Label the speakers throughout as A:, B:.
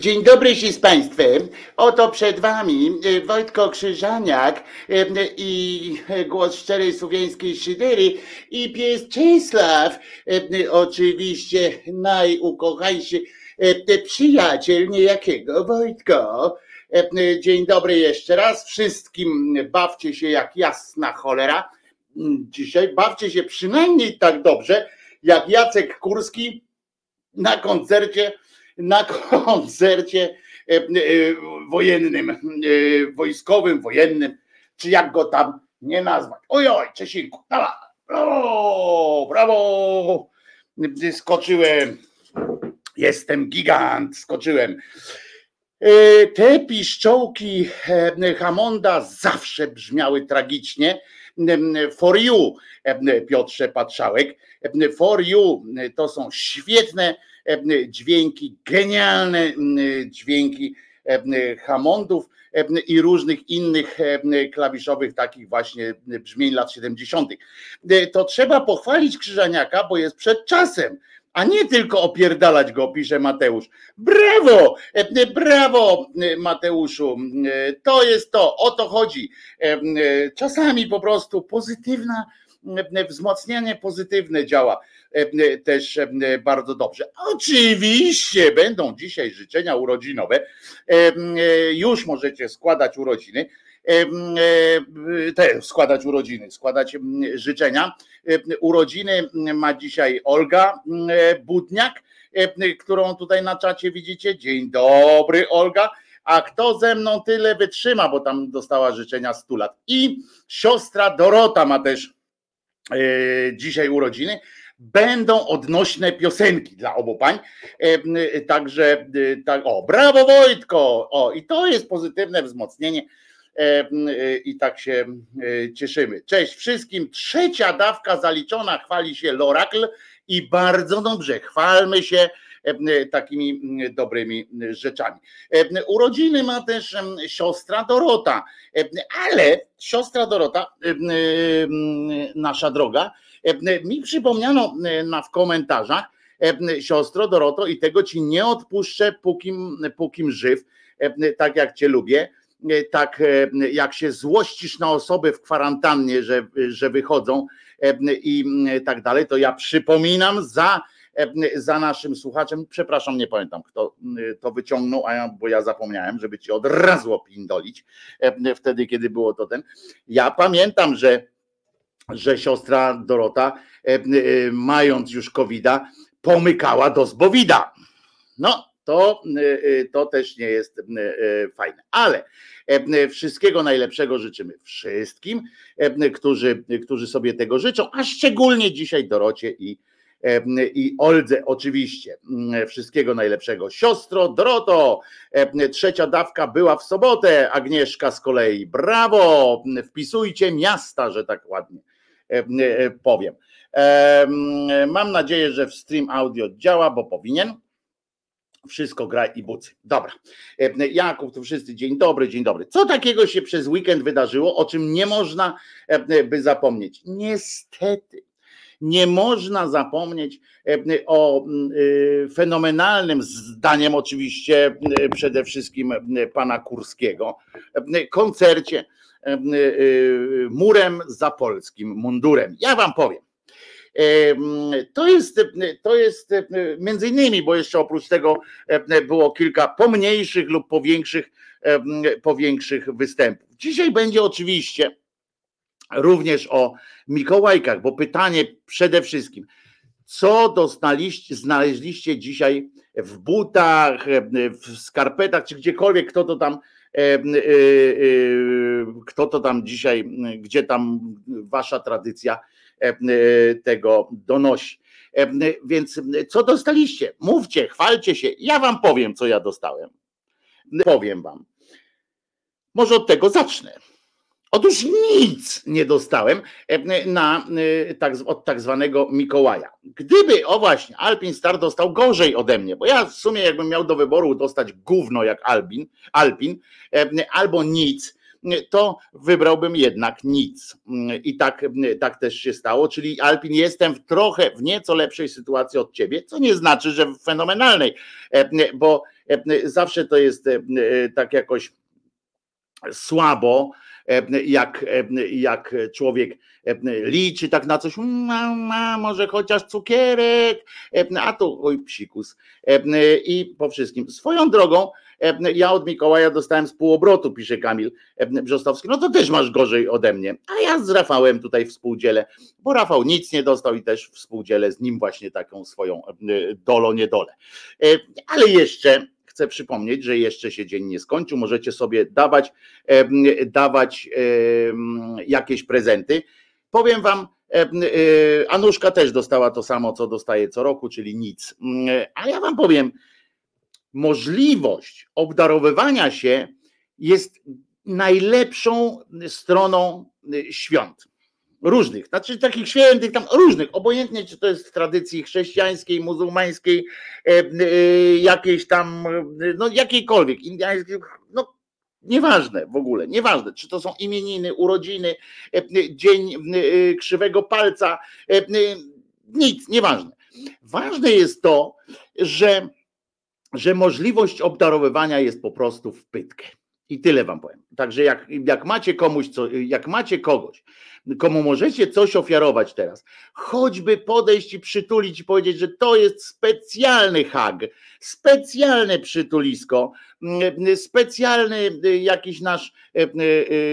A: Dzień dobry się z Państwem. Oto przed Wami e, Wojtko Krzyżaniak e, i głos szczerej słowiańskiej szydery i pies Czesław, oczywiście najukochańszy przyjaciel niejakiego Wojtko. Dzień dobry jeszcze raz wszystkim. Bawcie się jak jasna cholera. Dzisiaj bawcie się przynajmniej tak dobrze, jak Jacek Kurski na koncercie na koncercie e, e, wojennym, e, wojskowym, wojennym, czy jak go tam nie nazwać. Ojoj, Czesinku, brawo, brawo, skoczyłem, jestem gigant, skoczyłem. Te piszczołki Hamonda zawsze brzmiały tragicznie. For you, Piotrze Patrzałek. For you to są świetne dźwięki, genialne dźwięki Hammondów i różnych innych klawiszowych takich właśnie brzmień lat 70. To trzeba pochwalić Krzyżaniaka, bo jest przed czasem a nie tylko opierdalać go, pisze Mateusz. Brawo, brawo Mateuszu, to jest to, o to chodzi. Czasami po prostu pozytywna, wzmacnianie pozytywne działa. E, też e, bardzo dobrze. Oczywiście będą dzisiaj życzenia urodzinowe. E, już możecie składać urodziny te, składać urodziny, składać życzenia. Urodziny ma dzisiaj Olga Budniak, którą tutaj na czacie widzicie. Dzień dobry, Olga. A kto ze mną tyle wytrzyma, bo tam dostała życzenia 100 lat. I siostra Dorota ma też dzisiaj urodziny będą odnośne piosenki dla obu pań. Także tak, o, brawo Wojtko! O, i to jest pozytywne wzmocnienie. I tak się cieszymy. Cześć wszystkim. Trzecia dawka zaliczona, chwali się Lorakl i bardzo dobrze, chwalmy się takimi dobrymi rzeczami. Urodziny ma też siostra Dorota, ale siostra Dorota, nasza droga, E, mi przypomniano e, na, w komentarzach, e, siostro Doroto, i tego ci nie odpuszczę, pókim, pókim żyw, tak jak cię lubię, tak jak się złościsz na osoby w kwarantannie, że, że wychodzą i tak dalej, to ja przypominam za, za naszym słuchaczem, przepraszam, nie pamiętam kto to wyciągnął, a ja, bo ja zapomniałem, żeby ci od razu opindolić wtedy, kiedy było to ten. Ja pamiętam, że że siostra Dorota, e, e, mając już covid pomykała do zbowida. No, to, e, to też nie jest fajne. Ale wszystkiego najlepszego życzymy wszystkim, którzy, którzy sobie tego życzą, a szczególnie dzisiaj Dorocie i, i Oldze oczywiście. Wszystkiego najlepszego. Siostro Doroto, trzecia dawka była w sobotę, Agnieszka z kolei. Brawo! Wpisujcie miasta, że tak ładnie powiem. E, mam nadzieję, że w stream audio działa, bo powinien. Wszystko gra i bucy. Dobra. Jakub, to wszyscy dzień dobry, dzień dobry. Co takiego się przez weekend wydarzyło, o czym nie można by zapomnieć? Niestety. Nie można zapomnieć o fenomenalnym zdaniem oczywiście przede wszystkim pana Kurskiego koncercie E, e, murem za polskim mundurem. Ja wam powiem. To jest, to jest między innymi, bo jeszcze oprócz tego było kilka pomniejszych lub powiększych, powiększych występów. Dzisiaj będzie oczywiście również o Mikołajkach, bo pytanie przede wszystkim, co dostaliście, znaleźliście dzisiaj w butach, w skarpetach, czy gdziekolwiek, kto to tam kto to tam dzisiaj, gdzie tam wasza tradycja tego donosi. Więc co dostaliście? Mówcie, chwalcie się. Ja wam powiem, co ja dostałem. Powiem wam. Może od tego zacznę. Otóż nic nie dostałem na, tak, od tak zwanego Mikołaja. Gdyby, o właśnie, Alpin Star dostał gorzej ode mnie, bo ja w sumie jakbym miał do wyboru dostać gówno jak Albin, Alpin, albo nic, to wybrałbym jednak nic. I tak, tak też się stało, czyli Alpin jestem w trochę w nieco lepszej sytuacji od ciebie, co nie znaczy, że w fenomenalnej, bo zawsze to jest tak jakoś słabo, jak, jak człowiek liczy tak na coś, ma, może chociaż cukierek, a tu oj psikus i po wszystkim. Swoją drogą, ja od Mikołaja dostałem z półobrotu, pisze Kamil Brzostowski, no to też masz gorzej ode mnie, a ja z Rafałem tutaj współdzielę, bo Rafał nic nie dostał i też współdzielę z nim właśnie taką swoją dolo niedolę. Ale jeszcze chcę przypomnieć, że jeszcze się dzień nie skończył. Możecie sobie dawać, dawać jakieś prezenty. Powiem wam, e, Anuszka też dostała to samo, co dostaje co roku, czyli nic. A ja wam powiem, możliwość obdarowywania się jest najlepszą stroną świąt różnych, znaczy takich świętych, tam różnych, obojętnie czy to jest w tradycji chrześcijańskiej, muzułmańskiej, e, e, jakiejś tam, no jakiejkolwiek, indyjskiej, no nieważne w ogóle, nieważne, czy to są imieniny, urodziny, e, dzień krzywego palca, nic, nieważne. Ważne jest to, że, że możliwość obdarowywania jest po prostu w pytkę. I tyle wam powiem. Także jak, jak macie komuś, co, jak macie kogoś, komu możecie coś ofiarować teraz, choćby podejść i przytulić i powiedzieć, że to jest specjalny hag, specjalne przytulisko, mm, specjalny y, jakiś nasz y,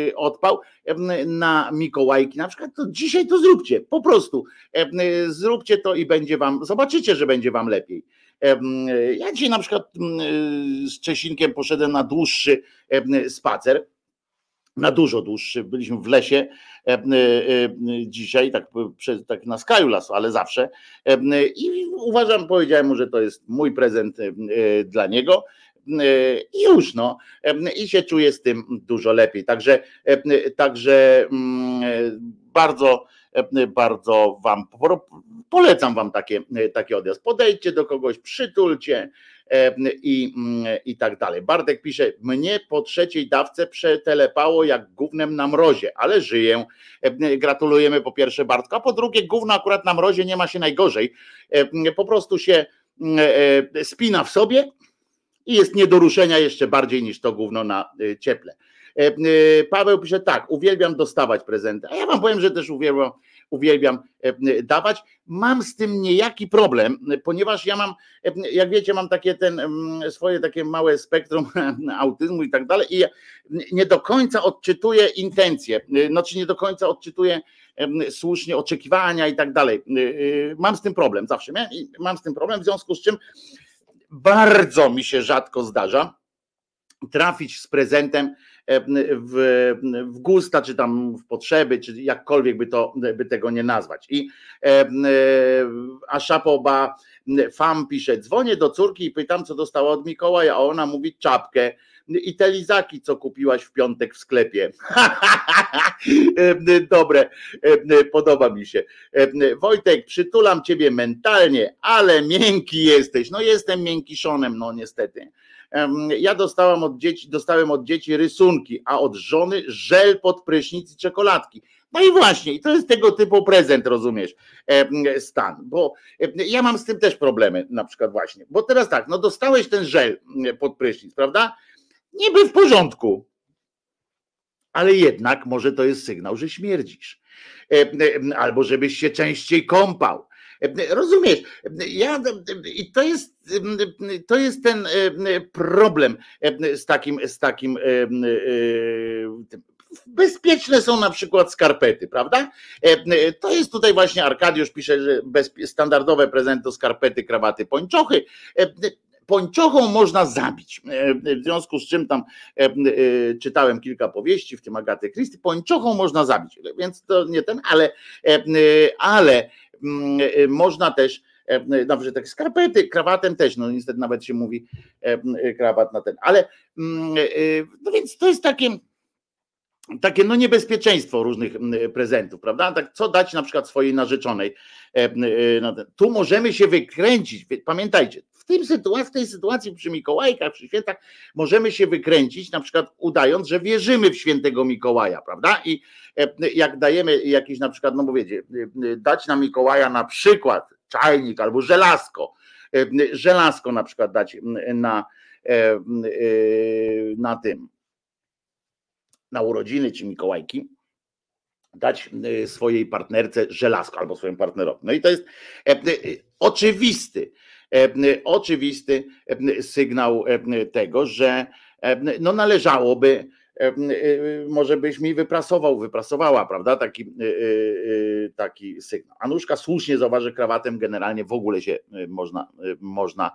A: y, odpał na Mikołajki, na przykład, to dzisiaj to zróbcie, po prostu zróbcie to i będzie wam, zobaczycie, że będzie wam lepiej. Ja dzisiaj na przykład mm, z Czesinkiem poszedłem na dłuższy spacer, na dużo dłuższy. Byliśmy w lesie e, e, dzisiaj, tak, tak na skraju lasu, ale zawsze. I uważam, powiedziałem mu, że to jest mój prezent e, dla niego. I już no, i się czuję z tym dużo lepiej. Także, także mm, bardzo, bardzo Wam polecam Wam takie, takie odjazd. Podejdźcie do kogoś, przytulcie, i, mm, i tak dalej. Bartek pisze, mnie po trzeciej dawce przetelepało jak gównem na mrozie, ale żyję. Gratulujemy po pierwsze Bartku, a po drugie gówno akurat na mrozie nie ma się najgorzej. Po prostu się mm, e, spina w sobie i jest nie do ruszenia jeszcze bardziej niż to gówno na e, cieple. E, Paweł pisze tak, uwielbiam dostawać prezenty, a ja wam powiem, że też uwielbiam uwielbiam e, dawać. Mam z tym niejaki problem, ponieważ ja mam, e, jak wiecie, mam takie ten swoje takie małe spektrum autyzmu i tak dalej i ja nie do końca odczytuję intencje, e, znaczy nie do końca odczytuję słusznie oczekiwania i tak dalej. Mam z tym problem zawsze. Mam z tym problem, w związku z czym bardzo mi się rzadko zdarza trafić z prezentem w, w gusta, czy tam w potrzeby, czy jakkolwiek by, to, by tego nie nazwać. I a Szapoba fam pisze, dzwonię do córki i pytam, co dostała od Mikołaja, a ona mówi czapkę i te lizaki, co kupiłaś w piątek w sklepie. Dobre, podoba mi się. Wojtek, przytulam ciebie mentalnie, ale miękki jesteś. No jestem miękkiszonem, no niestety. Ja dostałam od dzieci, dostałem od dzieci rysunki, a od żony żel pod prysznic i czekoladki. No i właśnie, i to jest tego typu prezent, rozumiesz, stan, bo ja mam z tym też problemy, na przykład właśnie, bo teraz tak, no dostałeś ten żel pod prysznic, prawda? Niby w porządku, ale jednak może to jest sygnał, że śmierdzisz, albo żebyś się częściej kąpał, Rozumiesz? Ja, I to jest, to jest ten problem z takim, z takim bezpieczne są na przykład skarpety, prawda? To jest tutaj właśnie Arkadiusz pisze, że standardowe prezenty to skarpety, krawaty, pończochy pończochą można zabić. W związku z czym tam czytałem kilka powieści, w tym Agaty Christie, pończochą można zabić, więc to nie ten, ale, ale można też e, nawet tak skarpety, krawatem też, no niestety nawet się mówi e, krawat na ten, ale mm, no więc to jest takie takie no niebezpieczeństwo różnych mm, prezentów, prawda? Tak, co dać na przykład swojej narzeczonej? E, tu możemy się wykręcić. Pamiętajcie, tym sytuacji, w tej sytuacji przy Mikołajkach, przy świętach możemy się wykręcić, na przykład udając, że wierzymy w świętego Mikołaja, prawda? I jak dajemy jakiś na przykład, no bo wiecie, dać na Mikołaja na przykład czajnik albo żelazko, żelazko na przykład dać na, na tym, na urodziny czy Mikołajki, dać swojej partnerce żelazko albo swojemu partnerowi. No i to jest e, oczywisty, e, oczywisty sygnał tego, że no należałoby E, e, może byś mi wyprasował, wyprasowała, prawda, taki, e, taki sygnał. Anuszka słusznie zauważy, krawatem generalnie w ogóle się można, można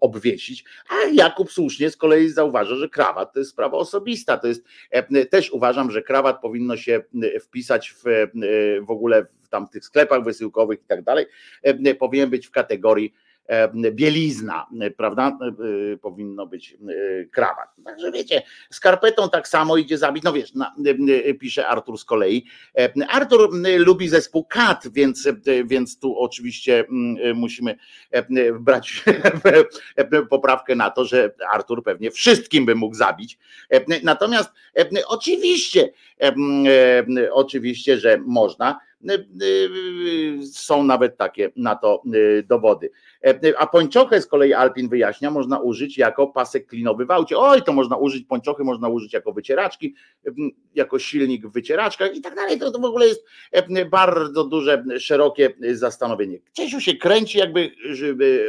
A: obwiesić, a Jakub słusznie z kolei zauważa, że krawat to jest sprawa osobista, to jest, też uważam, że krawat powinno się wpisać w, w ogóle w tamtych sklepach wysyłkowych i tak dalej, powinien być w kategorii E, bielizna, prawda? E, powinno być e, krawat. Także wiecie, skarpetą tak samo idzie zabić. No wiesz, na, pisze Artur z kolei. Artur lubi zespół Kat, więc, więc tu oczywiście musimy brać poprawkę na to, że Artur pewnie wszystkim by mógł zabić. Natomiast oczywiście, oczywiście, że można są nawet takie na to dowody. E, a pończochę z kolei Alpin wyjaśnia, można użyć jako pasek klinowy w aucie. Oj, to można użyć pończochy, można użyć jako wycieraczki, jako silnik w wycieraczkach i tak dalej. To, to w ogóle jest e, bardzo duże, szerokie zastanowienie. Czesiu się kręci, jakby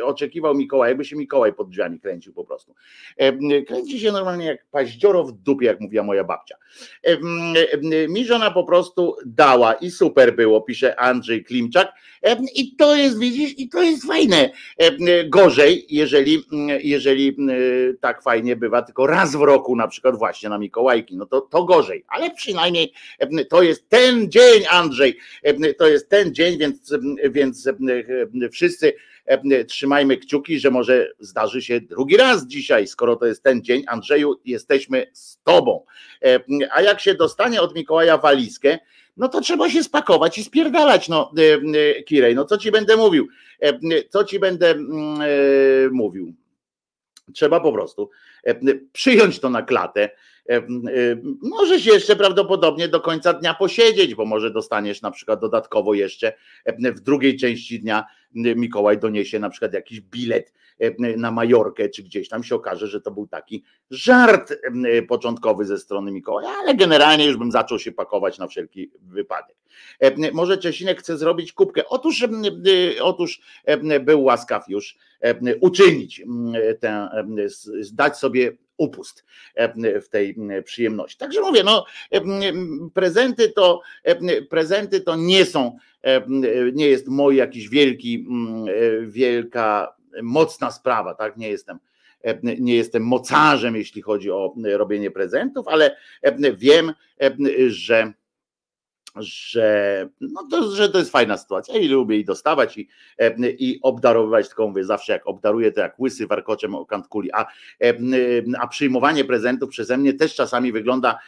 A: oczekiwał Mikołaj, jakby się Mikołaj pod drzwiami kręcił po prostu. E, kręci się normalnie jak paździoro w dupie, jak mówiła moja babcia. Mi żona po prostu dała i super było, pisze Andrzej Klimczak. I to jest, widzisz, i to jest fajne. Gorzej, jeżeli, jeżeli tak fajnie bywa tylko raz w roku, na przykład właśnie na Mikołajki, no to, to gorzej, ale przynajmniej to jest ten dzień, Andrzej, to jest ten dzień, więc, więc wszyscy trzymajmy kciuki, że może zdarzy się drugi raz dzisiaj, skoro to jest ten dzień. Andrzeju, jesteśmy z tobą. A jak się dostanie od Mikołaja walizkę, no to trzeba się spakować i spierdalać, no e, e, Kirej, no co ci będę mówił, e, co ci będę mówił. Trzeba po prostu przyjąć to na klatę. Możesz jeszcze prawdopodobnie do końca dnia posiedzieć, bo może dostaniesz na przykład dodatkowo jeszcze w drugiej części dnia Mikołaj doniesie na przykład jakiś bilet E, na Majorkę, czy gdzieś tam się okaże, że to był taki żart e, początkowy ze strony Mikołaja, ale generalnie już bym zaczął się pakować na wszelki wypadek. E, może Czesinek chce zrobić kubkę. Otóż, otóż był łaskaw już uczynić tę, zdać sobie upust w tej przyjemności. Także mówię, no prezenty to prezenty to nie są, nie jest mój jakiś wielki, wielka mocna sprawa, tak? Nie jestem, nie jestem mocarzem, jeśli chodzi o robienie prezentów, ale wiem, że że, no to, że to jest fajna sytuacja. I lubię i dostawać i, i obdarowywać, tylko mówię zawsze jak obdaruję to jak łysy warkoczem o kant kuli, a, a przyjmowanie prezentów przeze mnie też czasami wygląda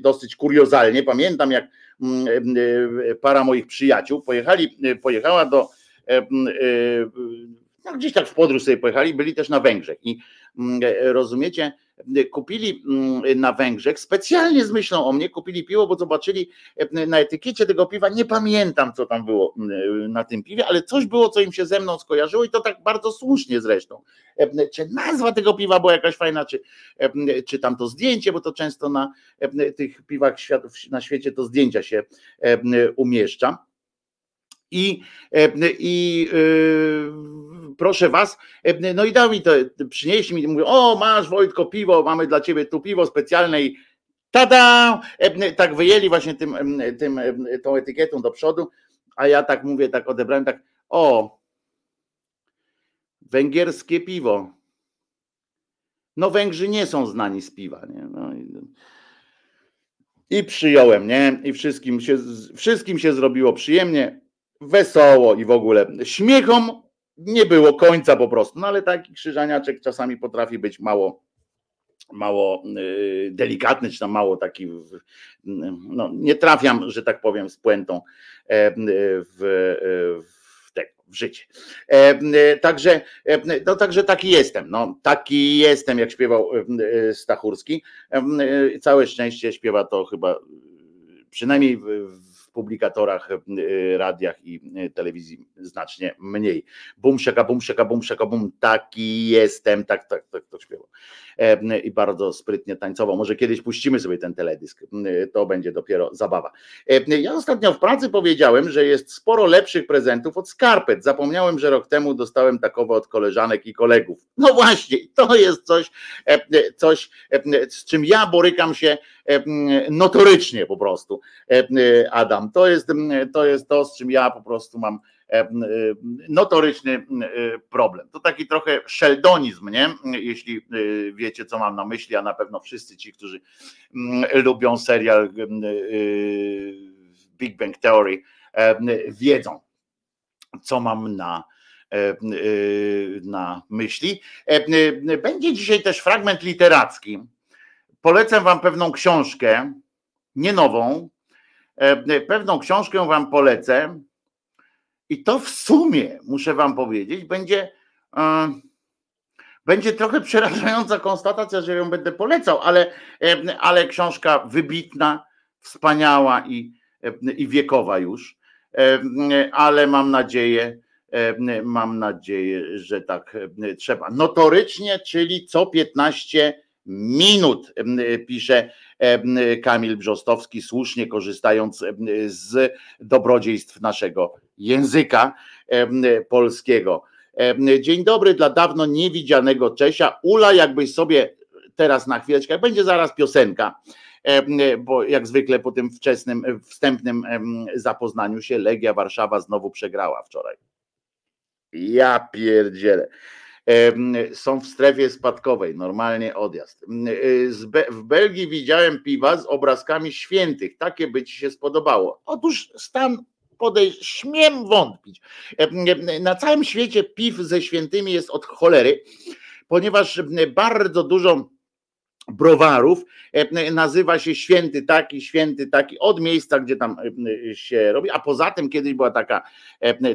A: dosyć kuriozalnie. Pamiętam jak para moich przyjaciół pojechali, pojechała do no, gdzieś tak w podróż sobie pojechali, byli też na Węgrzech. I e, rozumiecie, kupili mm, na Węgrzech specjalnie z myślą o mnie, kupili piwo, bo zobaczyli e, na etykiecie tego piwa, nie pamiętam co tam było mm, na tym piwie, ale coś było, co im się ze mną skojarzyło i to tak bardzo słusznie zresztą. E, czy nazwa tego piwa była jakaś fajna, czy, czy tam to zdjęcie, bo to często na tych piwach na świecie to zdjęcia się umieszcza. I, i proszę was, e, no i dał mi to, przynieśli mi, mówią, o masz Wojtko piwo, mamy dla ciebie tu piwo specjalne i tada, e, tak wyjęli właśnie tym, tym, tą etykietą do przodu, a ja tak mówię, tak odebrałem, tak, o, węgierskie piwo. No Węgrzy nie są znani z piwa, nie? No i, i przyjąłem, nie? I wszystkim się, wszystkim się zrobiło przyjemnie, wesoło i w ogóle śmiechom nie było końca po prostu. No ale taki krzyżaniaczek czasami potrafi być mało mało y, delikatny, czy tam mało taki, no, nie trafiam, że tak powiem, z puentą e, w, w w życie. Także, no, także taki jestem. No, taki jestem, jak śpiewał Stachurski. Całe szczęście śpiewa to chyba przynajmniej w publikatorach, y, radiach i y, telewizji znacznie mniej. Bum, szaka, bum, szaka, bum, szaka, bum, taki jestem, tak, tak, tak to śpiewał. E, I bardzo sprytnie tańcował. Może kiedyś puścimy sobie ten teledysk, y, to będzie dopiero zabawa. Ja ostatnio w pracy powiedziałem, że jest sporo lepszych prezentów od skarpet. Zapomniałem, że rok temu dostałem takowe od koleżanek i kolegów. No właśnie, to jest coś, coś z czym ja borykam się notorycznie po prostu, Adam. To jest, to jest to, z czym ja po prostu mam notoryczny problem. To taki trochę szeldonizm, nie? Jeśli wiecie, co mam na myśli, a na pewno wszyscy ci, którzy lubią serial Big Bang Theory, wiedzą, co mam na, na myśli. Będzie dzisiaj też fragment literacki Polecam Wam pewną książkę, nie nową, e, pewną książkę Wam polecę. I to w sumie, muszę Wam powiedzieć, będzie, e, będzie trochę przerażająca konstatacja, że ją będę polecał, ale, e, ale książka wybitna, wspaniała i, i wiekowa już. Ale mam nadzieję, mam nadzieję, że tak trzeba. Notorycznie, czyli co 15 minut, pisze Kamil Brzostowski, słusznie korzystając z dobrodziejstw naszego języka polskiego. Dzień dobry dla dawno niewidzianego Czesia. Ula, jakbyś sobie teraz na chwileczkę, będzie zaraz piosenka, bo jak zwykle po tym wczesnym, wstępnym zapoznaniu się Legia Warszawa znowu przegrała wczoraj. Ja pierdzielę są w strefie spadkowej, normalnie odjazd. Y, w Belgii widziałem piwa z obrazkami świętych, takie by ci się spodobało. Otóż stan podejść, śmiem wątpić. Na całym świecie piw ze świętymi jest od cholery, ponieważ bardzo dużo browarów nazywa się święty taki, święty taki, od miejsca, gdzie tam się robi, a poza tym kiedyś była taka,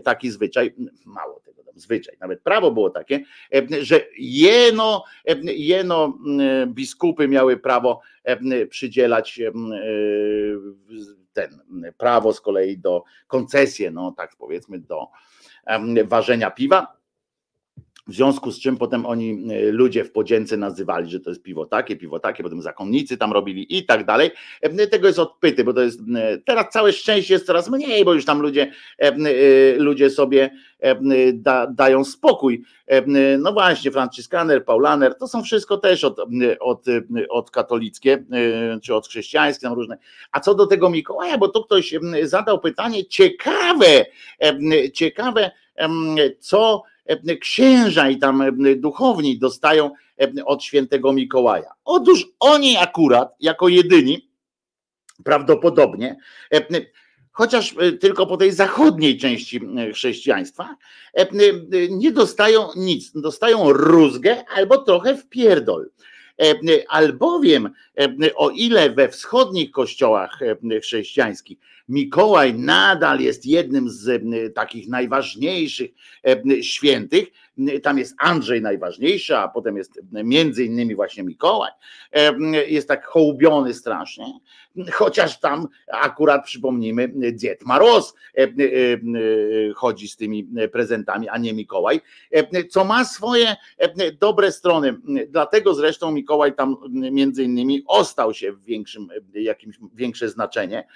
A: taki zwyczaj, mało tego, zwyczaj, nawet prawo było takie, że jeno, jeno biskupy miały prawo przydzielać ten prawo z kolei do koncesję, no tak powiedzmy, do ważenia piwa w związku z czym potem oni, e, ludzie w podzięce nazywali, że to jest piwo takie, piwo takie, potem zakonnicy tam robili i tak dalej. E, tego jest odpyty, bo to jest, e, teraz całe szczęście jest coraz mniej, bo już tam ludzie, ludzie sobie da, dają spokój. No właśnie, Franciszkaner, Paulaner, to są wszystko też od, od, od katolickie, czy od chrześcijańskie, tam różne. A co do tego Mikołaja, bo tu ktoś zadał pytanie ciekawe, ciekawe, co księża i tam e, duchowni dostają e, od świętego Mikołaja. Otóż oni akurat, jako jedyni, prawdopodobnie, chociaż tylko po tej zachodniej części chrześcijaństwa, nie dostają nic. Dostają rózgę albo trochę w pierdol. Albowiem, o ile we wschodnich kościołach chrześcijańskich Mikołaj nadal jest jednym z e, takich najważniejszych e, świętych. Tam jest Andrzej najważniejszy, a potem jest między innymi właśnie Mikołaj. Jest tak hołubiony strasznie, chociaż tam akurat przypomnijmy, Dzied Maroz chodzi z tymi prezentami, a nie Mikołaj, co ma swoje dobre strony. Dlatego zresztą Mikołaj tam między innymi ostał się w większym, jakimś większe znaczenie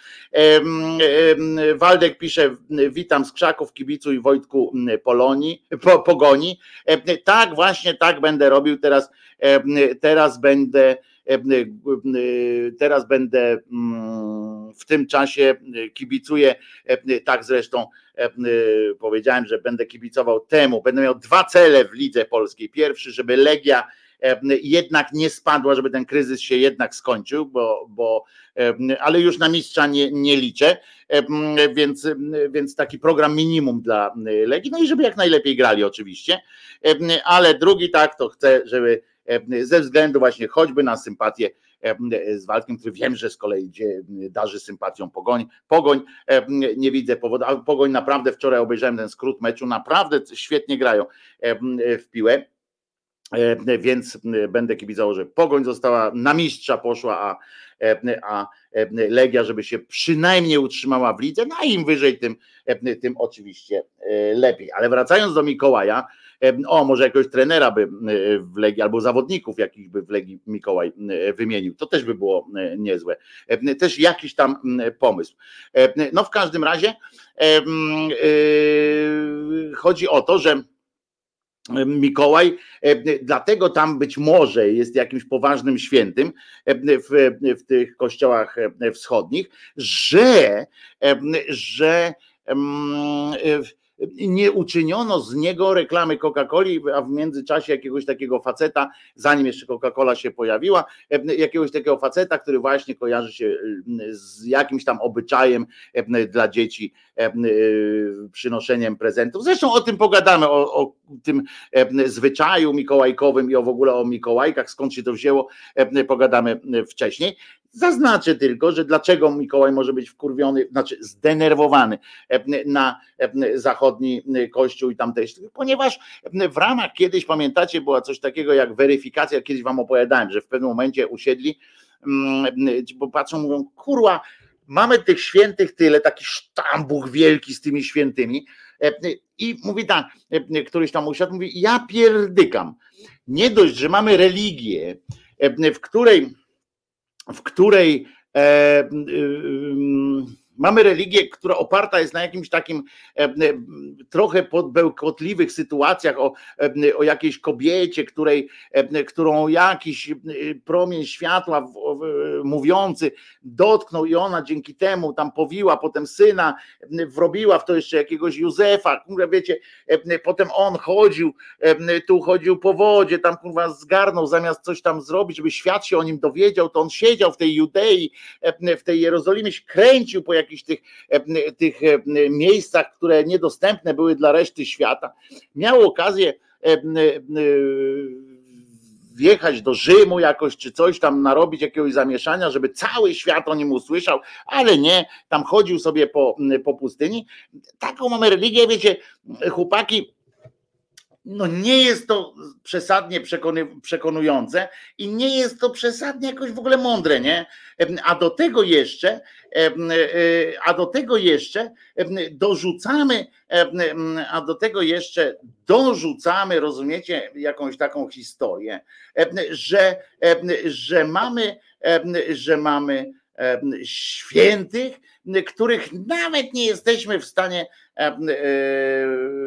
A: Waldek pisze, witam z Krzaków, kibicu i Wojtku Polonii, po, Pogoni. Tak, właśnie tak będę robił. Teraz, teraz będę teraz będę w tym czasie kibicuję, tak zresztą powiedziałem, że będę kibicował temu, będę miał dwa cele w lidze polskiej. Pierwszy, żeby Legia jednak nie spadła, żeby ten kryzys się jednak skończył, bo, bo ale już na mistrza nie, nie liczę, więc, więc taki program minimum dla Legii, no i żeby jak najlepiej grali oczywiście, ale drugi tak, to chcę, żeby ze względu właśnie choćby na sympatię z Waldkiem, który wiem, że z kolei darzy sympatią Pogoń. Pogoń, nie widzę powodu, Pogoń naprawdę wczoraj obejrzałem ten skrót meczu, naprawdę świetnie grają w piłę. Więc będę kibicował, że Pogoń została na mistrza poszła, a, a Legia, żeby się przynajmniej utrzymała w lidze, no im wyżej, tym, tym oczywiście lepiej. Ale wracając do Mikołaja, o, może jakiegoś trenera by w Legii, albo zawodników jakich by w Legii Mikołaj wymienił, to też by było niezłe. Też jakiś tam pomysł. No w każdym razie chodzi o to, że Mikołaj, dlatego tam być może jest jakimś poważnym świętym w, w tych kościołach wschodnich, że, że nie uczyniono z niego reklamy Coca-Coli, a w międzyczasie jakiegoś takiego faceta, zanim jeszcze Coca-Cola się pojawiła, jakiegoś takiego faceta, który właśnie kojarzy się z jakimś tam obyczajem dla dzieci, przynoszeniem prezentów. Zresztą o tym pogadamy, o, o tym zwyczaju mikołajkowym i o w ogóle o Mikołajkach, skąd się to wzięło, pogadamy wcześniej. Zaznaczę tylko, że dlaczego Mikołaj może być wkurwiony, znaczy zdenerwowany na zachodni kościół i tamtejszy, ponieważ w ramach kiedyś, pamiętacie, była coś takiego jak weryfikacja, kiedyś wam opowiadałem, że w pewnym momencie usiedli, bo patrzą, mówią, kurwa, mamy tych świętych tyle, taki sztambuch wielki z tymi świętymi. I mówi tak, któryś tam usiadł, mówi, ja pierdykam, nie dość, że mamy religię, w której w której e, e, mamy religię, która oparta jest na jakimś takim e, trochę bełkotliwych sytuacjach o, o jakiejś kobiecie, której, którą jakiś promień światła mówiący dotknął i ona dzięki temu tam powiła potem syna, wrobiła w to jeszcze jakiegoś Józefa, kurwa wiecie, potem on chodził, tu chodził po wodzie, tam kurwa zgarnął zamiast coś tam zrobić, żeby świat się o nim dowiedział, to on siedział w tej Judei, w tej Jerozolimie, się kręcił po jakichś tych, tych miejscach, które niedostępne były dla reszty świata. Miał okazję wjechać do Rzymu jakoś, czy coś tam narobić jakiegoś zamieszania, żeby cały świat o nim usłyszał, ale nie, tam chodził sobie po, po pustyni. Taką mamy religię, wiecie, chłopaki, no nie jest to przesadnie przekonujące i nie jest to przesadnie jakoś w ogóle mądre, nie? A do tego jeszcze, e, a do tego jeszcze dorzucamy, a do tego jeszcze dorzucamy, rozumiecie, jakąś taką historię, że, że mamy, że mamy świętych, których nawet nie jesteśmy w stanie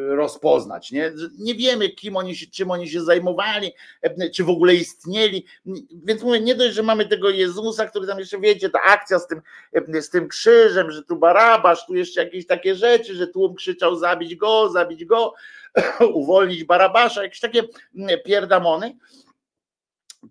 A: rozpoznać. Nie, nie wiemy, kim oni się, czym oni się zajmowali, czy w ogóle istnieli. Więc mówię, nie dość, że mamy tego Jezusa, który tam jeszcze wiecie, ta akcja z tym, z tym krzyżem, że tu Barabasz, tu jeszcze jakieś takie rzeczy, że tłum krzyczał zabić go, zabić go, uwolnić Barabasza, jakieś takie pierdamony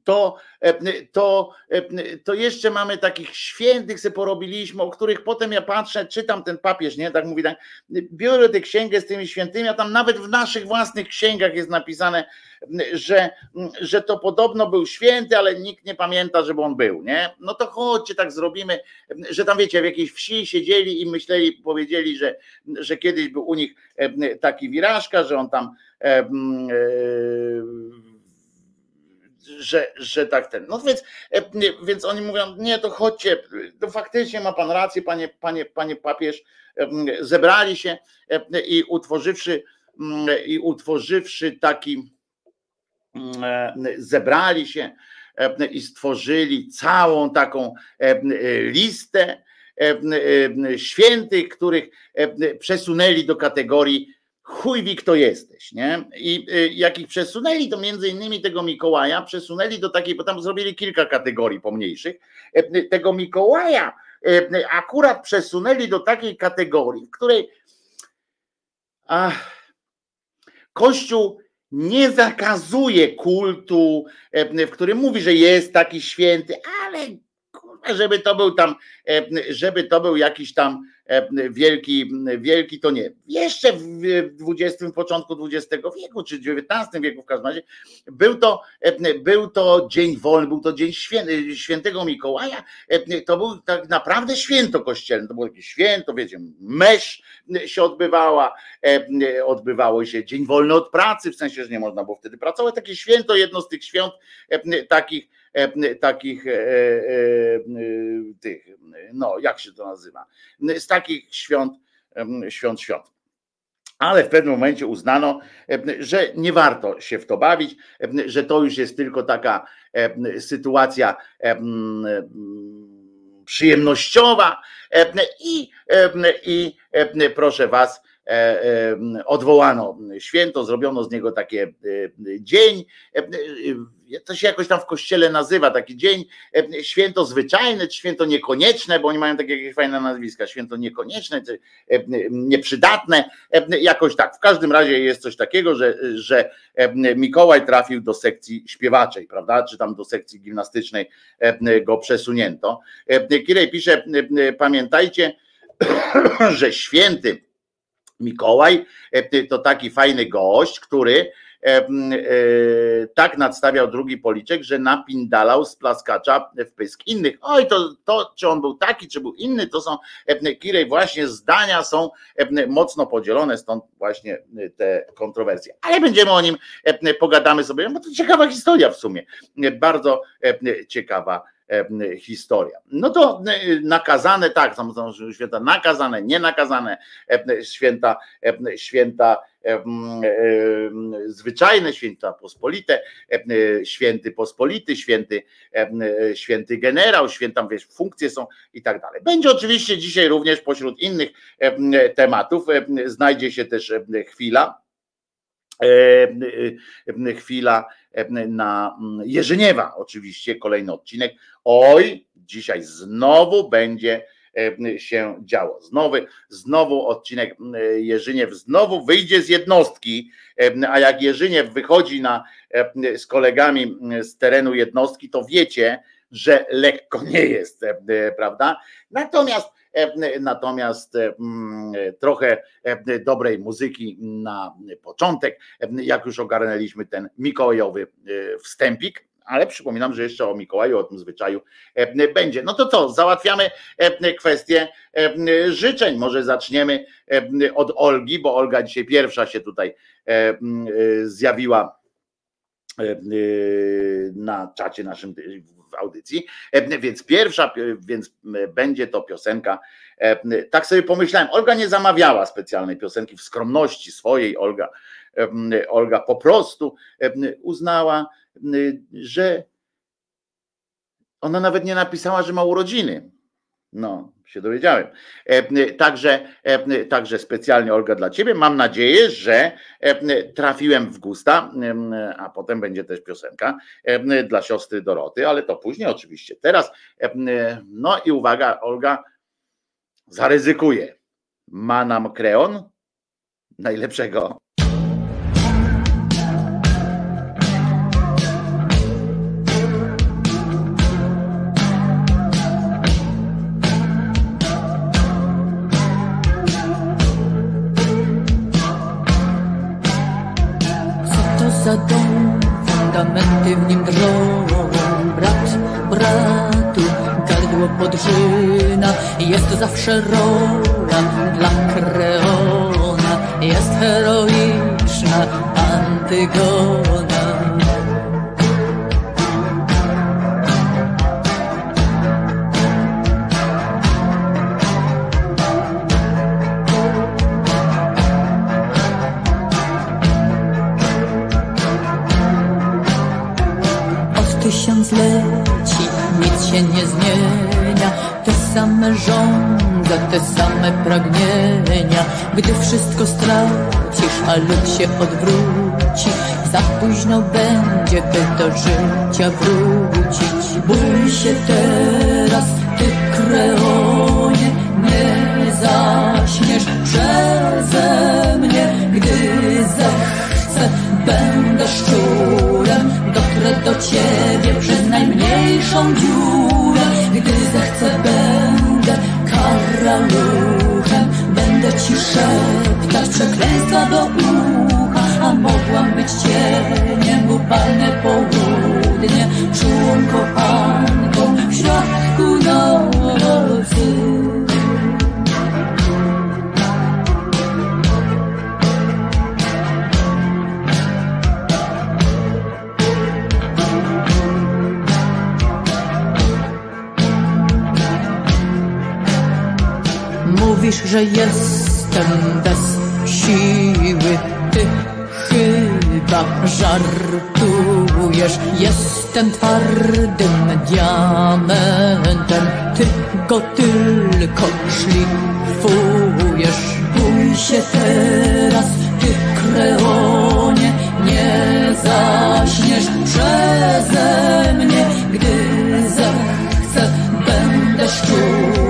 A: to, e, to, e, to jeszcze mamy takich świętych, se porobiliśmy, o których potem ja patrzę, czytam ten papież, nie, tak mówi tak, biorę tę księgę z tymi świętymi, a tam nawet w naszych własnych księgach jest napisane, że, że to podobno był święty, ale nikt nie pamięta, żeby on był, nie, no to chodźcie, tak zrobimy, że tam wiecie, w jakiejś wsi siedzieli i myśleli, powiedzieli, że, że kiedyś był u nich taki wirażka, że on tam e, e, że, że tak ten. No więc, e, więc oni mówią, nie, to chodźcie, to faktycznie ma pan rację, panie, panie, panie papież, e, zebrali się e, i utworzywszy, i utworzywszy taki, zebrali się i stworzyli całą taką listę świętych, których przesunęli do kategorii chuj wie kto jesteś, nie? I y, jak ich przesunęli, to między innymi tego Mikołaja przesunęli do takiej, bo tam zrobili kilka kategorii pomniejszych, e, y, tego Mikołaja e, akurat przesunęli do takiej kategorii, w której ach, Kościół nie zakazuje kultu, e, w którym mówi, że jest taki święty, ale żeby to był tam, żeby to był jakiś tam wielki, wielki to nie. Jeszcze w XX, początku XX wieku, czy XIX wieku w każdym razie, był to, był to dzień wolny, był to dzień święty, świętego Mikołaja, to był tak naprawdę święto kościelne, to było jakieś święto, wiecie, mesz się odbywała, odbywało się dzień wolny od pracy, w sensie, że nie można było wtedy pracować, takie święto, jedno z tych świąt takich, takich tych, no jak się to nazywa, z takich świąt, świąt, świąt. Ale w pewnym momencie uznano, że nie warto się w to bawić, że to już jest tylko taka sytuacja przyjemnościowa i, i proszę was, E, e, odwołano święto, zrobiono z niego takie e, dzień, to się jakoś tam w kościele nazywa, taki dzień, święto zwyczajne, czy święto niekonieczne, bo oni mają takie jakieś fajne nazwiska, święto niekonieczne, czy nieprzydatne, jakoś tak. W każdym razie jest coś takiego, że, że Mikołaj trafił do sekcji śpiewaczej, prawda, czy tam do sekcji gimnastycznej go przesunięto. Kirej pisze, pamiętajcie, że święty Mikołaj e, to taki fajny gość, który e, e, tak nadstawiał drugi policzek, że napindalał z plaskacza w pysk innych. Oj, to, to czy on był taki, czy był inny, to są Kirej, właśnie zdania są mocno podzielone, stąd właśnie te kontrowersje. Ale będziemy o nim, pogadamy sobie, bo to ciekawa historia w sumie, bardzo ciekawa historia. No to nakazane, tak, są, święta nakazane, nienakazane, święta, święta zwyczajne, święta pospolite, święty pospolity, święty, święty generał, święta wiesz, funkcje są i tak dalej. Będzie oczywiście dzisiaj również pośród innych tematów, znajdzie się też chwila, chwila na Jerzyniewa, oczywiście kolejny odcinek. Oj, dzisiaj znowu będzie się działo. Znowu, znowu odcinek Jerzyniew znowu wyjdzie z jednostki, a jak Jerzyniew wychodzi na, z kolegami z terenu jednostki, to wiecie, że lekko nie jest, prawda? Natomiast natomiast trochę dobrej muzyki na początek, jak już ogarnęliśmy ten mikołajowy wstępik, ale przypominam, że jeszcze o Mikołaju, o tym zwyczaju będzie. No to co, załatwiamy kwestię życzeń. Może zaczniemy od Olgi, bo Olga dzisiaj pierwsza się tutaj zjawiła na czacie naszym audycji. Więc pierwsza, więc będzie to piosenka. Tak sobie pomyślałem, Olga nie zamawiała specjalnej piosenki w skromności swojej. Olga, Olga po prostu uznała, że ona nawet nie napisała, że ma urodziny. No, się dowiedziałem. Także, także specjalnie Olga dla Ciebie. Mam nadzieję, że trafiłem w gusta, a potem będzie też piosenka dla siostry Doroty, ale to później oczywiście. Teraz, no i uwaga, Olga zaryzykuje. Ma nam kreon najlepszego
B: podrzyna, jest zawsze rola dla kreona. Jest heroiczna Antygona. Gdy wszystko stracisz, a lud się odwróci Za późno będzie, by do życia wrócić. Bój się teraz, ty kreonie Nie zaśniesz przeze mnie. Gdy zechcę, będę szczurem Dotrę do ciebie przez najmniejszą dziurę. Gdy zechcę, będę karalurem ci szeptać przekleństwa do ucha, a mogłam być cieniem upalne południe, czułą kochanką w środku nocy. Mówisz, że jestem bez siły. Ty chyba żartujesz. Jestem twardym diamentem. Ty go tylko szlifujesz. Bój się teraz, ty kreonie. Nie zaśniesz przeze mnie Gdy zechcę, będę szczurem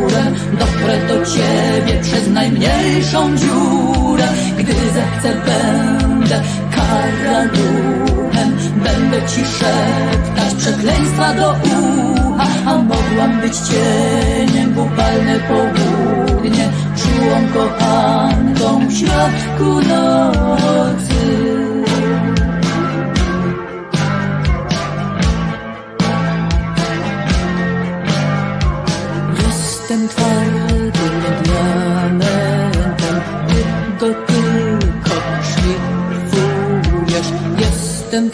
B: Doprę do ciebie przez najmniejszą dziurę. Gdy zechcę, będę karaluchem Będę ci szeptać przekleństwa do ucha A mogłam być cieniem w upalne południe Czułą kochanką w środku nocy. Jestem twardym Jestem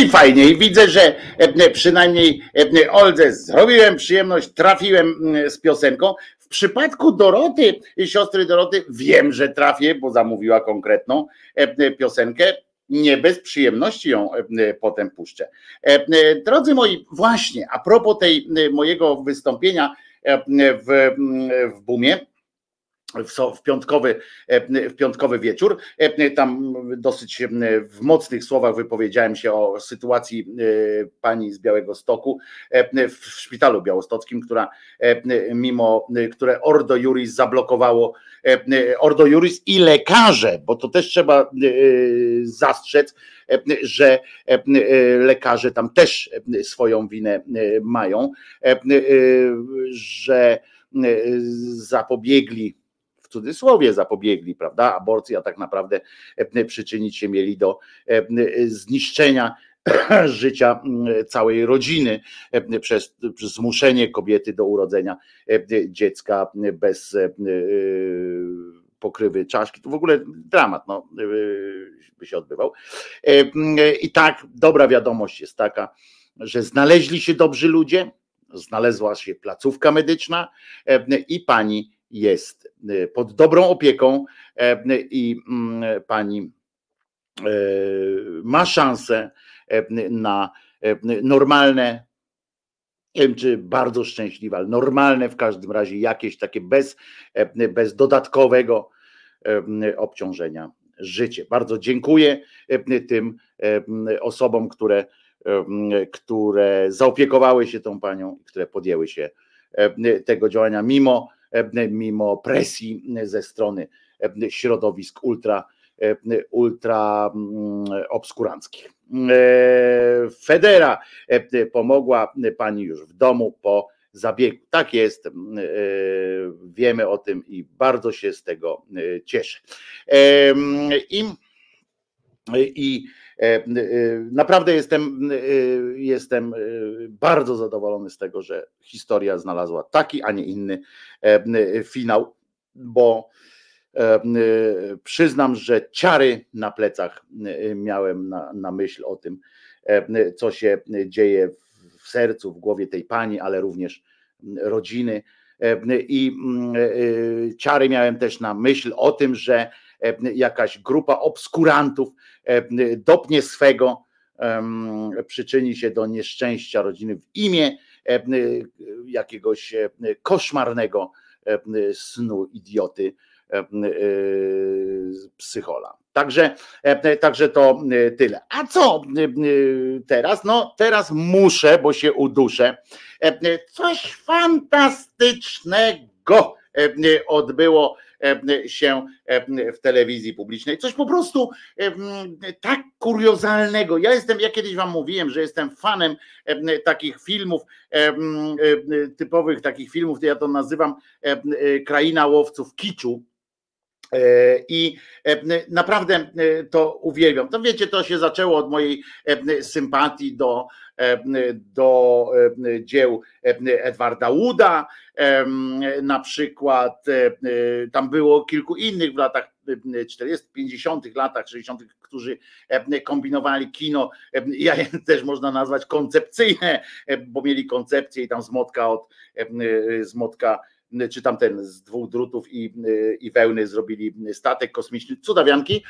A: i fajnie. I widzę, że przynajmniej Oldze zrobiłem przyjemność, trafiłem mm, z piosenką. W przypadku Doroty, siostry Doroty, wiem, że trafię, bo zamówiła konkretną piosenkę nie bez przyjemności ją potem puszczę. Drodzy moi, właśnie a propos tej mojego wystąpienia w, w Bumie, w, piątkowy, w piątkowy wieczór. Tam dosyć w mocnych słowach wypowiedziałem się o sytuacji pani z Białego Stoku w szpitalu białostockim, która mimo, które Ordo Juris zablokowało, Ordo Juris i lekarze, bo to też trzeba zastrzec, że lekarze tam też swoją winę mają, że zapobiegli cudzysłowie zapobiegli, prawda? Aborcji, a tak naprawdę e, przyczynić się mieli do e, zniszczenia życia całej rodziny przez, zmuszenie kobiety do urodzenia dziecka bez pokrywy czaszki. To w ogóle dramat no, by się odbywał. I tak, dobra wiadomość jest taka, że znaleźli się dobrzy ludzie, znalazła się placówka medyczna i pani jest y, pod dobrą opieką e, i mm, pani e, ma szansę e, na normalne, czy bardzo szczęśliwe, ale normalne w każdym razie jakieś takie bez, bez dodatkowego obciążenia życie. Bardzo dziękuję tym osobom, które, które zaopiekowały się tą panią, które podjęły się tego działania mimo mimo presji ze strony środowisk ultra, ultra mm, obskuranckich. Federa pomogła pani już w domu po zabiegu. Tak jest, wiemy o tym i bardzo się z tego cieszę. I, i Naprawdę jestem, jestem bardzo zadowolony z tego, że historia znalazła taki, a nie inny finał, bo przyznam, że ciary na plecach miałem na, na myśl o tym, co się dzieje w sercu, w głowie tej pani, ale również rodziny. I ciary miałem też na myśl o tym, że jakaś grupa obskurantów dopnie swego, przyczyni się do nieszczęścia rodziny w imię jakiegoś koszmarnego snu idioty psychola. Także, także to tyle. A co teraz? No teraz muszę, bo się uduszę. Coś fantastycznego odbyło się w telewizji publicznej. Coś po prostu tak kuriozalnego. Ja jestem, ja kiedyś wam mówiłem, że jestem fanem takich filmów, typowych takich filmów, ja to nazywam kraina łowców kiczu. I naprawdę to uwielbiam. To wiecie, to się zaczęło od mojej sympatii do do dzieł Edwarda Wooda, na przykład tam było kilku innych w latach 40., 50., latach 60., którzy kombinowali kino, ja je też można nazwać koncepcyjne, bo mieli koncepcję i tam zmotka od zmotka czy tam ten z dwóch drutów i, i wełny zrobili statek kosmiczny, cudawianki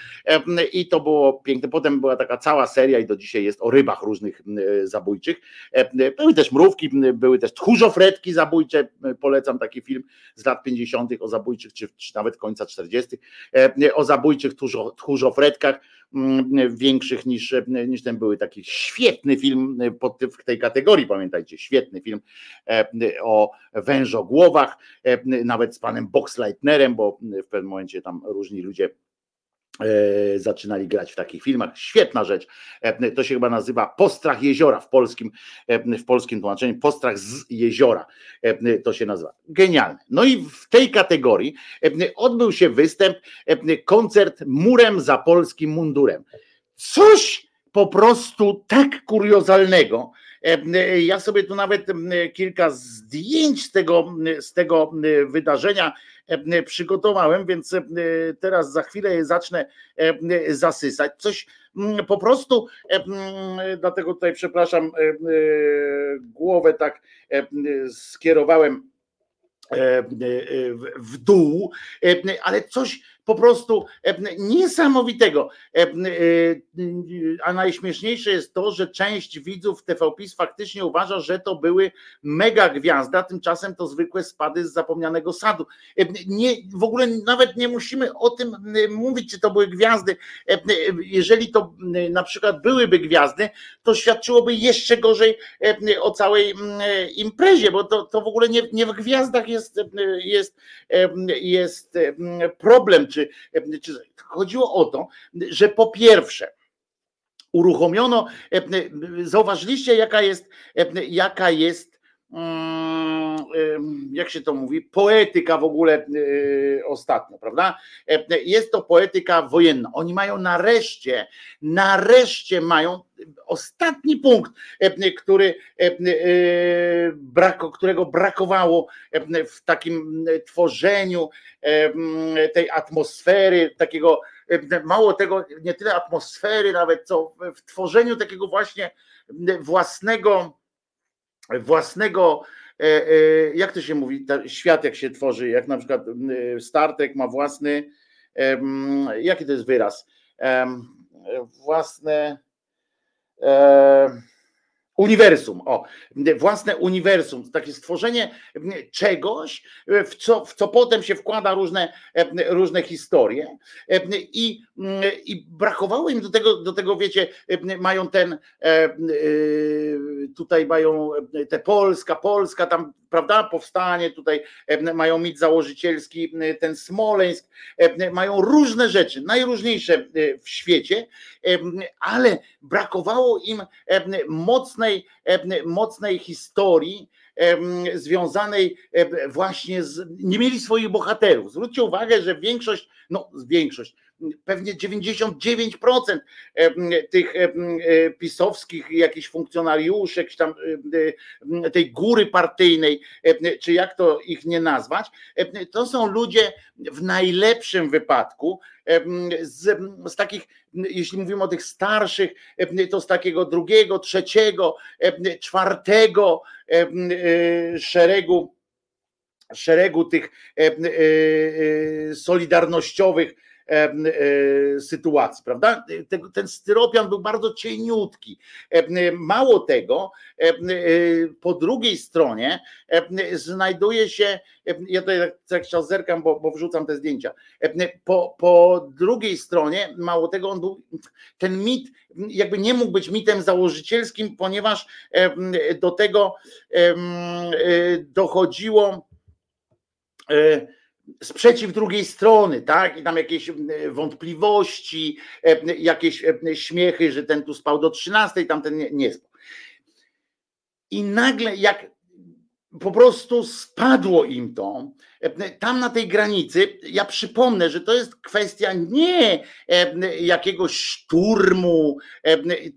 A: i to było piękne. Potem była taka cała seria i do dzisiaj jest o rybach różnych zabójczych. Były też mrówki, były też tchórzofretki zabójcze, polecam taki film z lat 50. o zabójczych, czy, czy nawet końca 40. o zabójczych tchórzofretkach większych niż, niż ten były taki świetny film pod, w tej kategorii, pamiętajcie, świetny film o wężogłowach, nawet z panem Boxleitnerem, bo w pewnym momencie tam różni ludzie E, zaczynali grać w takich filmach. Świetna rzecz. E, to się chyba nazywa Postrach Jeziora w polskim, e, w polskim tłumaczeniu. Postrach z jeziora to się nazywa. Genialne. No i w tej kategorii odbył się występ, koncert murem za polskim mundurem. Coś po prostu tak kuriozalnego, Ja sobie tu nawet kilka zdjęć z tego, z tego wydarzenia przygotowałem, więc teraz za chwilę je zacznę zasysać. Coś po prostu, dlatego tutaj przepraszam, głowę tak skierowałem w dół, ale coś po prostu niesamowitego. A najśmieszniejsze jest to, że część widzów TVPiS faktycznie uważa, że to były mega gwiazdy, a tymczasem to zwykłe spady z zapomnianego sadu. Nie, w ogóle nawet nie musimy o tym mówić, czy to były gwiazdy. Jeżeli to na przykład byłyby gwiazdy, to świadczyłoby jeszcze gorzej o całej imprezie, bo to, to w ogóle nie, nie w gwiazdach jest, jest, jest problem, czy czy, chodziło o to, że po pierwsze, uruchomiono, zauważyliście, jaka jest, jaka jest jak się to mówi, poetyka w ogóle ostatnio, prawda? Jest to poetyka wojenna. Oni mają nareszcie, nareszcie mają ostatni punkt, który, którego brakowało w takim tworzeniu tej atmosfery, takiego mało tego, nie tyle atmosfery nawet, co w tworzeniu takiego właśnie własnego własnego, e, e, jak to się mówi, świat jak się tworzy, jak na przykład Startek ma własny, jaki to jest wyraz, własne Uniwersum, o, własne uniwersum, takie stworzenie czegoś, w co, w co potem się wkłada różne, różne historie i, i brakowało im do tego, do tego, wiecie, mają ten, tutaj mają te Polska, Polska, tam prawda, powstanie, tutaj mają mit założycielski, ten Smoleńsk, mają różne rzeczy, najróżniejsze w świecie, ale brakowało im mocnej, mocnej historii, związanej właśnie z. Nie mieli swoich bohaterów. Zwróćcie uwagę, że większość, no większość, pewnie 99% tych pisowskich jakichś funkcjonariuszy, jakiś tam tej góry partyjnej, czy jak to ich nie nazwać, to są ludzie w najlepszym wypadku z, z takich, jeśli mówimy o tych starszych, to z takiego drugiego, trzeciego, czwartego szeregu szeregu tych solidarnościowych E, sytuacji, prawda? Ten styropian był bardzo cieniutki. Mało tego, po drugiej stronie znajduje się, ja tutaj tak chciał zerkam, bo, bo wrzucam te zdjęcia. Po, po drugiej stronie, mało tego, on był, ten mit jakby nie mógł być mitem założycielskim, ponieważ do tego dochodziło e, sprzeciw drugiej strony, tak? I tam jakieś e, wątpliwości, e, jakieś e, śmiechy, że ten tu spał do 13, tamten nie, nie spał. I nagle, jak po prostu spadło im to, tam na tej granicy, ja przypomnę, że to jest kwestia nie jakiegoś szturmu,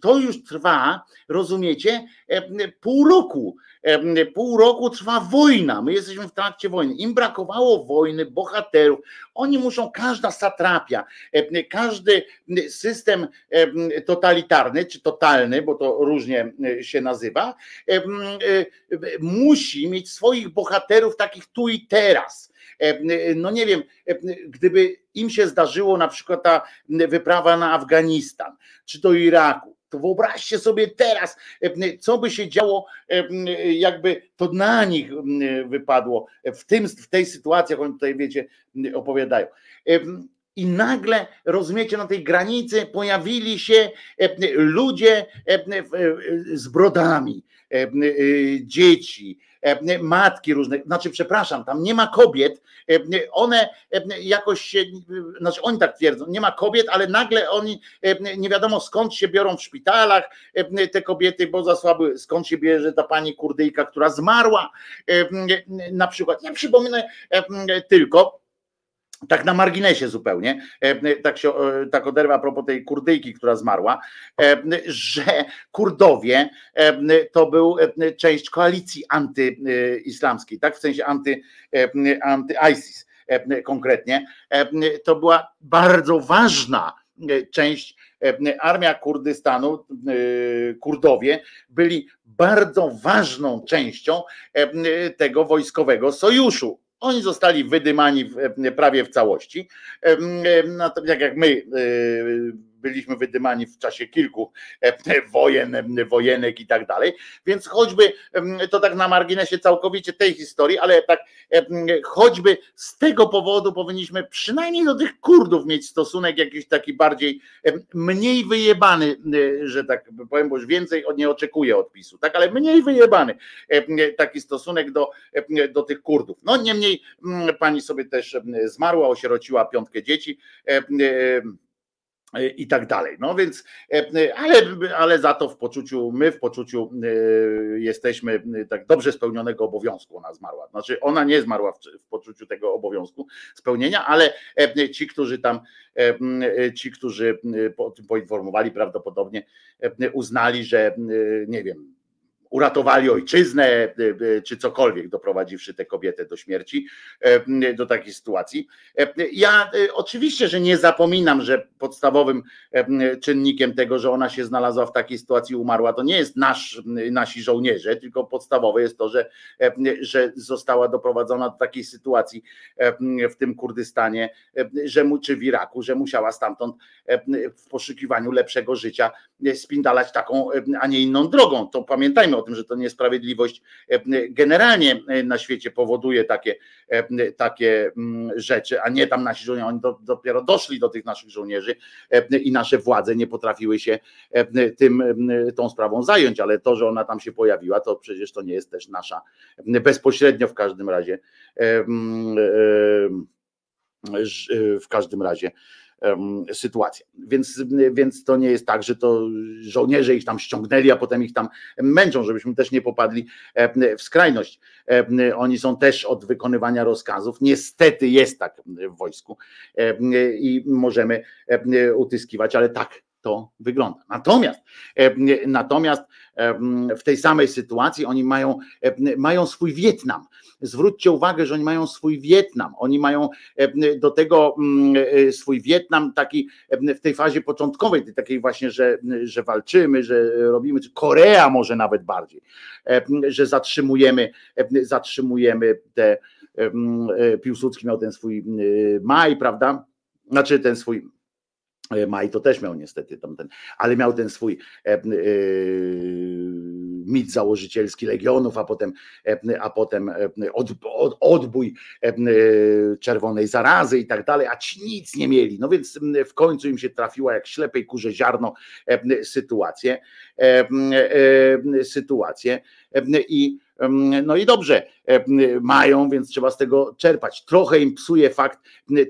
A: to już trwa, rozumiecie, pół roku Pół roku trwa wojna. My jesteśmy w trakcie wojny. Im brakowało wojny, bohaterów. Oni muszą, każda satrapia, każdy system totalitarny, czy totalny, bo to różnie się nazywa, musi mieć swoich bohaterów takich tu i teraz. No nie wiem, gdyby im się zdarzyło na przykład ta wyprawa na Afganistan, czy do Iraku, to wyobraźcie sobie teraz, e, co by się działo, e, jakby to na nich wypadło w, tym, w tej sytuacji, jak oni tutaj wiecie, opowiadają. E, I nagle, rozumiecie, na tej granicy pojawili się ludzie z brodami, dzieci, E, matki różne, znaczy przepraszam, tam nie ma kobiet, e, one e, jakoś się, znaczy oni tak twierdzą, nie ma kobiet, ale nagle oni nie wiadomo skąd się biorą w szpitalach te kobiety, bo zasłaby, skąd się bierze ta pani kurdyjka, która zmarła na przykład. Ja przypomnę tylko, tak na marginesie zupełnie, tak się tak oderwa a propos tej kurdyjki, która zmarła, że Kurdowie to był część koalicji antyislamskiej, tak? W sensie anty, anty-ISIS konkretnie. To była bardzo ważna część armia Kurdystanu, Kurdowie byli bardzo ważną częścią tego wojskowego sojuszu oni zostali wydymani prawie w całości. Tak jak my e, byliśmy wydymani w czasie kilku e, wojen, wojenek i tak dalej. Więc choćby to tak na marginesie całkowicie tej historii, ale tak choćby z tego powodu powinniśmy przynajmniej do tych Kurdów mieć stosunek jakiś taki bardziej mniej wyjebany, e, że tak powiem, bo już więcej nie oczekuję odpisu, tak, ale mniej wyjebany taki stosunek do, do tych Kurdów. No niemniej pani sobie też zmarła, osierociła piątkę dzieci i tak dalej. No więc, e, ale, ale za to w poczuciu, my w poczuciu e, jesteśmy tak dobrze spełnionego obowiązku ona zmarła. Znaczy ona nie zmarła w, w poczuciu tego obowiązku spełnienia, ale e, ci, którzy tam, ci, którzy poinformowali prawdopodobnie uznali, że nie wiem, uratowali ojczyznę, e, e, czy cokolwiek, doprowadziwszy tę kobietę do śmierci, e, do takiej sytuacji. Ja oczywiście, że nie zapominam, że podstawowym czynnikiem tego, że ona się znalazła w takiej sytuacji, umarła, to nie jest nasz, nasi żołnierze, tylko podstawowe jest to, że, że została doprowadzona do takiej sytuacji w tym Kurdystanie, że mu, czy w Iraku, że musiała stamtąd w poszukiwaniu lepszego życia spindalać taką, a nie inną drogą. To pamiętajmy o tym, że to niesprawiedliwość e, generalnie e, na świecie powoduje takie, e, takie rzeczy, a nie tam nasi żołnierze, oni do, dopiero doszli do tych naszych żołnierzy i nasze władze nie potrafiły się tym, tą sprawą zająć, ale to, że ona tam się pojawiła, to przecież to nie jest też nasza bezpośrednio w każdym razie w każdym razie sytuacja. Więc, więc to nie jest tak, że to żołnierze ich tam ściągnęli, a potem ich tam męczą, żebyśmy też nie popadli w skrajność. Oni są też od wykonywania rozkazów. Niestety jest tak w wojsku i możemy utyskiwać, ale tak to wygląda. Natomiast, natomiast w tej samej sytuacji oni mają, mają swój Wietnam. Zwróćcie uwagę, że oni mają swój Wietnam. Oni mają do tego e, swój Wietnam taki w tej fazie początkowej, takiej właśnie, że, że walczymy, że robimy, Korea może nawet bardziej, że zatrzymujemy, zatrzymujemy te e, Piłsudski miał ten swój maj, prawda? Znaczy ten swój E, Maj to też miał niestety tamten, ale miał ten swój e, e, mit założycielski Legionów, a potem, a potem od, od, odbój czerwonej zarazy i tak dalej, a ci nic nie mieli. No więc w końcu im się trafiła jak ślepej kurze ziarno sytuację, sytuację i no i dobrze, mają, więc trzeba z tego czerpać. Trochę im psuje fakt,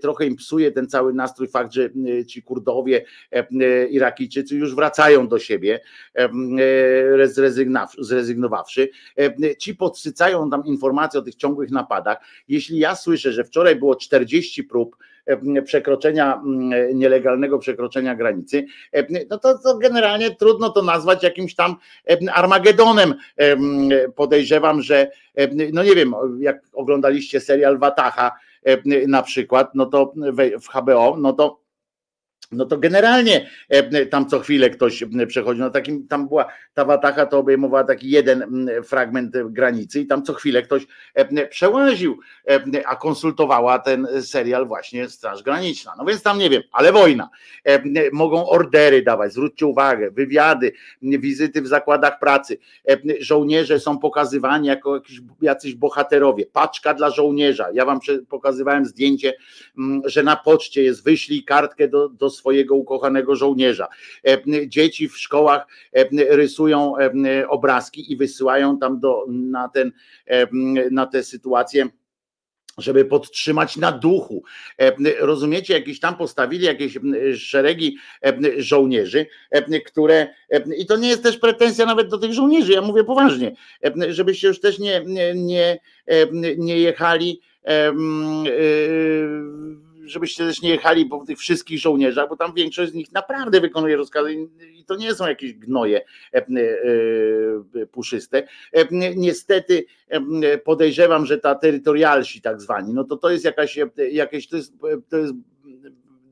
A: trochę im psuje ten cały nastrój fakt, że ci Kurdowie, Irakijczycy już wracają do siebie, zrezygnowawszy. Ci podsycają tam informacje o tych ciągłych napadach. Jeśli ja słyszę, że wczoraj było 40 prób, przekroczenia, nielegalnego przekroczenia granicy, no to, to generalnie trudno to nazwać jakimś tam Armagedonem. Podejrzewam, że no nie wiem, jak oglądaliście serial Wataha na przykład, no to w HBO, no to no to generalnie e, tam co chwilę ktoś przechodzi. No takim, tam była ta watacha, to obejmowała taki jeden fragment granicy i tam co chwilę ktoś e, przełaził, e, a konsultowała ten serial właśnie Straż Graniczna. No więc tam nie wiem, ale wojna. Mogą ordery dawać, zwróćcie uwagę, wywiady, wizyty w zakładach pracy. Żołnierze są pokazywani jako jakiś, jacyś bohaterowie. Paczka dla żołnierza. Ja wam pokazywałem zdjęcie, że na poczcie jest wyślij kartkę do, do swojego ukochanego żołnierza. E, dzieci w szkołach e, rysują e, obrazki i wysyłają tam do, na, ten, na tę sytuację żeby podtrzymać na duchu. Rozumiecie, jakieś tam postawili jakieś szeregi żołnierzy, które, i to nie jest też pretensja nawet do tych żołnierzy, ja mówię poważnie, żebyście już też nie, nie, nie jechali żebyście też nie jechali po tych wszystkich żołnierzach, bo tam większość z nich naprawdę wykonuje rozkazy i to nie są jakieś gnoje puszyste. Niestety podejrzewam, że ta terytorialsi tak zwani, no to to jest jakaś, jakieś, to jest, to jest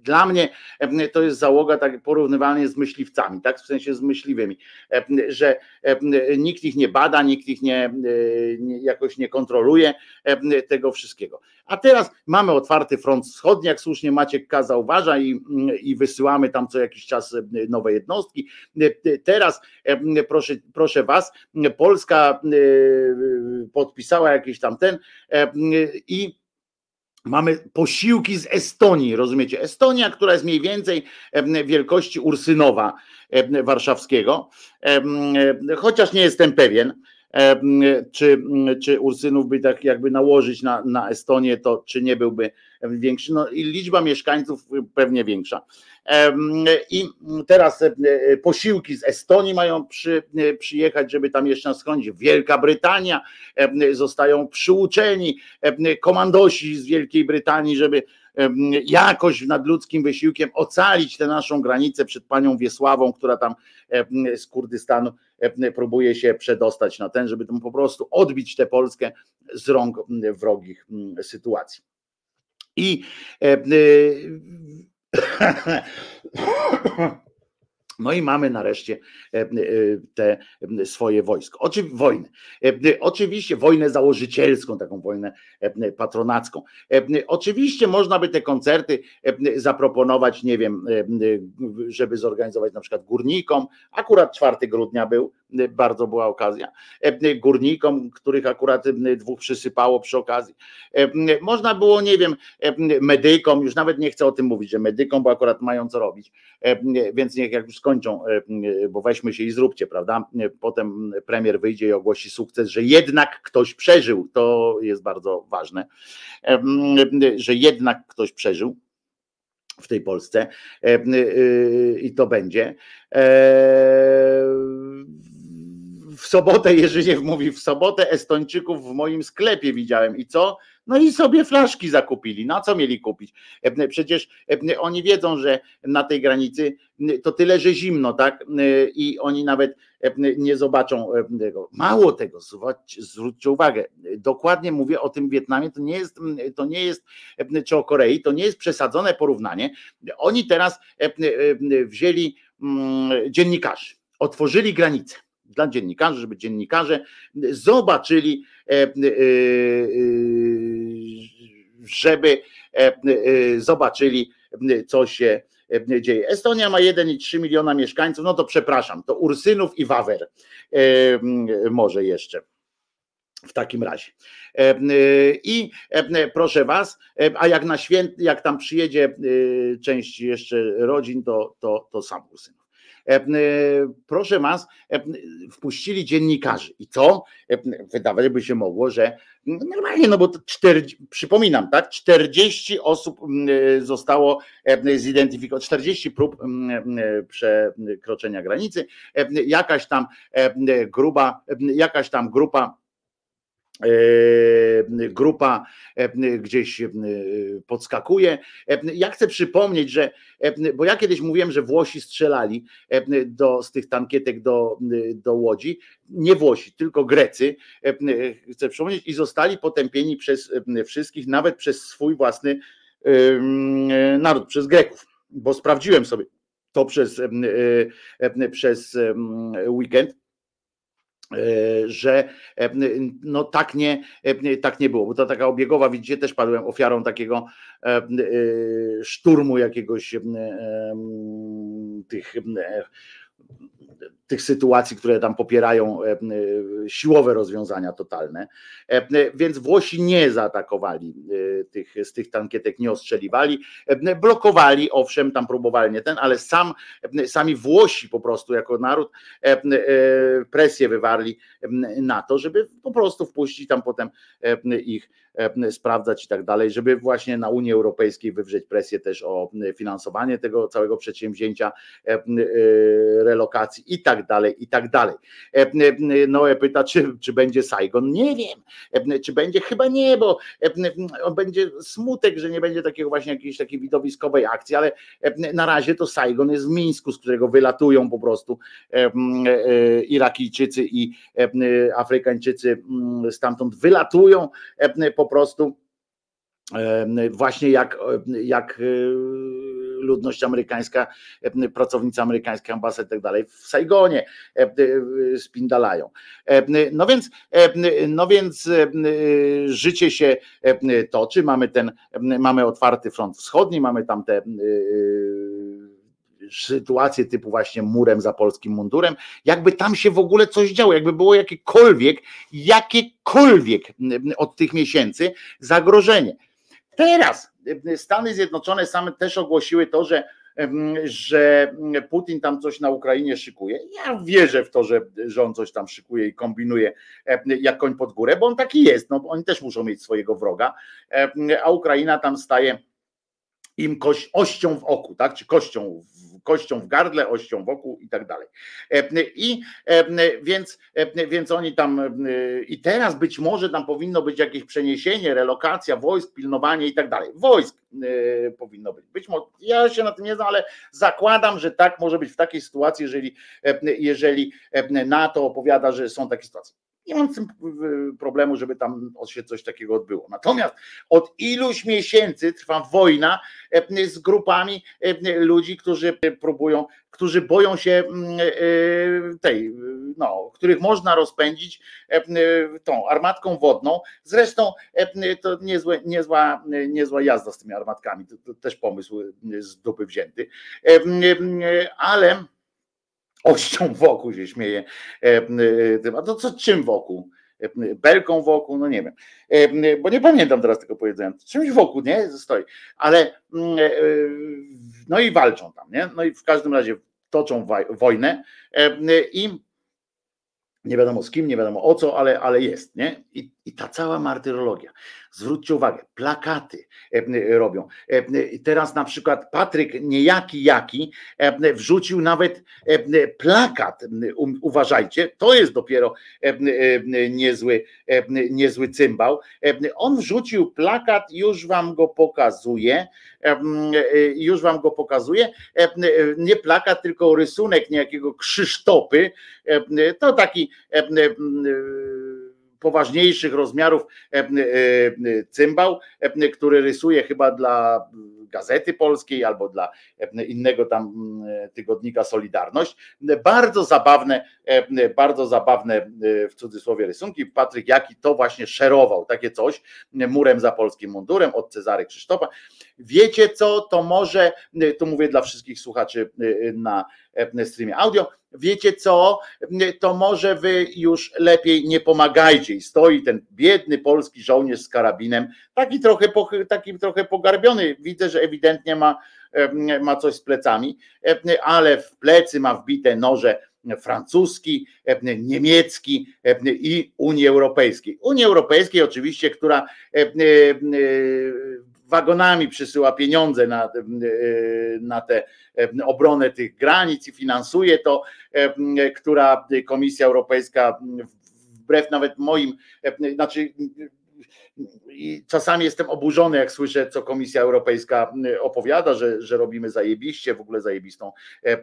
A: dla mnie to jest załoga tak porównywalnie z myśliwcami, tak w sensie z myśliwymi, że nikt ich nie bada, nikt ich nie, nie jakoś nie kontroluje tego wszystkiego. A teraz mamy otwarty front wschodni, jak słusznie Maciek K. zauważa i, i wysyłamy tam co jakiś czas nowe jednostki. Teraz proszę, proszę Was, Polska podpisała jakiś tam ten i Mamy posiłki z Estonii, rozumiecie? Estonia, która jest mniej więcej wielkości Ursynowa warszawskiego, chociaż nie jestem pewien, czy, czy Ursynów by tak jakby nałożyć na, na Estonię, to czy nie byłby większy. No i liczba mieszkańców pewnie większa. I teraz posiłki z Estonii mają przy, przyjechać, żeby tam jeszcze nas schronić. Wielka Brytania zostają przyuczeni, komandosi z Wielkiej Brytanii, żeby jakoś nadludzkim wysiłkiem ocalić tę naszą granicę przed panią Wiesławą, która tam z Kurdystanu próbuje się przedostać na ten, żeby po prostu odbić tę Polskę z rąk wrogich sytuacji. I No i mamy nareszcie e, e, te swoje wojsko. Oczywiście wojnę. E, oczywiście wojnę założycielską, taką wojnę patronacką. Oczywiście można by te koncerty zaproponować, nie wiem, żeby zorganizować na przykład górnikom. Akurat 4 grudnia był, bardzo była okazja. Górnikom, których akurat dwóch przysypało przy okazji. Można było, nie wiem, medykom, już nawet nie chcę o tym mówić, że medykom, bo akurat mają co robić, więc niech jak już skończą, bo weźmy się i zróbcie, prawda? Potem premier wyjdzie i ogłosi sukces, że jednak ktoś przeżył. To jest bardzo ważne, że jednak ktoś przeżył w tej Polsce i to będzie w sobotę Jerzyniew mówi, w sobotę Estończyków w moim sklepie widziałem i co? No i sobie flaszki zakupili. Na co mieli kupić? E, przecież e, oni wiedzą, że na tej granicy to tyle, że zimno, tak? E, I oni nawet nie zobaczą tego. Mało tego, zwróćcie uwagę, dokładnie mówię o tym Wietnamie, to nie jest, to nie jest, czy o Korei, to nie jest przesadzone porównanie. Oni teraz wzięli dziennikarzy, otworzyli granice dla dziennikarzy, żeby dziennikarze zobaczyli, e, e, e, żeby zobaczyli, co się dzieje. Estonia ma 1,3 miliona mieszkańców, no to przepraszam, to Ursynów i Wawer może jeszcze w takim razie. I proszę Was, a jak na święty, jak tam przyjedzie część jeszcze rodzin, to, to, to sam Ursynów. E, e, proszę was, e, wpuścili dziennikarzy. I co? Wydawać by się mogło, że normalnie, no bo to 40, przypominam, tak? 40 osób zostało zidentyfikowanych, 40 prób przekroczenia granicy, jakaś tam gruba, jakaś tam grupa grupa e, gdzieś e, podskakuje. Ja chcę przypomnieć, że, bo ja kiedyś mówiłem, że Włosi strzelali do, z tych tankietek do, do Łodzi, nie Włosi, tylko Grecy, chcę przypomnieć, i zostali potępieni przez wszystkich, nawet przez swój własny naród, przez Greków, bo sprawdziłem sobie to przez, przez weekend. E, że e, no tak nie, e, tak nie było, bo to taka obiegowa, widzicie, też padłem ofiarą takiego szturmu jakiegoś tych tych sytuacji, które tam popierają e, e, siłowe rozwiązania totalne. E, więc Włosi nie zaatakowali tych, z tych tankietek, nie ostrzeliwali, blokowali, owszem, tam próbowali nie ten, ale sam, sami Włosi po prostu jako naród presję wywarli na to, żeby po prostu wpuścić tam potem ich sprawdzać i tak dalej, żeby właśnie na Unii Europejskiej wywrzeć presję też o finansowanie tego całego przedsięwzięcia relokacji i tak tak dalej, i tak dalej. Noe pyta, czy, czy będzie Saigon? Nie wiem. Czy będzie? Chyba nie, bo będzie smutek, że nie będzie takiego właśnie jakiejś takiej widowiskowej akcji, ale na razie to Saigon jest w Mińsku, z którego wylatują po prostu Irakijczycy i Afrykańczycy stamtąd wylatują po prostu właśnie jak, jak e, ludność amerykańska, pracownicy amerykańskich ambasad i tak dalej w Saigonie spindalają. No więc, no więc życie się toczy, mamy ten, mamy otwarty front wschodni, mamy tam te sytuacje typu właśnie murem za polskim mundurem, jakby tam się w ogóle coś działo, jakby było jakiekolwiek, jakiekolwiek od tych miesięcy zagrożenie. Teraz Stany Zjednoczone same też ogłosiły to, że że Putin tam coś na Ukrainie szykuje. Ja wierzę w to, że, on coś tam szykuje i kombinuje jak koń pod górę, bo on taki jest. No, oni też muszą mieć swojego wroga, a Ukraina tam staje im kość, ością w oku, tak? Czy kością w kością w gardle, ością wokół i tak dalej. E, I e, więc, e, więc oni tam i teraz być może tam powinno być jakieś przeniesienie, relokacja wojsk, pilnowanie i tak dalej. Wojsk powinno być. Być może ja się na tym nie znam, ale zakładam, że tak może być w takiej sytuacji, jeżeli, jeżeli NATO opowiada, że są takie sytuacje. Nie mam z tym problemu, żeby tam się coś takiego odbyło. Natomiast od iluś miesięcy trwa wojna e, z grupami e, ludzi, którzy próbują, którzy boją się mm, e, tej, no, których można rozpędzić tą armatką wodną. Zresztą to niezłe, niezła, niezła jazda z tymi armatkami. To, to też pomysł z dupy wzięty. Ale ością wokół się śmieje. E, e, a to co czym wokół? E, belką wokół, no nie wiem, bo nie pamiętam teraz tego powiedzenia, czymś wokół, nie, stoi, ale mm, no i walczą tam, nie, no i w każdym razie toczą wojnę i nie wiadomo z kim, nie wiadomo o co, ale, ale jest, nie? I, I ta cała martyrologia. Zwróćcie uwagę, plakaty e, robią. E, teraz na przykład Patryk niejaki jaki e, wrzucił nawet plakat. Uważajcie, to jest dopiero niezły, niezły cymbał. On wrzucił plakat, już wam go pokazuję. Już wam go pokazuję. Nie plakat, tylko rysunek niejakiego Krzysztopy. To taki poważniejszych rozmiarów e, e, cymbał, e, który rysuje chyba dla Gazety Polskiej albo dla innego tam tygodnika Solidarność. Bardzo zabawne, bardzo zabawne w cudzysłowie rysunki. Patryk Jaki to właśnie szerował, takie coś, murem za polskim mundurem od Cezary Krzysztofa. Wiecie co, to może, tu mówię dla wszystkich słuchaczy na streamie audio, wiecie co, to może wy już lepiej nie pomagajcie. I stoi ten biedny polski żołnierz z karabinem, taki trochę, taki trochę pogarbiony. Widzę, że ewidentnie ma, ma coś z plecami, ale w plecy ma wbite noże francuski, niemiecki i Unii Europejskiej. Unii Europejskiej oczywiście, która wagonami przysyła pieniądze na, e, na tę e, obronę tych granic i finansuje to, e, która Komisja Europejska wbrew nawet moim, znaczy i czasami jestem oburzony, jak słyszę, co Komisja Europejska opowiada, że, że robimy zajebiście, w ogóle zajebistą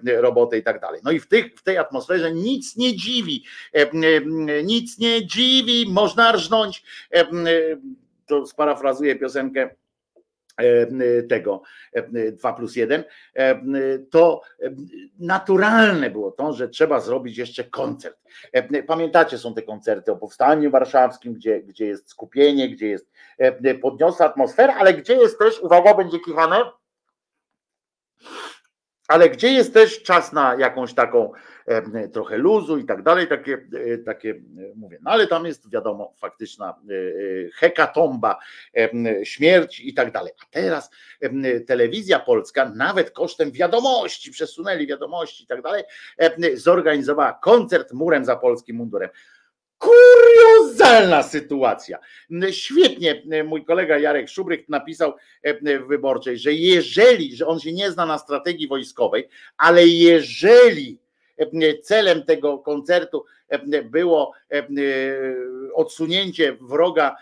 A: robotę i tak dalej. No i w, tych, w tej atmosferze nic nie dziwi, nic nie dziwi, można rżnąć, to sparafrazuję piosenkę tego 2 e, plus 1, e, to naturalne było to, że trzeba zrobić jeszcze koncert. Pamiętacie, są te koncerty o powstaniu warszawskim, gdzie, gdzie jest skupienie, gdzie jest podniosła atmosfera, ale gdzie jest też, uwaga, będzie kichane, ale gdzie jest też czas na jakąś taką trochę luzu i tak dalej, takie, e, takie e, mówię. No ale tam jest wiadomo faktyczna e, hekatomba, śmierci i tak dalej. A teraz telewizja polska, nawet kosztem wiadomości, przesunęli wiadomości i tak dalej, zorganizowała koncert murem za polskim mundurem. Kuriozalna sytuacja. Świetnie mój kolega Jarek Szubryk napisał w wyborczej, że jeżeli, że on się nie zna na strategii wojskowej, ale jeżeli celem tego koncertu było odsunięcie wroga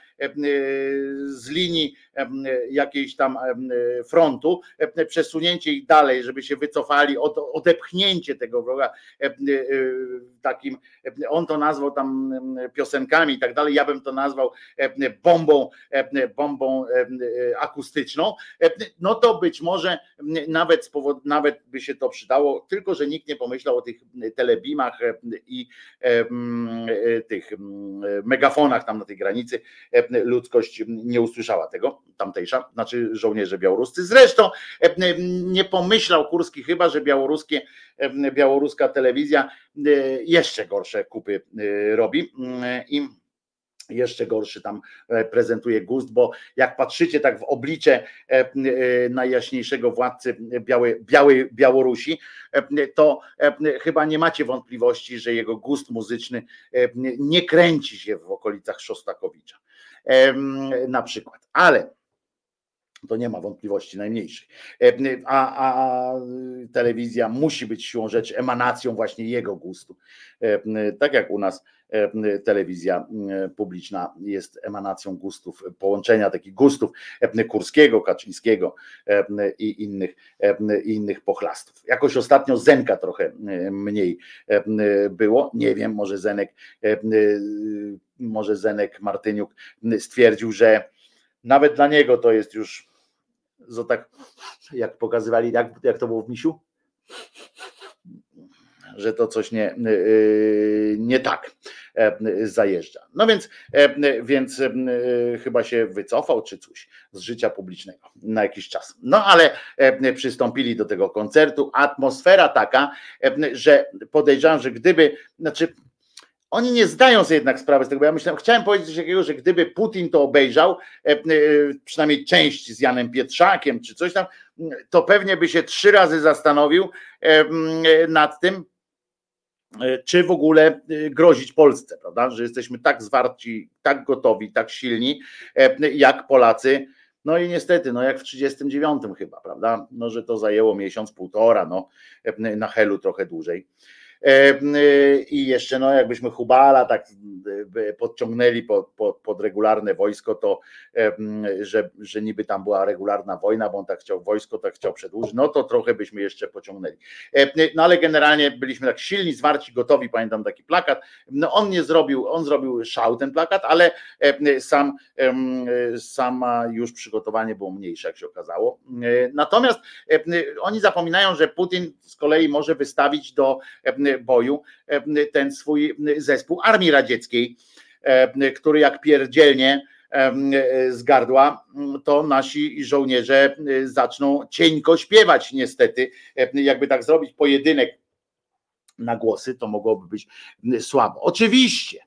A: z linii jakiejś tam frontu, przesunięcie ich dalej, żeby się wycofali, odepchnięcie tego wroga takim, on to nazwał tam piosenkami i tak dalej, ja bym to nazwał bombą, bombą akustyczną, no to być może nawet, nawet by się to przydało, tylko że nikt nie pomyślał o tych telebimach i tych megafonach tam na tej granicy, ludzkość nie usłyszała tego, tamtejsza, znaczy żołnierze białoruscy. Zresztą nie pomyślał Kurski chyba, że białoruskie, białoruska telewizja jeszcze gorsze kupy robi i jeszcze gorszy tam prezentuje gust, bo jak patrzycie tak w oblicze najjaśniejszego władcy Białej, Białej Białorusi, to chyba nie macie wątpliwości, że jego gust muzyczny nie kręci się w okolicach Szostakowicza na przykład. Ale to nie ma wątpliwości najmniejszych. A, a, telewizja musi być siłą rzeczy emanacją właśnie jego gustu. Tak jak u nas telewizja publiczna jest emanacją gustów, połączenia takich gustów Kurskiego, Kaczyńskiego i innych, innych pochlastów. Jakoś ostatnio Zenka trochę mniej było, nie wiem, może Zenek może Zenek Martyniuk stwierdził, że nawet dla niego to jest już zo tak, jak pokazywali, jak, jak to było w misiu, że to coś nie, yy, nie tak e, zajeżdża. No więc, e, więc e, chyba się wycofał czy coś z życia publicznego na jakiś czas. No ale przystąpili do tego koncertu. Atmosfera taka, że podejrzewam, że gdyby, znaczy oni nie zdają sobie jednak sprawy z tego, bo ja myślałem, chciałem powiedzieć coś takiego, że gdyby Putin to obejrzał, e, e, przynajmniej część z Janem Pietrzakiem czy coś tam, to pewnie by się trzy razy zastanowił e, nad tym, czy w ogóle grozić Polsce, prawda? Że jesteśmy tak zwarci, tak gotowi, tak silni, jak Polacy. No i niestety, no jak w 39 chyba, prawda? No, że to zajęło miesiąc, półtora, no na helu trochę dłużej. E, I jeszcze, no, jakbyśmy Hubala tak e, podciągnęli pod, pod, pod regularne wojsko, to e, że, że niby tam była regularna wojna, bo on tak chciał wojsko, tak chciał przedłużyć, no to trochę byśmy jeszcze pociągnęli. No ale generalnie byliśmy tak silni, zwarci, gotowi, pamiętam taki plakat. No on nie zrobił, on zrobił szał ten plakat, ale sam, sama już przygotowanie było mniejsze, jak się okazało. Natomiast oni zapominają, że Putin z kolei może wystawić do boju e, ten swój zespół Armii Radzieckiej, e, który jak pierdzielnie e, z gardła, to nasi żołnierze zaczną cieńko śpiewać niestety, jakby tak zrobić pojedynek na głosy, to mogłoby być słabo. Oczywiście,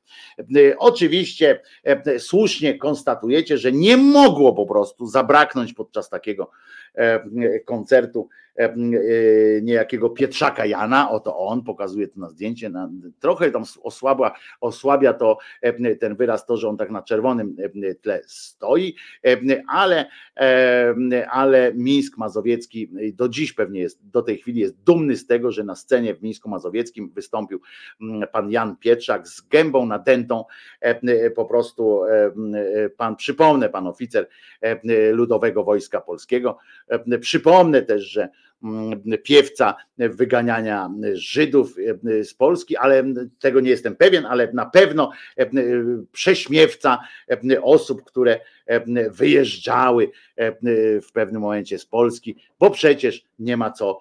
A: oczywiście słusznie konstatujecie, że nie mogło po prostu zabraknąć podczas takiego koncertu E, e, niejakiego Pietrzaka Jana, oto on, pokazuje to na zdjęcie, na, trochę tam osłabia, osłabia to e, ten wyraz, to, że on tak na czerwonym tle stoi, ale, ale Mińsk Mazowiecki do dziś pewnie jest, do tej chwili jest dumny z tego, że na scenie w Mińsku Mazowieckim wystąpił pan Jan Pietrzak z gębą nadętą, po prostu pan, przypomnę, pan oficer Ludowego Wojska Polskiego, przypomnę też, że Mm, piewca wyganiania Żydów e, z Polski, ale tego nie jestem pewien, ale na pewno e, prześmiewca e, osób, które wyjeżdżały w pewnym momencie z Polski, bo przecież nie ma co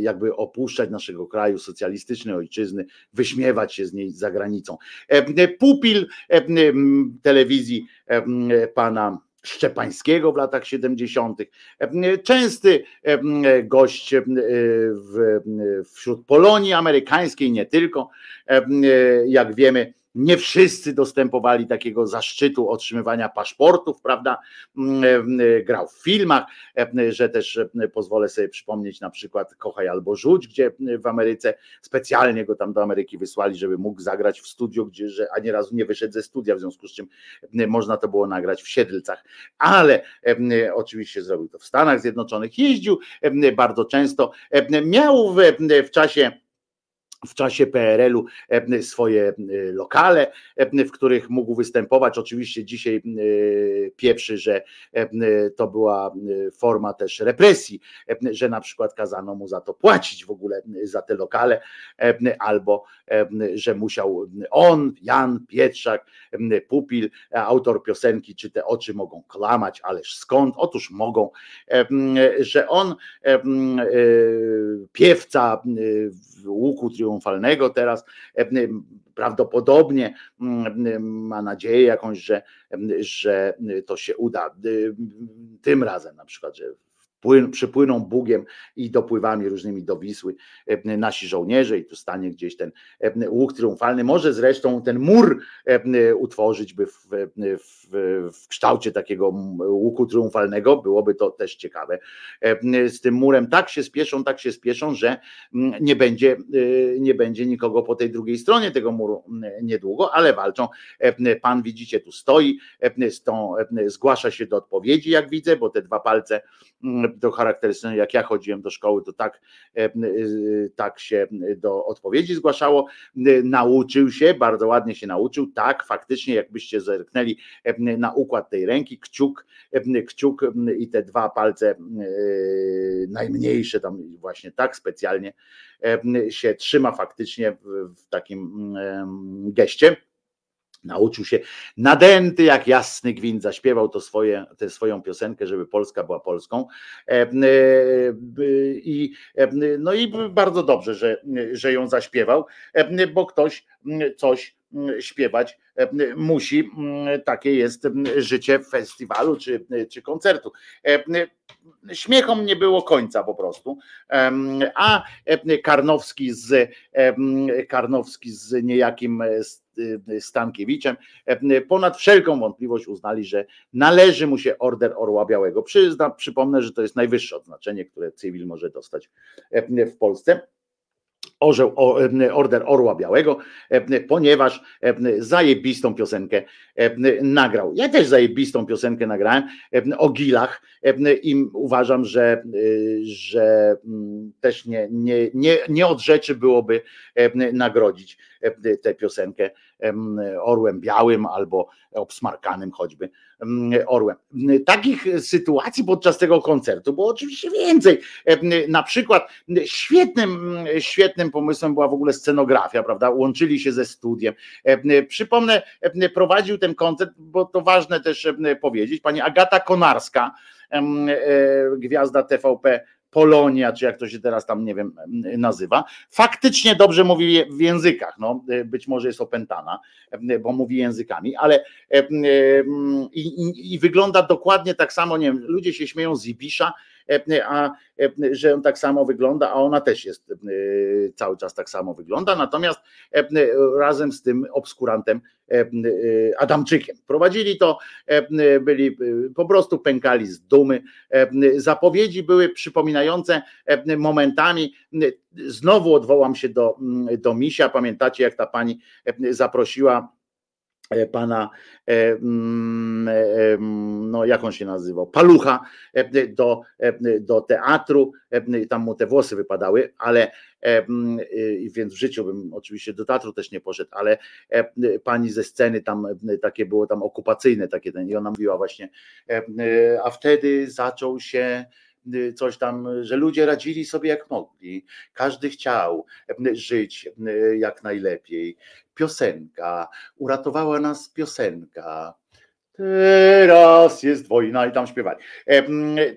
A: jakby opuszczać naszego kraju, socjalistycznej ojczyzny, wyśmiewać się z niej za granicą. Pupil telewizji pana Szczepańskiego w latach 70. Częsty gość wśród Polonii amerykańskiej, nie tylko. Jak wiemy, nie wszyscy dostępowali takiego zaszczytu otrzymywania paszportów, prawda? Grał w filmach, że też pozwolę sobie przypomnieć na przykład Kochaj albo Rzuć, gdzie w Ameryce specjalnie go tam do Ameryki wysłali, żeby mógł zagrać w studiu, gdzie że ani razu nie wyszedł ze studia, w związku z czym można to było nagrać w Siedlcach, ale oczywiście zrobił to w Stanach Zjednoczonych, jeździł bardzo często, miał w, w czasie w czasie PRL-u e, swoje e, lokale, e, w których mógł występować. Oczywiście dzisiaj pieprzy, że to była forma też represji, że na przykład kazano mu za to płacić w ogóle za te lokale, albo że musiał on, Jan Pietrzak, Pupil, autor piosenki, czy te oczy mogą klamać, ależ skąd? Otóż mogą, że on, piewca łuku triumfalnego teraz prawdopodobnie ma nadzieję jakąś, że, że to się uda. Tym razem na przykład, że płyn, przypłyną Bugiem i dopływami różnymi do Wisły e, nasi żołnierze i tu stanie gdzieś ten e, łuk triumfalny. Może zresztą ten mur e, utworzyć by w, w, w kształcie takiego łuku triumfalnego, byłoby to też ciekawe. Z tym murem tak się spieszą, tak się spieszą, że nie będzie, nie będzie nikogo po tej drugiej stronie tego muru niedługo, ale walczą. Pan widzicie tu stoi, z tą, zgłasza się do odpowiedzi, jak widzę, bo te dwa palce to charakterystyczne, jak ja chodziłem do szkoły, to tak, e, tak się do odpowiedzi zgłaszało. Nauczył się, bardzo ładnie się nauczył. Tak, faktycznie, jakbyście zerknęli na układ tej ręki, kciuk, kciuk i te dwa palce e, najmniejsze, tam właśnie tak specjalnie się trzyma faktycznie w takim geście Nauczył się nadęty jak jasny gwint, zaśpiewał to swoje, tę swoją piosenkę, żeby Polska była Polską. E, e, I, e, no i bardzo dobrze, że, że ją zaśpiewał, bo ktoś coś śpiewać musi. Takie jest życie festiwalu czy, czy koncertu. Śmiechom nie było końca po prostu. A Karnowski z Karnowski z niejakim Stankiewiczem, e, ponad wszelką wątpliwość uznali, że należy mu się Order Orła Białego. Przyzna, przypomnę, że to jest najwyższe odznaczenie, które cywil może dostać e, w Polsce orzeł, order Orła Białego, ponieważ zajebistą piosenkę nagrał. Ja też zajebistą piosenkę nagrałem o gilach i uważam, że, że mm, też nie, nie, nie, nie od rzeczy byłoby nagrodzić tę piosenkę orłem białym albo obsmarkanym choćby orłem. Takich sytuacji podczas tego koncertu było oczywiście więcej. Na przykład świetnym, świetnym pomysłem była w ogóle scenografia, prawda? Łączyli się ze studiem. Przypomnę, prowadził ten koncert, bo to ważne też powiedzieć, pani Agata Konarska, e, gwiazda TVP Polonia, czy jak to się teraz tam, nie wiem, nazywa, faktycznie dobrze mówi w językach. No, być może jest opętana, bo mówi językami, ale i, i, i wygląda dokładnie tak samo, nie wiem, ludzie się śmieją z Ibisza, a że on tak samo wygląda, a ona też jest cały czas tak samo wygląda, natomiast razem z tym obskurantem Adamczykiem. Prowadzili to, byli po prostu pękali z dumy. Zapowiedzi były przypominające momentami. Znowu odwołam się do, do Misia. Pamiętacie, jak ta pani zaprosiła E, pana, e, mm, e, mm, no jak on się nazywał, Palucha do, do teatru, tam mu te włosy wypadały, ale mm, więc w życiu bym oczywiście do teatru też nie poszedł, ale pani ze sceny tam takie było tam okupacyjne takie ten i ona mówiła właśnie, a wtedy zaczął się coś tam, że ludzie radzili sobie jak mogli. Każdy chciał żyć jak najlepiej. Piosenka, uratowała nas piosenka. Teraz jest wojna i tam śpiewali.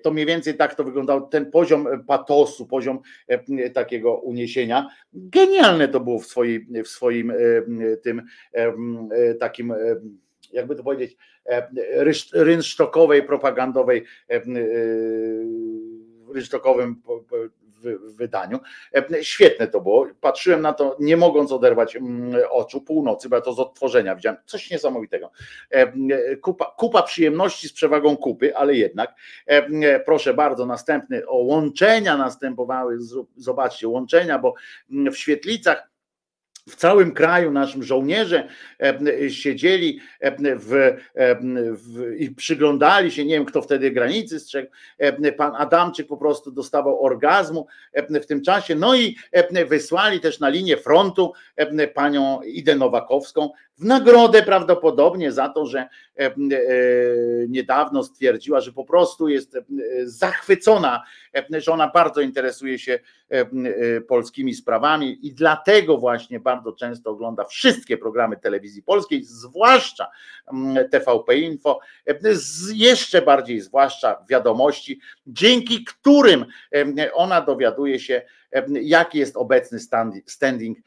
A: To mniej więcej tak to wyglądał ten poziom patosu, poziom takiego uniesienia. Genialne to było w swoim, w swoim tym takim jakby to powiedzieć, rynsztokowej, propagandowej, e, rynsztokowym w wydaniu. Świetne to było. Patrzyłem na to, nie mogąc oderwać oczu północy, bo ja to z odtworzenia widziałem. Coś niesamowitego. Kupa, kupa przyjemności z przewagą kupy, ale jednak. Proszę bardzo, następny o łączenia następowały. Zobaczcie, łączenia, bo w świetlicach w całym kraju naszym żołnierze e, siedzieli e, w, e, w, i przyglądali się, nie wiem kto wtedy granicy strzegł, pan Adamczyk po prostu dostawał orgazmu w tym czasie, no i wysłali też na linię frontu panią Idę Nowakowską, w nagrodę prawdopodobnie za to, że niedawno stwierdziła, że po prostu jest zachwycona, że ona bardzo interesuje się polskimi sprawami i dlatego właśnie bardzo często ogląda wszystkie programy telewizji polskiej, zwłaszcza TVP Info, jeszcze bardziej zwłaszcza wiadomości, dzięki którym ona dowiaduje się jaki jest obecny standing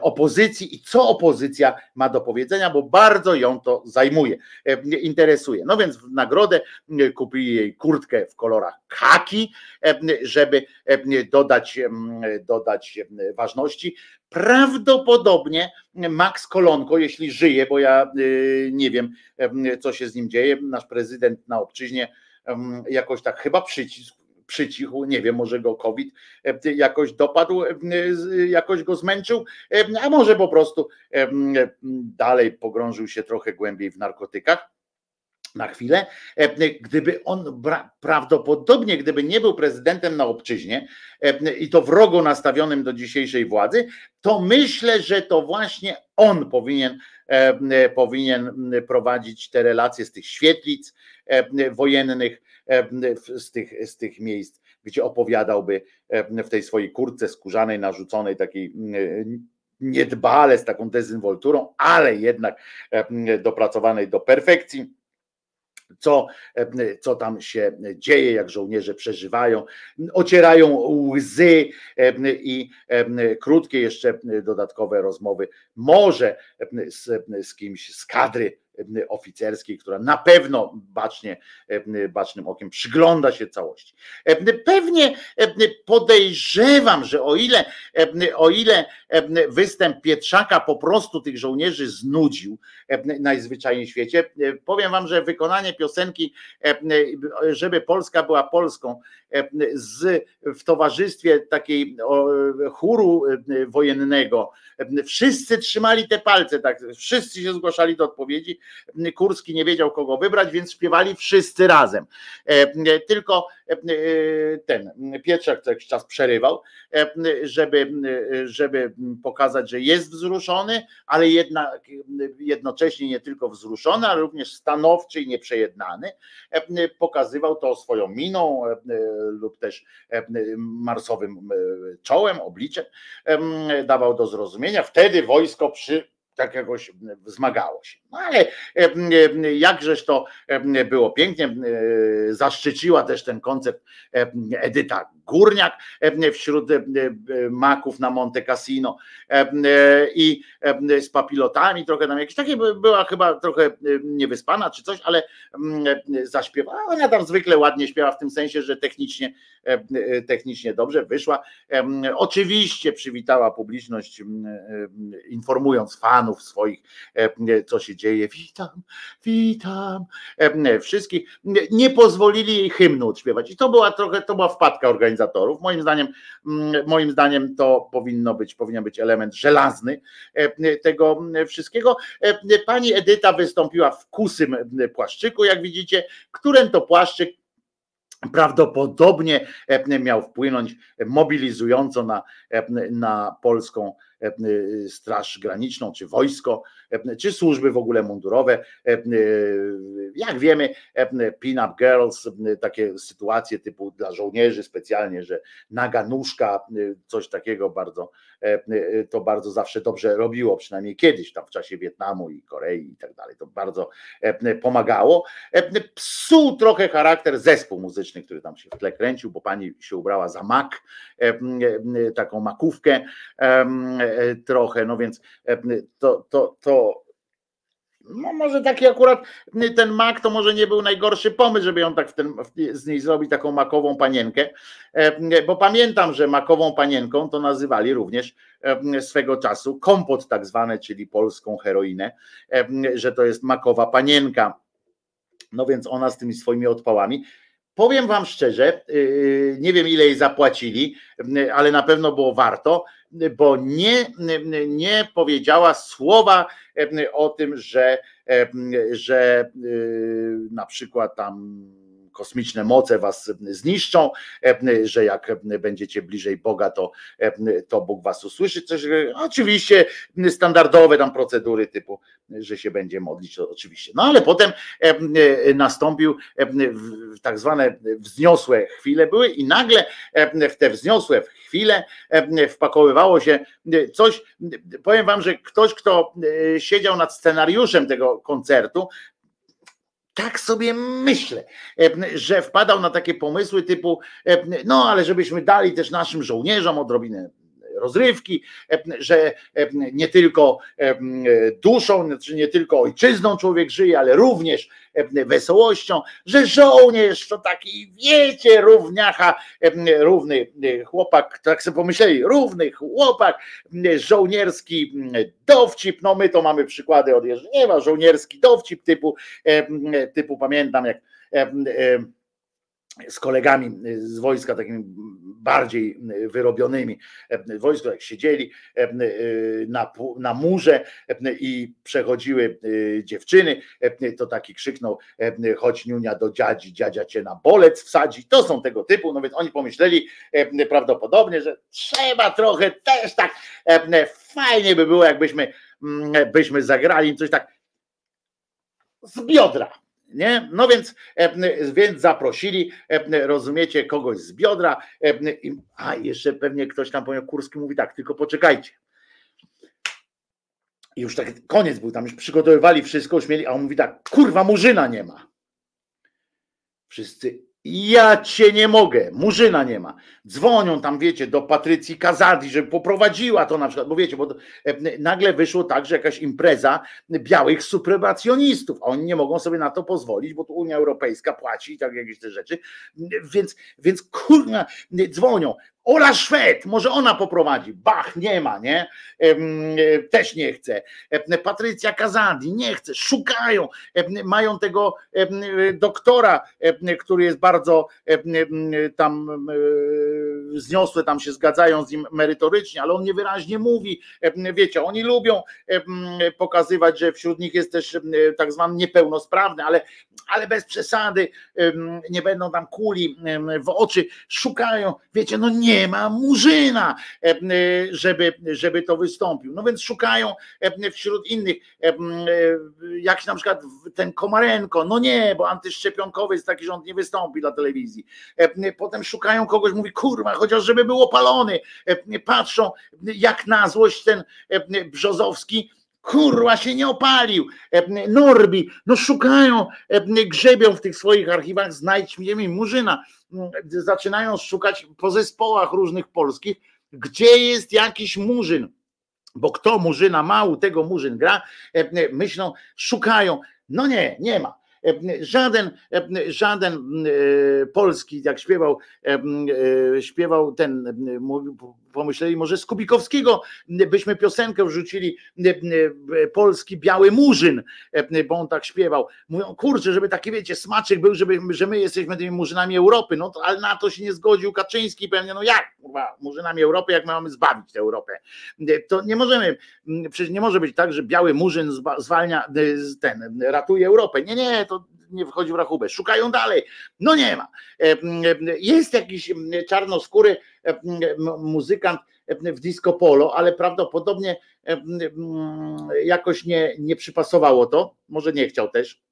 A: opozycji i co opozycja ma do powiedzenia, bo bardzo ją to zajmuje, interesuje. No więc w nagrodę kupili jej kurtkę w kolorach kaki, żeby dodać, dodać ważności. Prawdopodobnie Max Kolonko, jeśli żyje, bo ja y, nie wiem, co się z nim dzieje, nasz prezydent na obczyźnie jakoś tak chyba przycisk przycichł, nie wiem, może go COVID e, jakoś dopadł, e, jakoś go zmęczył, e, a może po prostu dalej pogrążył się trochę głębiej w narkotykach na chwilę. Gdyby on prawdopodobnie, gdyby nie był prezydentem na obczyźnie i to wrogo nastawionym do dzisiejszej władzy, to myślę, że to właśnie on powinien, powinien prowadzić te relacje z tych świetlic wojennych, z tych, z tych miejsc, gdzie opowiadałby w tej swojej kurce skórzanej, narzuconej, takiej niedbale, z taką dezynwolturą, ale jednak dopracowanej do perfekcji. Co, co tam się dzieje, jak żołnierze przeżywają, ocierają łzy i krótkie jeszcze dodatkowe rozmowy, może z, z kimś z kadry oficerskiej, która na pewno bacznie, bacznym okiem przygląda się całości. Pewnie podejrzewam, że o ile, o ile występ Pietrzaka po prostu tych żołnierzy znudził najzwyczajniej w świecie, powiem wam, że wykonanie piosenki, żeby Polska była Polską, z, w towarzystwie takiej chóru wojennego, wszyscy trzymali te palce, tak, wszyscy się zgłaszali do odpowiedzi, Kurski nie wiedział kogo wybrać, więc śpiewali wszyscy razem. E, tylko e, ten Pietrzak co jakiś czas przerywał, e, żeby, żeby pokazać, że jest wzruszony, ale jednak jednocześnie nie tylko wzruszony, ale również stanowczy i nieprzejednany. Pokazywał to swoją miną lub też marsowym czołem, obliczem. Dawał do zrozumienia. Wtedy wojsko przy tak jakoś wzmagało się. No ale jakżeż to było pięknie, zaszczyciła też ten koncert Edyta Górniak wśród maków na Monte Cassino i z papilotami trochę tam jakieś takie była chyba trochę niewyspana czy coś, ale zaśpiewała. Ona tam zwykle ładnie śpiewa w tym sensie, że technicznie, technicznie dobrze wyszła. Oczywiście przywitała publiczność informując fanów swoich, co się dzieje. Witam, witam wszystkich. Nie pozwolili jej hymnu odśpiewać i to była trochę, to była wpadka organizacyjna organizatorów. Moim zdaniem, mm, moim zdaniem to powinno być, powinien być element żelazny e, tego wszystkiego. E, pani Edyta wystąpiła w kusym płaszczyku, jak widzicie, którym to płaszczyk prawdopodobnie e, miał wpłynąć mobilizująco na, na polską Straż Graniczną, czy wojsko, czy służby w ogóle mundurowe. Jak wiemy, pin-up girls, takie sytuacje typu dla żołnierzy specjalnie, że naga nóżka, coś takiego bardzo, to bardzo zawsze dobrze robiło, przynajmniej kiedyś tam w czasie Wietnamu i Korei i tak dalej. To bardzo pomagało. Psuł trochę charakter zespół muzyczny, który tam się w tle kręcił, bo pani się ubrała za mak, taką makówkę trochę, no więc to, to, to no może taki akurat ten mak to może nie był najgorszy pomysł, żeby ją tak w ten, z niej zrobić taką makową panienkę, bo pamiętam, że makową panienką to nazywali również swego czasu kompot tak zwany, czyli polską heroinę, że to jest makowa panienka. No więc ona z tymi swoimi odpałami. Powiem wam szczerze, yy, nie wiem ile jej zapłacili, ale na pewno było warto, bo nie, nie powiedziała słowa o tym, że, że na przykład tam kosmiczne moce was zniszczą, że jak będziecie bliżej Boga, to, to Bóg was usłyszy. Coś, oczywiście standardowe tam procedury typu, że się będzie modlić, oczywiście. No ale potem nastąpił tak zwane wzniosłe chwile były i nagle w te wzniosłe chwile wpakowywało się coś, powiem wam, że ktoś, kto siedział nad scenariuszem tego koncertu, tak sobie myślę, że wpadał na takie pomysły typu, no ale żebyśmy dali też naszym żołnierzom odrobinę rozrywki, że nie tylko duszą, czy nie tylko ojczyzną człowiek żyje, ale również wesołością, że żołnierz to taki, wiecie, równiacha, równy chłopak, tak sobie pomyśleli, równy chłopak, żołnierski dowcip, no my to mamy przykłady od Jerzyniewa, żołnierski dowcip typu, typu pamiętam jak z kolegami z wojska, takimi bardziej wyrobionymi wojsko, jak siedzieli na, na murze i przechodziły dziewczyny, to taki krzyknął, chodź Niunia do dziadzi, dziadzia cię na bolec wsadzi. To są tego typu, no więc oni pomyśleli prawdopodobnie, że trzeba trochę też tak, fajnie by było, jakbyśmy byśmy zagrali coś tak z biodra nie? No więc, e, więc zaprosili, e, rozumiecie, kogoś z biodra. E, a jeszcze pewnie ktoś tam powiedział, Kurski mówi tak, tylko poczekajcie. I już tak koniec był, tam już przygotowywali wszystko, już mieli, a on mówi tak, kurwa, murzyna nie ma. Wszyscy, ja cię nie mogę, Murzyna nie ma. Dzwonią tam, wiecie, do Patrycji Kazadi, żeby poprowadziła to na przykład, bo wiecie, bo e, nagle wyszło tak, że jakaś impreza białych supremacjonistów, oni nie mogą sobie na to pozwolić, bo tu Unia Europejska płaci i tak jakieś te rzeczy, więc, więc kurwa, dzwonią, Ola Szwed, może ona poprowadzi. Bach, nie ma, nie? Też nie chce. Patrycja Kazandi, nie chce. Szukają. Mają tego doktora, który jest bardzo tam zniosłe, tam się zgadzają z nim merytorycznie, ale on niewyraźnie mówi. Wiecie, oni lubią pokazywać, że wśród nich jest też tak zwany niepełnosprawny, ale, ale bez przesady nie będą tam kuli w oczy. Szukają, wiecie, no nie ma Murzyna, e, e, żeby, żeby to wystąpił. No więc szukają e, wśród innych, jak na przykład ten Komarenko, no nie, bo antyszczepionkowy jest taki, on nie wystąpi dla telewizji. Potem szukają kogoś, mówi kurwa, chociaż żeby był opalony. Patrzą, jak na złość ten Brzozowski, kurwa się nie opalił. Norbi, no szukają, grzebią w tych swoich archiwach, znajdź mi Murzyna zaczynają szukać po zespołach różnych polskich, gdzie jest jakiś murzyn. Bo kto murzyna ma, u tego murzyn gra, e, myślą, szukają. No nie, nie ma. E, żaden, e, żaden polski, jak śpiewał, śpiewał ten pomyśleli, może z Kubikowskiego byśmy piosenkę wrzucili, polski biały murzyn, bo on tak śpiewał. Mówią, kurczę, żeby taki, wiecie, smaczek był, żeby, że my jesteśmy tymi murzynami Europy, no ale na to się nie zgodził Kaczyński pewnie, no jak, kurwa, murzynami Europy, jak my mamy zbawić tę Europę? To nie możemy, przecież nie może być tak, że biały murzyn zwalnia, ten, ratuje Europę. Nie, nie, to nie wchodzi w rachubę. Szukają dalej. No nie ma. Jest jakiś czarnoskóry muzykant w disco polo, ale prawdopodobnie jakoś nie, nie przypasowało to. Może nie chciał też.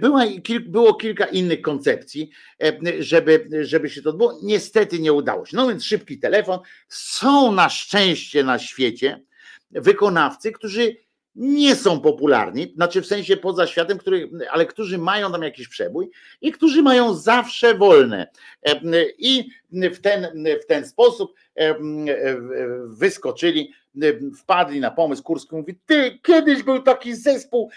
A: Była, było kilka innych koncepcji, żeby, żeby się to odbyło. Niestety nie udało się. No więc szybki telefon. Są na szczęście na świecie wykonawcy, którzy nie są popularni, znaczy w sensie poza światem, który, ale którzy mają tam jakiś przebój i którzy mają zawsze wolne. I w ten, w ten sposób wyskoczyli, wpadli na pomysł, Kurski mówi, ty, kiedyś był taki zespół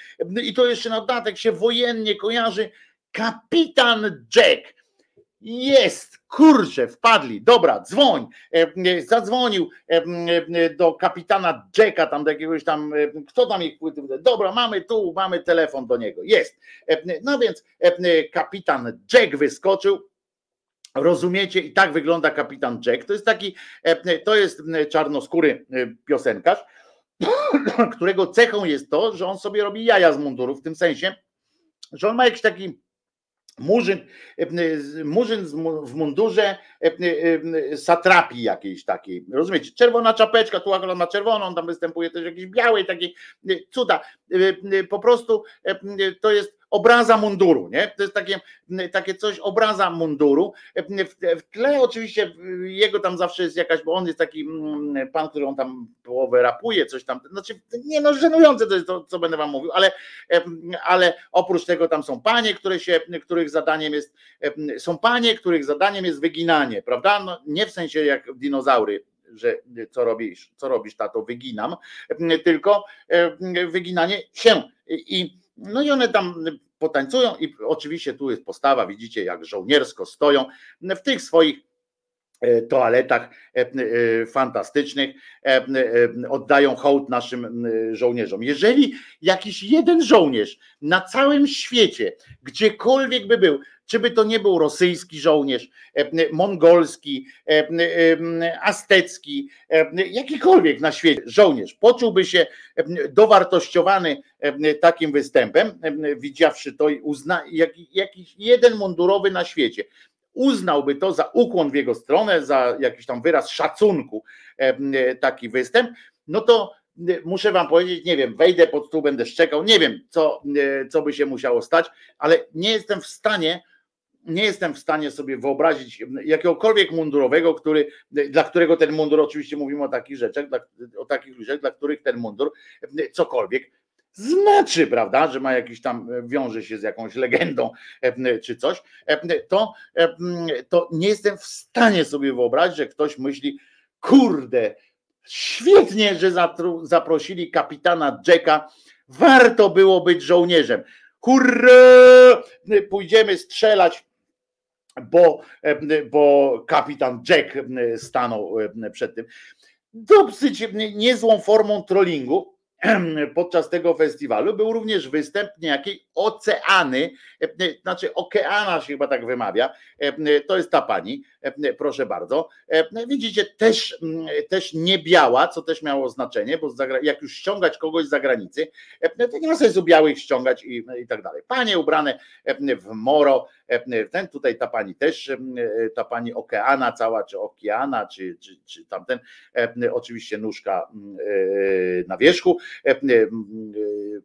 A: i to jeszcze na dodatek się wojennie kojarzy, Kapitan Jack. Jest, kurczę, wpadli, dobra, dzwoń. E, zadzwonił e, do kapitana Jacka, tam do jakiegoś tam, e, kto tam ich płyty, dobra, mamy tu, mamy telefon do niego, jest. No więc kapitan Jack wyskoczył, Rozumiecie? I tak wygląda kapitan Jack. To jest taki, to jest czarnoskóry piosenkarz, którego cechą jest to, że on sobie robi jaja z mundurów, w tym sensie, że on ma jakiś taki Murzyn, e, murzyn w mundurze e, e, satrapii jakiejś takiej, rozumiecie? Czerwona czapeczka, tu akurat ma czerwoną, tam występuje też jakiś biały, taki cuda. Po prostu to jest obraza munduru, nie? To jest takie, takie coś, obraza munduru. W tle oczywiście jego tam zawsze jest jakaś, bo on jest taki mm, pan, który on tam połowę rapuje, coś tam, znaczy nie no, żenujące to jest to, co będę wam mówił, ale, ale oprócz tego tam są panie, które się, których zadaniem jest, są panie, których zadaniem jest wyginanie, prawda? No, nie w sensie jak dinozaury, że co robisz, co robisz, tato, wyginam, tylko wyginanie się. I no i one tam potańcują i oczywiście tu jest postawa, widzicie jak żołniersko stoją w tych swoich e, toaletach e, e, fantastycznych, oddają hołd naszym żołnierzom. Jeżeli jakiś jeden żołnierz na całym świecie, gdziekolwiek by był, czy by to nie był rosyjski żołnierz, mongolski, aztecki, jakikolwiek na świecie żołnierz, poczułby się dowartościowany takim występem, widziawszy to uzna, jakiś jeden mundurowy na świecie, uznałby to za ukłon w jego stronę, za jakiś tam wyraz szacunku, taki występ, no to muszę wam powiedzieć, nie wiem, wejdę pod stół, będę szczekał, nie wiem, co, co by się musiało stać, ale nie jestem w stanie nie jestem w stanie sobie wyobrazić jakiegokolwiek mundurowego, który, dla którego ten mundur, oczywiście mówimy o takich rzeczach, dla, o takich ludziach, dla których ten mundur cokolwiek znaczy, prawda, że ma jakiś tam, wiąże się z jakąś legendą czy coś, to, to nie jestem w stanie sobie wyobrazić, że ktoś myśli, kurde, świetnie, że zaprosili kapitana Jacka, warto było być żołnierzem. Hurra! Pójdziemy strzelać bo, bo kapitan Jack stanął przed tym. Dosyć niezłą formą trollingu podczas tego festiwalu był również występ niejakiej Oceany, znaczy Okeana się chyba tak wymawia, to jest ta pani, proszę bardzo. Widzicie, też, też nie biała, co też miało znaczenie, bo jak już ściągać kogoś z zagranicy, to nie ma sensu białych ściągać i, i tak dalej. Panie ubrane w moro, ten tutaj ta pani też, ta pani Okeana cała, czy Okeana, czy, czy, czy tamten, oczywiście nóżka na wierzchu,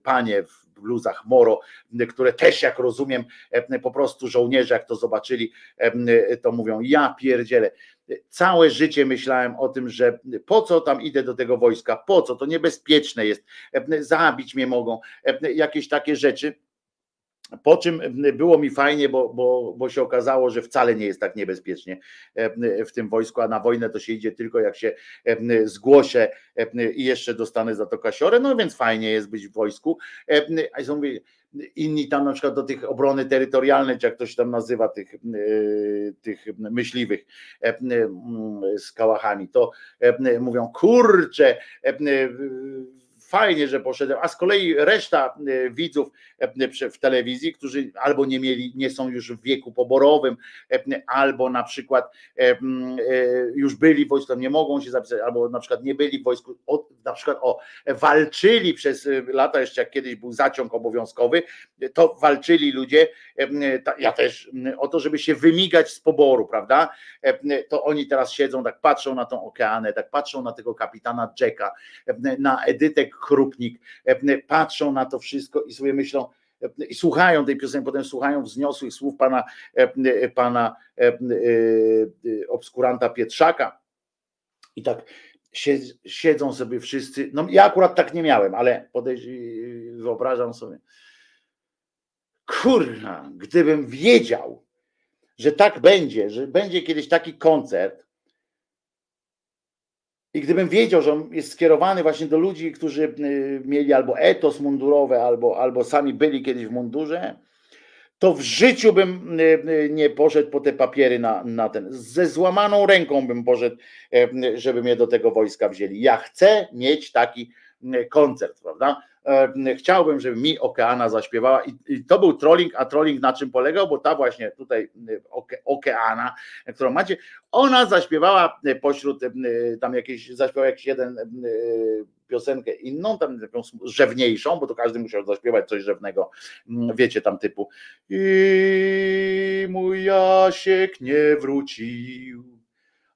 A: panie w bluzach Moro, które też jak rozumiem, po prostu żołnierze jak to zobaczyli, to mówią ja pierdzielę. Całe życie myślałem o tym, że po co tam idę do tego wojska, po co, to niebezpieczne jest, zabić mnie mogą, jakieś takie rzeczy po czym było mi fajnie, bo, bo, bo się okazało, że wcale nie jest tak niebezpiecznie w tym wojsku, a na wojnę to się idzie tylko jak się zgłoszę i jeszcze dostanę za to kasiorę, no więc fajnie jest być w wojsku. A są inni tam na przykład do tych obrony terytorialnej, czy jak to się tam nazywa, tych, tych myśliwych z kałachami, to mówią, kurczę, fajnie, że poszedłem, a z kolei reszta e, widzów e, w telewizji, którzy albo nie mieli, nie są już w wieku poborowym, albo na przykład już byli w wojsku, nie mogą się zapisać, albo na przykład nie byli w wojsku, na przykład o, walczyli przez lata, jeszcze jak kiedyś był zaciąg obowiązkowy, to walczyli ludzie, ja też, o to, żeby się wymigać z poboru, prawda? To oni teraz siedzą, tak patrzą na tą okeanę, tak patrzą na tego kapitana Jacka, na Edytę Chrupnik, patrzą na to wszystko i sobie myślą, i słuchają tej piosenki, potem słuchają wzniosłych słów pana, pana obskuranta Pietrzaka. I tak siedzą sobie wszyscy. No ja akurat tak nie miałem, ale wyobrażam sobie. Kurna, gdybym wiedział, że tak będzie, że będzie kiedyś taki koncert, i gdybym wiedział, że on jest skierowany właśnie do ludzi, którzy y, mieli albo etos mundurowy, albo, albo sami byli kiedyś w mundurze, to w życiu bym y, y, nie poszedł po te papiery na, na ten. Ze złamaną ręką bym poszedł, żeby mnie do tego wojska wzięli. Ja chcę mieć taki koncert, prawda? Chciałbym, żeby mi Okeana zaśpiewała. I, i to był trolling, a trolling na czym polegał, bo ta właśnie tutaj oke, Okeana, którą macie, ona zaśpiewała pośród tam jakieś, zaśpiewała jakiś jeden piosenkę inną, tam taką rzewniejszą, bo to każdy musiał zaśpiewać coś rzewnego, wiecie, tam typu i mój Jasiek nie wrócił,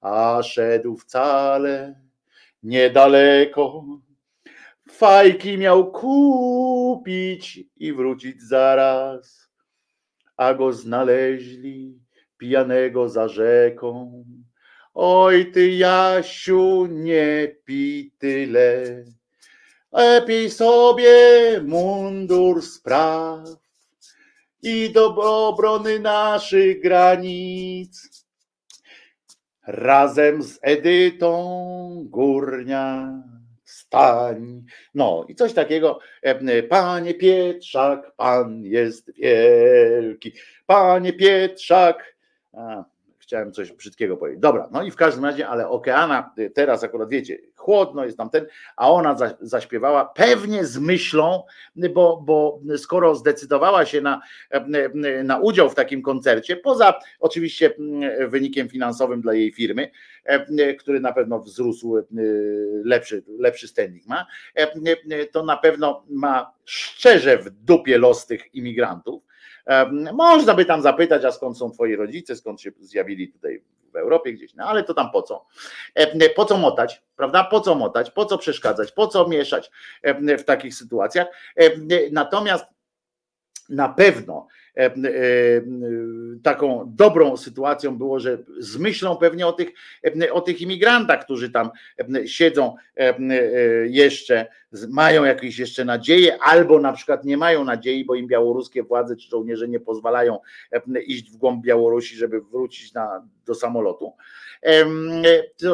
A: a szedł wcale niedaleko Fajki miał kupić i wrócić zaraz, a go znaleźli pijanego za rzeką. Oj ty Jasiu, nie pij tyle, lepiej sobie mundur spraw i do obrony naszych granic. Razem z Edytą Górnia stań. No i coś takiego, panie Pietrzak, pan jest wielki, panie Pietrzak. A, chciałem coś brzydkiego powiedzieć. Dobra, no i w każdym razie, ale Okeana y, teraz akurat wiecie, chłodno jest tam ten, a ona zaśpiewała pewnie z myślą, bo, bo skoro zdecydowała się na, na udział w takim koncercie, poza oczywiście mm, wynikiem finansowym dla jej firmy, który na pewno wzrósł, y, lepszy, lepszy standing ma, to na pewno ma szczerze w dupie los tych imigrantów, można by tam zapytać, a skąd są twoi rodzice, skąd się zjawili tutaj w Europie gdzieś, no ale to tam po co? Po co motać, prawda? Po co motać, po co przeszkadzać, po co mieszać w takich sytuacjach? Natomiast na pewno E, e, taką dobrą sytuacją było, że z myślą pewnie o tych, e, o tych imigrantach, którzy tam siedzą jeszcze, mają jakieś jeszcze nadzieje, albo na przykład nie mają nadziei, bo im białoruskie władze czy żołnierze nie pozwalają iść w głąb Białorusi, żeby wrócić na, do samolotu.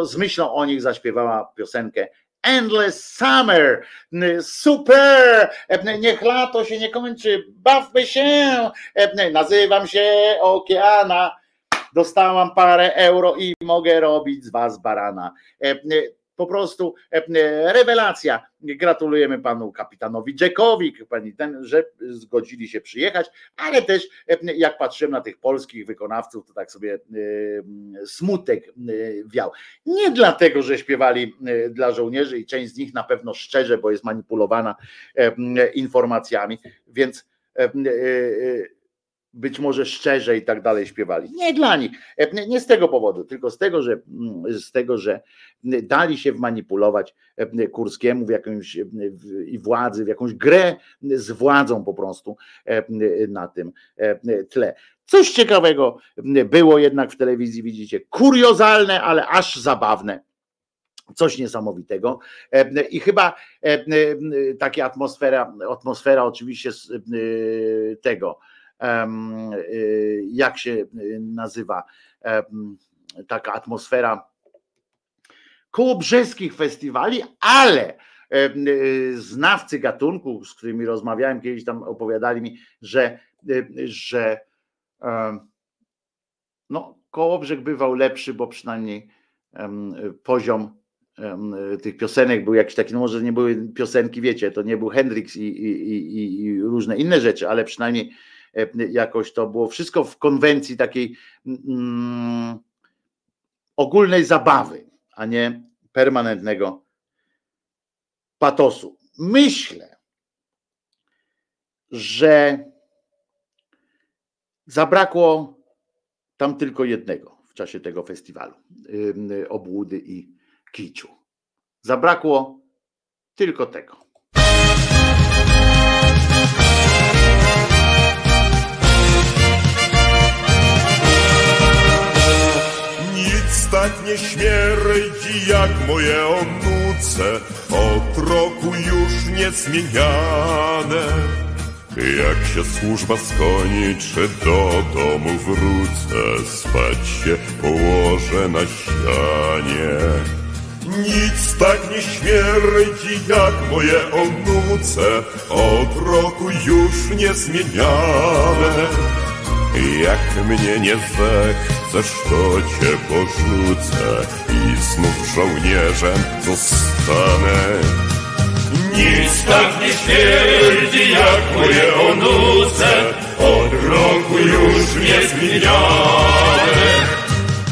A: Z myślą o nich zaśpiewała piosenkę Endless Summer. Super! Niech lato się nie kończy. Bawmy się. Nazywam się Okeana. Dostałam parę euro i mogę robić z was barana po prostu e, e, rewelacja. Gratulujemy panu kapitanowi Jackowi, pani ten, że zgodzili się przyjechać, ale też e, jak patrzyłem na tych polskich wykonawców, to tak sobie smutek wiał. Nie dlatego, że śpiewali dla żołnierzy i część z nich na pewno szczerze, bo jest manipulowana informacjami, więc być może szczerze i tak dalej śpiewali. Nie dla nich, e, nie z tego powodu, tylko z tego, że mm, z tego, że dali się wmanipulować e, Kurskiemu w jakąś i władzy, w jakąś grę z władzą po prostu e, na tym tle. Coś ciekawego było jednak w telewizji, widzicie, kuriozalne, ale aż zabawne. Coś niesamowitego. I chyba taka atmosfera, atmosfera oczywiście tego jak się y, nazywa taka atmosfera kołobrzeskich festiwali, ale y, znawcy gatunku, z którymi rozmawiałem kiedyś tam opowiadali mi, że, że no, Kołobrzeg bywał lepszy, bo przynajmniej poziom tych piosenek był jakiś taki, no może nie były piosenki, wiecie, to nie był Hendrix i, i, i, i różne inne rzeczy, ale przynajmniej jakoś to było wszystko w konwencji takiej mm, ogólnej zabawy, a nie permanentnego patosu. Myślę, że zabrakło tam tylko jednego w czasie tego festiwalu obłudy i kiczu. Zabrakło tylko tego.
C: Tak nie śmierdzi jak moje onuce, od roku już niezmieniane. Jak się służba skończy, do domu wrócę, spać się położę na ścianie. Nic tak nie śmierdzi jak moje onuce, od roku już niezmieniane. Jak mnie nie zechcesz, to cię porzucę i znów żołnierzem zostanę. Nic tak nie śmierdzi jak moje onuce, od roku już niezmieniane.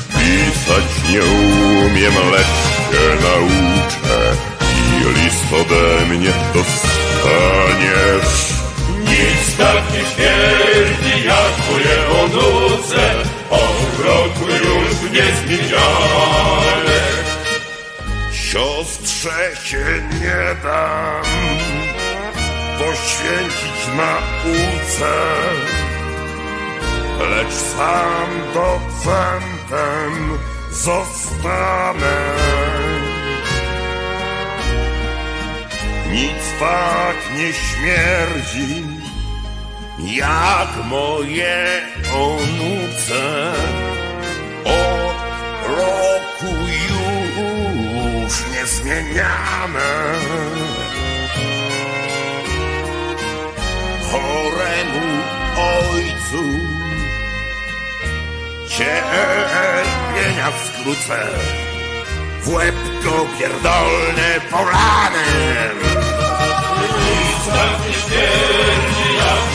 C: Pisać nie umiem, lecz się nauczę i list ode mnie dostaniesz. Nic tak nie śmierdzi onuce, od roku już niezmieniane. Siostrze się nie dam poświęcić nauce, lecz sam docentem zostanę. Nic tak nie śmierdzi, jak moje onuce. Od roku już niezmieniane. Choremu ojcu cierpienia skrócę. W łeb go pierdolne polanem. Nic tak nie śmierdzi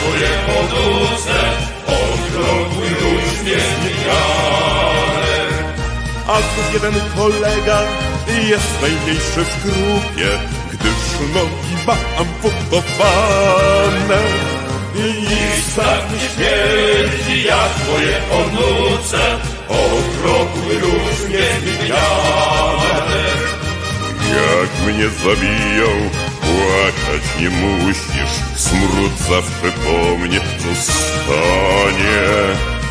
C: jak moje poduce, od roku już niezmieniane. A tu jeden kolega jest najmniejszy w grupie, gdyż nogi ma amputowane. I nic tak nie śmierdzi jak moje onuce, od roku już niezmieniane. Jak mnie zabiją, płakać nie musisz, smród zawsze po mnie zostanie.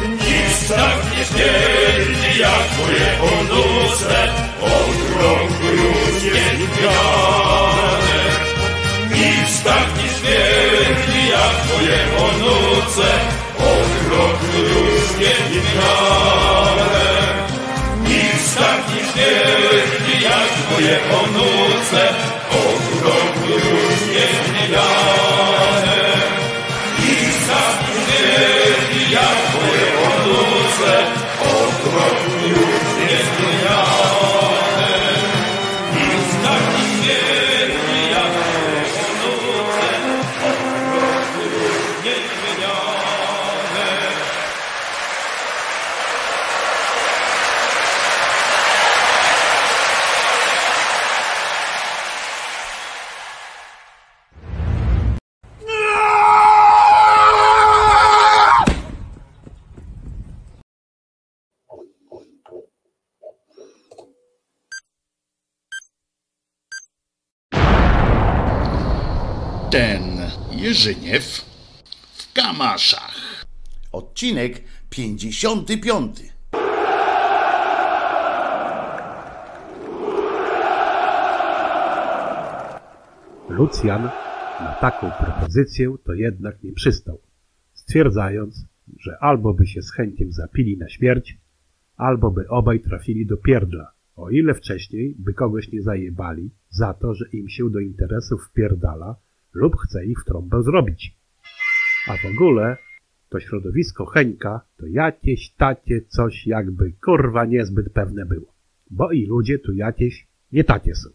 C: Nic tak nie śmierdzi jak moje onuce, niezmieniane. Nic tak nie śmierdzi jak moje onuce, roku już niezmieniane. Nic tak nie śmierdzi jak moje onuce,
D: Ten Jerzyniew w Kamaszach.
A: Odcinek 55.
E: Lucjan na taką propozycję to jednak nie przystał, stwierdzając, że albo by się z chęciem zapili na śmierć, albo by obaj trafili do pierdla, o ile wcześniej by kogoś nie zajebali za to, że im się do interesów wpierdala lub chce ich w trąbę zrobić. A w ogóle to środowisko Heńka to jakieś tacie coś jakby kurwa niezbyt pewne było, bo i ludzie tu jakieś nie takie są.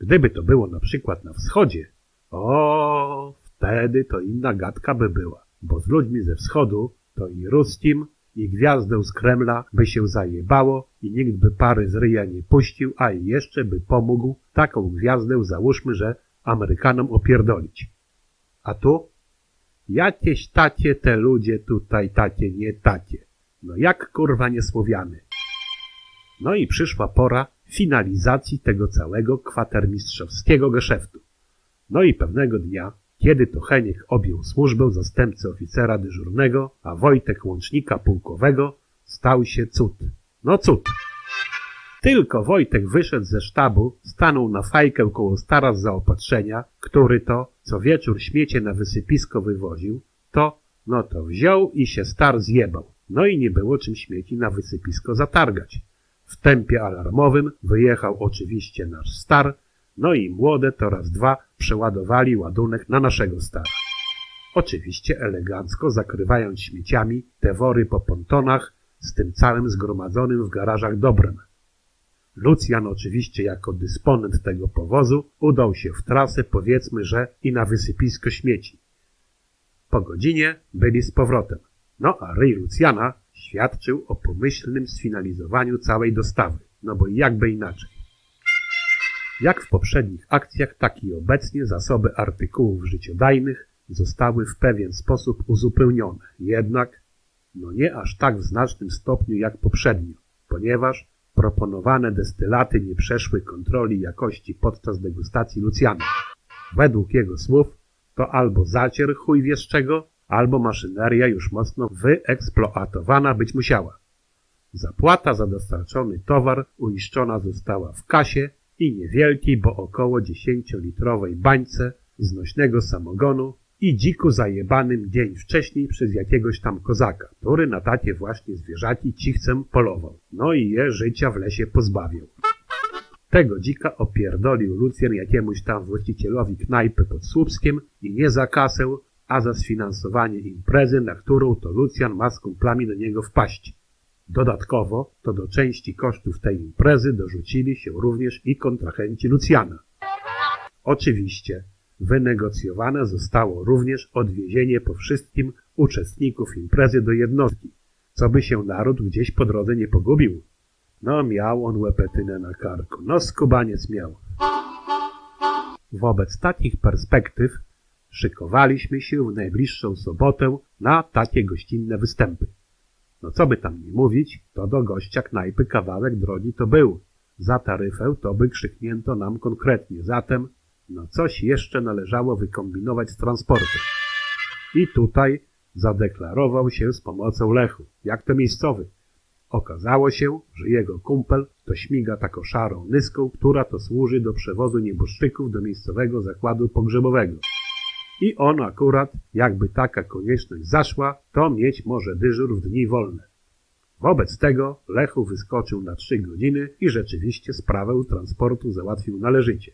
E: Gdyby to było na przykład na wschodzie, o, wtedy to inna gadka by była, bo z ludźmi ze wschodu to i Ruskim, i gwiazdę z Kremla by się zajebało i nikt by pary z ryja nie puścił, a i jeszcze by pomógł taką gwiazdę, załóżmy, że Amerykanom opierdolić. A tu? Jakieś tacie te ludzie tutaj, tacie, nie tacie. No jak kurwa niesłowiany. No i przyszła pora finalizacji tego całego kwatermistrzowskiego geszeftu. No i pewnego dnia, kiedy to Heniek objął służbę zastępcy oficera dyżurnego, a Wojtek łącznika pułkowego, stał się cud. No cud. Tylko Wojtek wyszedł ze sztabu, stanął na fajkę koło stara zaopatrzenia, który to co wieczór śmiecie na wysypisko wywoził, to, no to wziął i się star zjebał. No i nie było czym śmieci na wysypisko zatargać. W tempie alarmowym wyjechał oczywiście nasz star, no i młode to raz dwa przeładowali ładunek na naszego stara. Oczywiście elegancko zakrywając śmieciami te wory po pontonach z tym całym zgromadzonym w garażach dobrem. Lucjan oczywiście jako dysponent tego powozu udał się w trasę powiedzmy, że i na wysypisko śmieci. Po godzinie byli z powrotem. No a ryj Lucjana świadczył o pomyślnym sfinalizowaniu całej dostawy. No bo jakby inaczej. Jak w poprzednich akcjach, tak i obecnie zasoby artykułów życiodajnych zostały w pewien sposób uzupełnione. Jednak, no nie aż tak w znacznym stopniu jak poprzednio, ponieważ proponowane destylaty nie przeszły kontroli jakości podczas degustacji Lucjana. Według jego słów to albo zacier chuj wiesz czego, albo maszyneria już mocno wyeksploatowana być musiała. Zapłata za dostarczony towar uiszczona została w kasie i niewielkiej, bo około 10-litrowej bańce znośnego samogonu i dziku zajebanym dzień wcześniej przez jakiegoś tam kozaka, który na takie właśnie zwierzaki cichcem polował. No i je życia w lesie pozbawił. Tego dzika opierdolił Lucjan jakiemuś tam właścicielowi knajpy pod Słupskiem i nie za kasę, a za sfinansowanie imprezy, na którą to Lucjan ma z kumplami do niego wpaść. Dodatkowo to do części kosztów tej imprezy dorzucili się również i kontrahenci Lucjana. Oczywiście wynegocjowane zostało również odwiezienie po wszystkim uczestników imprezy do jednostki, co by się naród gdzieś po drodze nie pogubił. No miał on łepetynę na karku, no skubaniec miał. Wobec takich perspektyw szykowaliśmy się w najbliższą sobotę na takie gościnne występy. No co by tam nie mówić, to do gościa knajpy kawałek drogi to był. Za taryfę to by krzyknięto nam konkretnie. Zatem, no coś jeszcze należało wykombinować z transportem. I tutaj zadeklarował się z pomocą Lechu, jak to miejscowy. Okazało się, że jego kumpel to śmiga taką szarą nyską, która to służy do przewozu nieboszczyków do miejscowego zakładu pogrzebowego. I on akurat, jakby taka konieczność zaszła, to mieć może dyżur w dni wolne. Wobec tego Lechu wyskoczył na trzy godziny i rzeczywiście sprawę transportu załatwił należycie.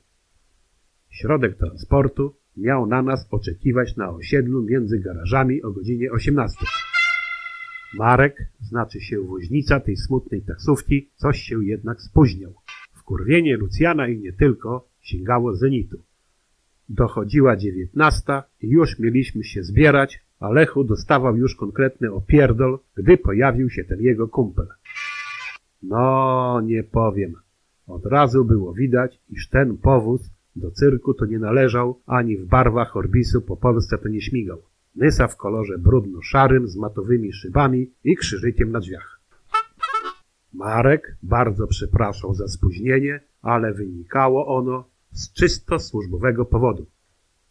E: Środek transportu miał na nas oczekiwać na osiedlu między garażami o godzinie 18. Marek, znaczy się woźnica tej smutnej taksówki, coś się jednak spóźniał. Wkurwienie Lucjana i nie tylko sięgało zenitu. Dochodziła dziewiętnasta i już mieliśmy się zbierać, a Lechu dostawał już konkretny opierdol, gdy pojawił się ten jego kumpel. No, nie powiem. Od razu było widać, iż ten powóz do cyrku to nie należał, ani w barwach Orbisu po Polsce to nie śmigał. Nysa w kolorze brudno-szarym z matowymi szybami i krzyżykiem na drzwiach. Marek bardzo przepraszał za spóźnienie, ale wynikało ono z czysto służbowego powodu.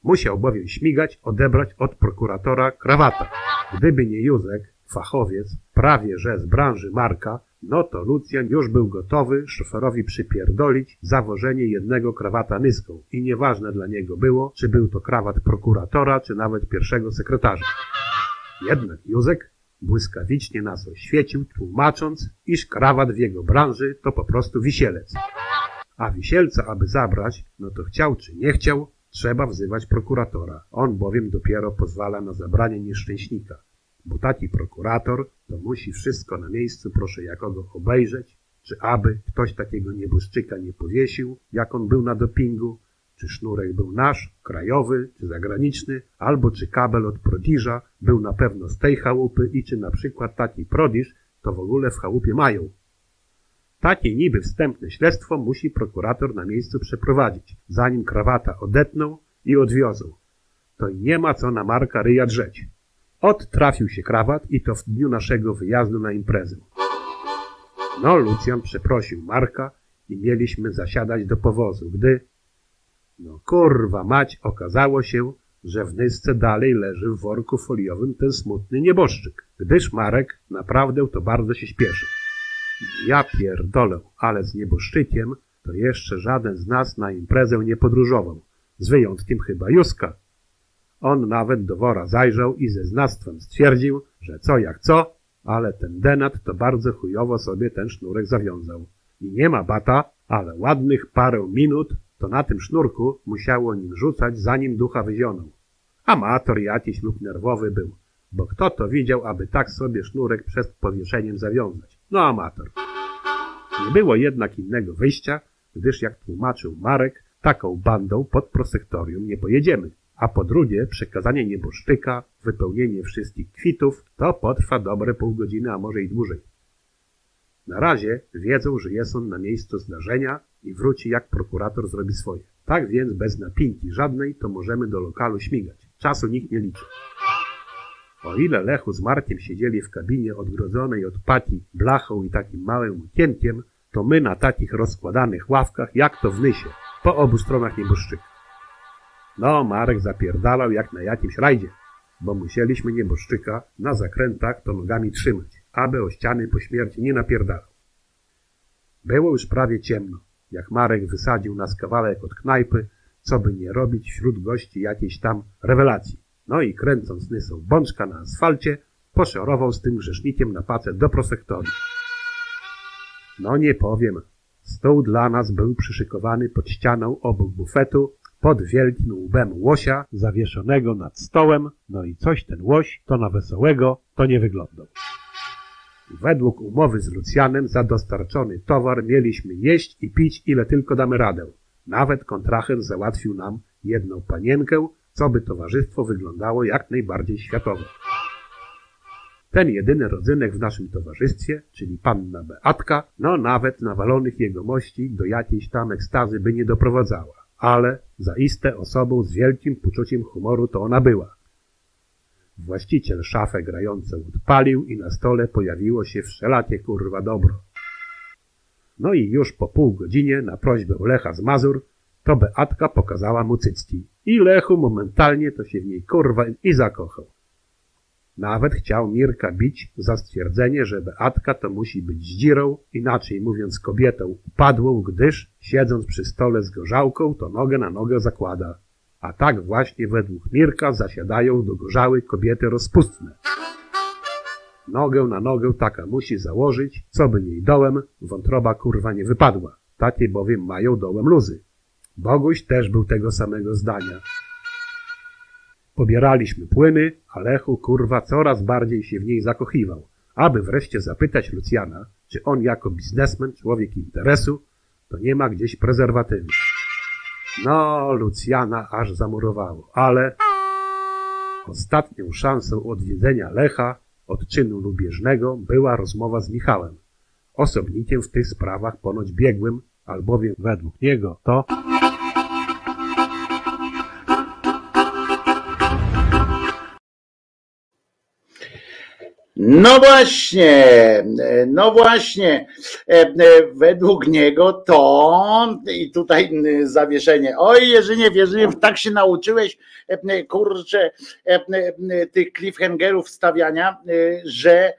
E: Musiał bowiem śmigać odebrać od prokuratora krawata. Gdyby nie Józek, fachowiec, prawie że z branży Marka, no to Lucjan już był gotowy szoferowi przypierdolić zawożenie jednego krawata nyską i nieważne dla niego było, czy był to krawat prokuratora, czy nawet pierwszego sekretarza. Jednak Józek błyskawicznie nas oświecił, tłumacząc, iż krawat w jego branży to po prostu wisielec. A wisielca, aby zabrać, no to chciał czy nie chciał, trzeba wzywać prokuratora. On bowiem dopiero pozwala na zabranie nieszczęśnika. Bo taki prokurator to musi wszystko na miejscu, proszę jakogo obejrzeć, czy aby ktoś takiego nieboszczyka nie powiesił, jak on był na dopingu, czy sznurek był nasz, krajowy, czy zagraniczny, albo czy kabel od prodiża był na pewno z tej chałupy i czy na przykład taki prodiż to w ogóle w chałupie mają. Takie niby wstępne śledztwo musi prokurator na miejscu przeprowadzić, zanim krawata odetną i odwiozą. To nie ma co na Marka ryja drzeć. Od trafił się krawat i to w dniu naszego wyjazdu na imprezę. No, Lucjan przeprosił Marka i mieliśmy zasiadać do powozu, gdy... No kurwa mać, okazało się, że w nysce dalej leży w worku foliowym ten smutny nieboszczyk, gdyż Marek naprawdę to bardzo się śpieszył. Ja pierdolę, ale z nieboszczykiem to jeszcze żaden z nas na imprezę nie podróżował, z wyjątkiem chyba Józka. On nawet do wora zajrzał i ze znawstwem stwierdził, że co jak co, ale ten denat to bardzo chujowo sobie ten sznurek zawiązał. I nie ma bata, ale ładnych parę minut to na tym sznurku musiało nim rzucać, zanim ducha wyzionął. Amator jakiś lub nerwowy był, bo kto to widział, aby tak sobie sznurek przed powieszeniem zawiązać? No amator. Nie było jednak innego wyjścia, gdyż jak tłumaczył Marek, taką bandą pod prosektorium nie pojedziemy. A po drugie, przekazanie nieboszczyka, wypełnienie wszystkich kwitów, to potrwa dobre pół godziny, a może i dłużej. Na razie wiedzą, że jest on na miejscu zdarzenia i wróci jak prokurator zrobi swoje. Tak więc bez napinki żadnej to możemy do lokalu śmigać. Czasu nikt nie liczy. O ile Lechu z Markiem siedzieli w kabinie odgrodzonej od pati blachą i takim małym okienkiem, to my na takich rozkładanych ławkach, jak to w Nysie, po obu stronach nieboszczyka. No, Marek zapierdalał jak na jakimś rajdzie, bo musieliśmy nieboszczyka na zakrętach to nogami trzymać, aby o ściany po śmierci nie napierdalał. Było już prawie ciemno, jak Marek wysadził nas kawałek od knajpy, co by nie robić wśród gości jakiejś tam rewelacji. No i kręcąc nysą bączka na asfalcie, poszorował z tym grzesznikiem na pacę do prosektorium. No nie powiem. Stół dla nas był przyszykowany pod ścianą obok bufetu, pod wielkim łbem łosia zawieszonego nad stołem, no i coś ten łoś to na wesołego to nie wyglądał. Według umowy z Lucjanem za dostarczony towar mieliśmy jeść i pić ile tylko damy radę. Nawet kontrahent załatwił nam jedną panienkę, co by towarzystwo wyglądało jak najbardziej światowo. Ten jedyny rodzynek w naszym towarzystwie, czyli panna Beatka, no nawet nawalonych jegomości do jakiejś tam ekstazy by nie doprowadzała. Ale zaiste osobą z wielkim poczuciem humoru to ona była. Właściciel szafę grającą odpalił i na stole pojawiło się wszelakie kurwa dobro. No i już po pół godzinie na prośbę Lecha z Mazur to Beatka pokazała mu cycki. I Lechu momentalnie to się w niej kurwa i zakochał. Nawet chciał Mirka bić za stwierdzenie, że Beatka to musi być zdzirą, inaczej mówiąc kobietą upadłą, gdyż siedząc przy stole z gorzałką, to nogę na nogę zakłada. A tak właśnie według Mirka zasiadają do gorzały kobiety rozpustne. Nogę na nogę taka musi założyć, co by jej dołem wątroba kurwa nie wypadła. Takie bowiem mają dołem luzy. Boguś też był tego samego zdania. Pobieraliśmy płyny, a Lechu kurwa coraz bardziej się w niej zakochiwał, aby wreszcie zapytać Lucjana, czy on jako biznesmen, człowiek interesu, to nie ma gdzieś prezerwatywy. No, Lucjana aż zamurowało, ale ostatnią szansą odwiedzenia Lecha od czynu lubieżnego była rozmowa z Michałem, osobnikiem w tych sprawach ponoć biegłym, albowiem według niego to
A: No właśnie, no właśnie, E, e, według niego to i tutaj zawieszenie. Oj, Jerzynie, Jerzynie, tak się nauczyłeś, e, kurczę, tych cliffhangerów wstawiania, e, że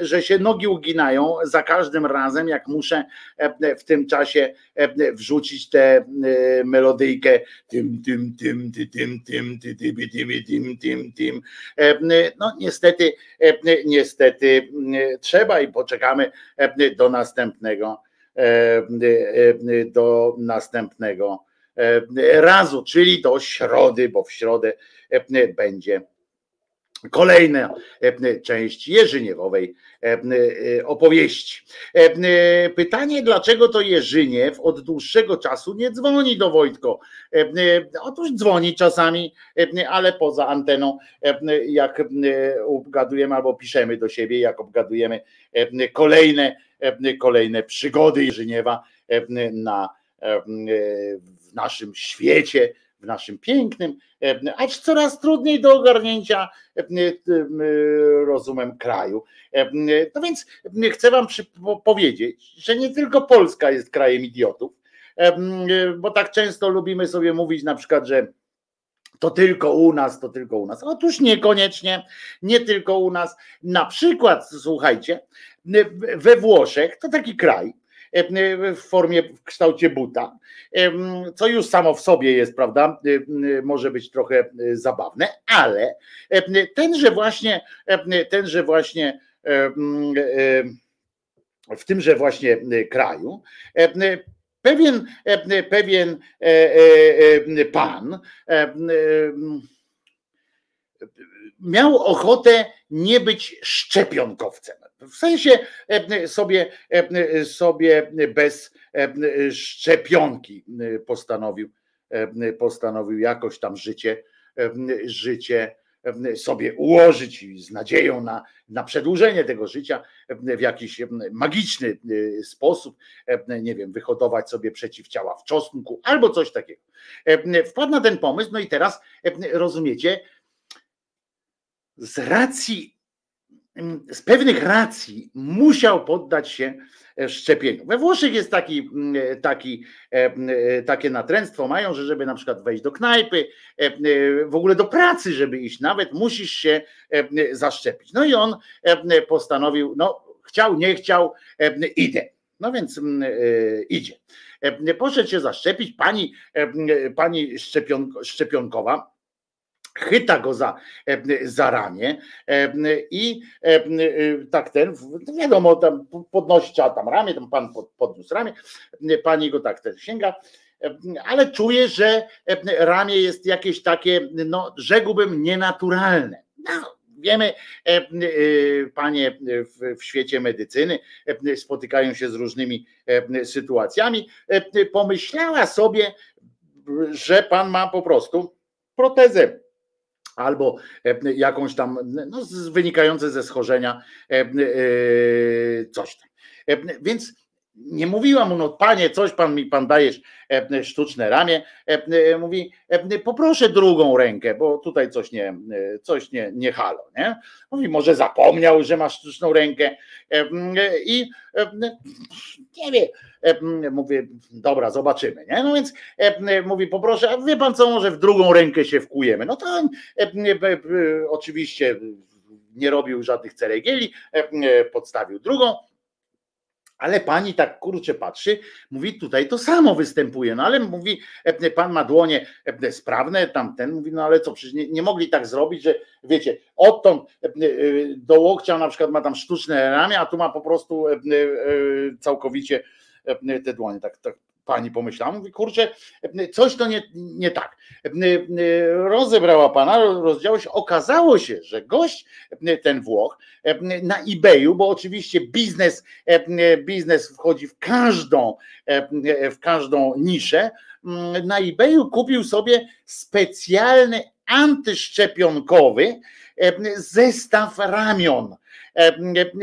A: że się nogi uginają za każdym razem, jak muszę e, w tym czasie e, wrzucić tę e, melodyjkę tym, tym, tym, ty, tym, tym, ty, ty, ty, ty, tym, tym, tym. E, No niestety, e, niestety e, trzeba i poczekamy e, do następnego, e, e, do następnego e, razu, czyli do środy, bo w środę e, będzie kolejna e, część Jerzyniewowej e, e, opowieści. Pytanie, dlaczego to Jerzyniew od dłuższego czasu nie dzwoni do Wojtko? Otóż dzwoni czasami, ale poza anteną, jak obgadujemy albo piszemy do siebie, jak obgadujemy kolejne, kolejne przygody Jerzyniewa na, w naszym świecie, w naszym pięknym, e, acz coraz trudniej do ogarnięcia e, e, rozumem kraju. No więc chcę Wam powiedzieć, że nie tylko Polska jest krajem idiotów, bo tak często lubimy sobie mówić na przykład, że to tylko u nas, to tylko u nas. Otóż niekoniecznie, nie tylko u nas. Na przykład, słuchajcie, we Włoszech to taki kraj w formie, w kształcie buta, co już samo w sobie jest, prawda, może być trochę zabawne, ale tenże właśnie, tenże właśnie w tymże właśnie kraju pewien, pewien pan miał ochotę nie być szczepionkowcem. W sensie sobie, sobie bez szczepionki postanowił, postanowił jakoś tam życie, życie sobie ułożyć z nadzieją na, na przedłużenie tego życia w jakiś magiczny sposób, nie wiem, wyhodować sobie przeciwciała w czosnku albo coś takiego. Wpadł na ten pomysł, no i teraz rozumiecie, z racji, z pewnych racji musiał poddać się szczepieniu. We Włoszech jest taki, taki, takie natręctwo mają, że żeby na przykład wejść do knajpy, w ogóle do pracy, żeby iść nawet, musisz się zaszczepić. No i on postanowił, no chciał, nie chciał, idę. No więc idzie. Poszedł się zaszczepić, pani, pani szczepion, szczepionkowa, chyta go za, za ramię i tak ten, wiadomo, tam podnosi tam ramię, tam pan podniósł ramię, pani go tak ten sięga, ale czuje, że ramię jest jakieś takie, no rzekłbym, nienaturalne. No, wiemy, panie w świecie medycyny spotykają się z różnymi sytuacjami. Pomyślała sobie, że pan ma po prostu protezę albo jakąś tam, no, wynikające ze schorzenia coś tam. Więc nie mówiła mu, no panie, coś pan mi pan dajesz sztuczne ramię. Mówi, poproszę drugą rękę, bo tutaj coś nie, coś nie, nie halo. Nie? Mówi, może zapomniał, że ma sztuczną rękę i nie wie. Mówię, dobra, zobaczymy. Nie? No więc mówi, poproszę, a wie pan co, może w drugą rękę się wkujemy. No to oczywiście nie robił żadnych ceregieli, podstawił drugą ale pani tak kurczę patrzy, mówi tutaj to samo występuje, no ale mówi, e, pan ma dłonie e, sprawne, tamten mówi, no ale co, przecież nie, nie mogli tak zrobić, że wiecie, odtąd e, do łokcia na przykład ma tam sztuczne ramię, a tu ma po prostu całkowicie te dłonie, tak, tak pani pomyślała, mówi, kurczę, coś to nie, nie tak. Rozebrała pana, rozdziało się, okazało się, że gość, ten Włoch, na eBayu, bo oczywiście biznes, biznes wchodzi w każdą, w każdą niszę, na eBayu kupił sobie specjalny antyszczepionkowy zestaw ramion.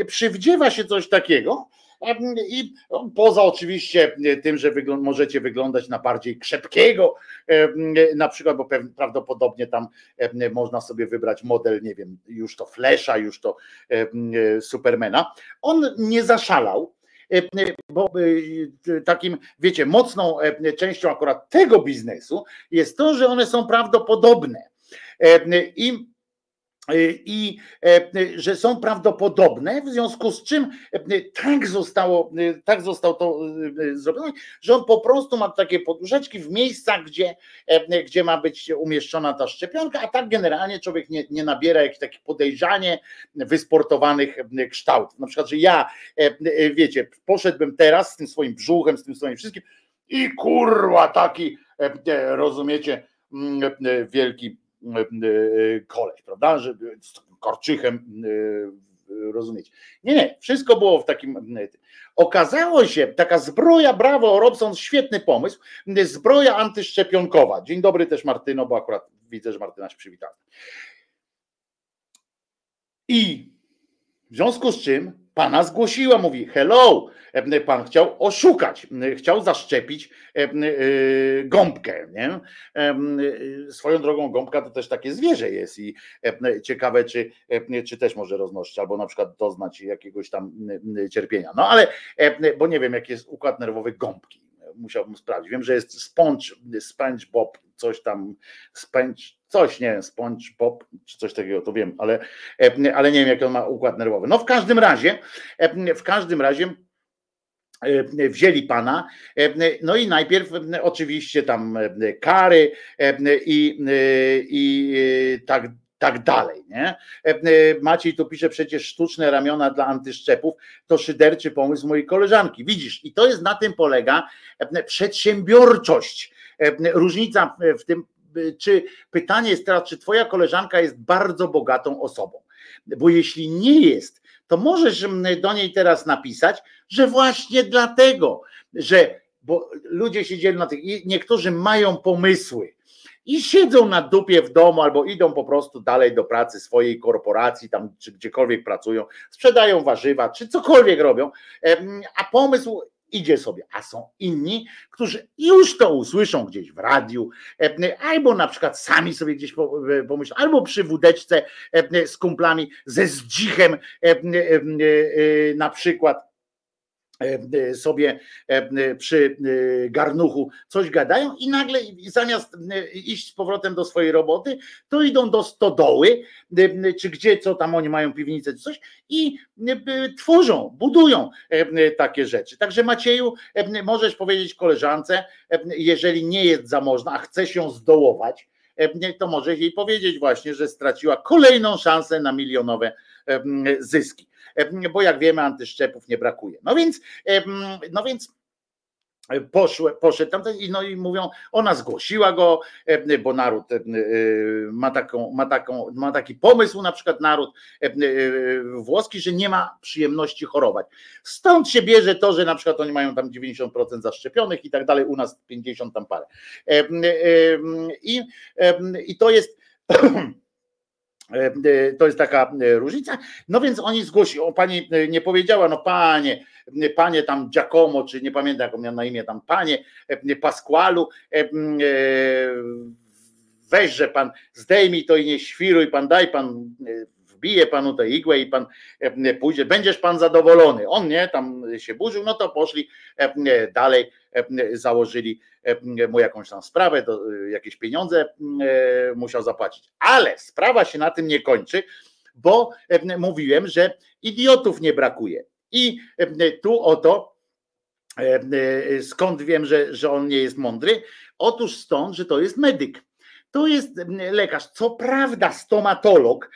A: Przywdziewa się coś takiego, i poza oczywiście tym, że możecie wyglądać na bardziej krzepkiego, na przykład, bo prawdopodobnie tam można sobie wybrać model, nie wiem, już to Flesza, już to Supermana. On nie zaszalał, bo takim, wiecie, mocną częścią akurat tego biznesu jest to, że one są prawdopodobne. I i e, że są prawdopodobne, w związku z czym e, tak zostało, e, tak zostało to zrobione, że on po prostu ma takie poduszeczki w miejscach, gdzie, gdzie ma być umieszczona ta szczepionka, a tak generalnie człowiek nie, nie nabiera jakichś takich podejrzanie wysportowanych kształtów. Na przykład, że ja, wiecie, poszedłbym teraz z tym swoim brzuchem, z tym swoim wszystkim i kurwa taki, rozumiecie, wielki E, e, koleś, prawda? Że z korczychem e, rozumieć. Nie, nie, wszystko było w takim. Okazało się, taka zbroja, brawo, Robson, świetny pomysł, zbroja antyszczepionkowa. Dzień dobry też Martyno, bo akurat widzę, że Martyna się przywitała. I w związku z czym Pana zgłosiła, mówi: Hello, pan chciał oszukać, chciał zaszczepić e, gąbkę. Nie? Swoją drogą, gąbka to też takie zwierzę jest i ciekawe, czy, czy też może roznosić, albo na przykład doznać jakiegoś tam cierpienia. No ale, bo nie wiem, jaki jest układ nerwowy gąbki musiałbym sprawdzić. Wiem, że jest Sponge, SpongeBob coś tam spędź, coś, nie wiem, sponge pop, czy coś takiego, to wiem, ale, ale nie wiem, jak on ma układ nerwowy. No w każdym razie, w każdym razie wzięli pana, no i najpierw oczywiście tam kary i, i tak tak dalej. Nie? Maciej tu pisze przecież sztuczne ramiona dla antyszczepów, to szyderczy pomysł mojej koleżanki. Widzisz, i to jest na tym polega przedsiębiorczość. Różnica w tym, czy pytanie jest teraz, czy twoja koleżanka jest bardzo bogatą osobą. Bo jeśli nie jest, to możesz do niej teraz napisać, że właśnie dlatego, że bo ludzie siedzieli na tych, niektórzy mają pomysły, i siedzą na dupie w domu albo idą po prostu dalej do pracy swojej korporacji, tam czy gdziekolwiek pracują, sprzedają warzywa, czy cokolwiek robią, a pomysł idzie sobie, a są inni, którzy już to usłyszą gdzieś w radiu, albo na przykład sami sobie gdzieś pomyślą, albo przy wódeczce z kumplami, ze zdzichem na przykład E, e, sobie e, przy garnuchu coś gadają i nagle zamiast iść z powrotem do swojej roboty, to idą do stodoły, czy gdzie, co tam oni mają piwnicę, czy coś i tworzą, budują takie rzeczy. Także Macieju, możesz powiedzieć koleżance, jeżeli nie jest zamożna, a chce się zdołować, to możesz jej powiedzieć właśnie, że straciła kolejną szansę na milionowe zyski bo jak wiemy, antyszczepów nie brakuje. No więc, no więc poszły, poszedł tam no i mówią, ona zgłosiła go, bo naród ma, taką, ma, taką, ma taki pomysł, na przykład naród włoski, że nie ma przyjemności chorować. Stąd się bierze to, że na przykład oni mają tam 90% zaszczepionych i tak dalej, u nas 50 tam parę. I, i to jest E, e, to jest taka e, różnica. No więc oni zgłosili, o pani nie powiedziała, no panie, panie tam Giacomo, czy nie pamiętam jak miał na imię tam, panie Pasqualu, weź, że pan zdejmij to i nie świruj pan, daj pan, wbije panu tę igłę i pan pójdzie, będziesz pan zadowolony. On nie, tam się burzył, no to poszli dalej, założyli mu jakąś tam sprawę, jakieś pieniądze e, musiał zapłacić. Ale sprawa się na tym nie kończy, bo mówiłem, że idiotów nie brakuje. I tu oto skąd wiem, że, że on nie jest mądry? Otóż stąd, że to jest medyk. To jest lekarz, co prawda stomatolog,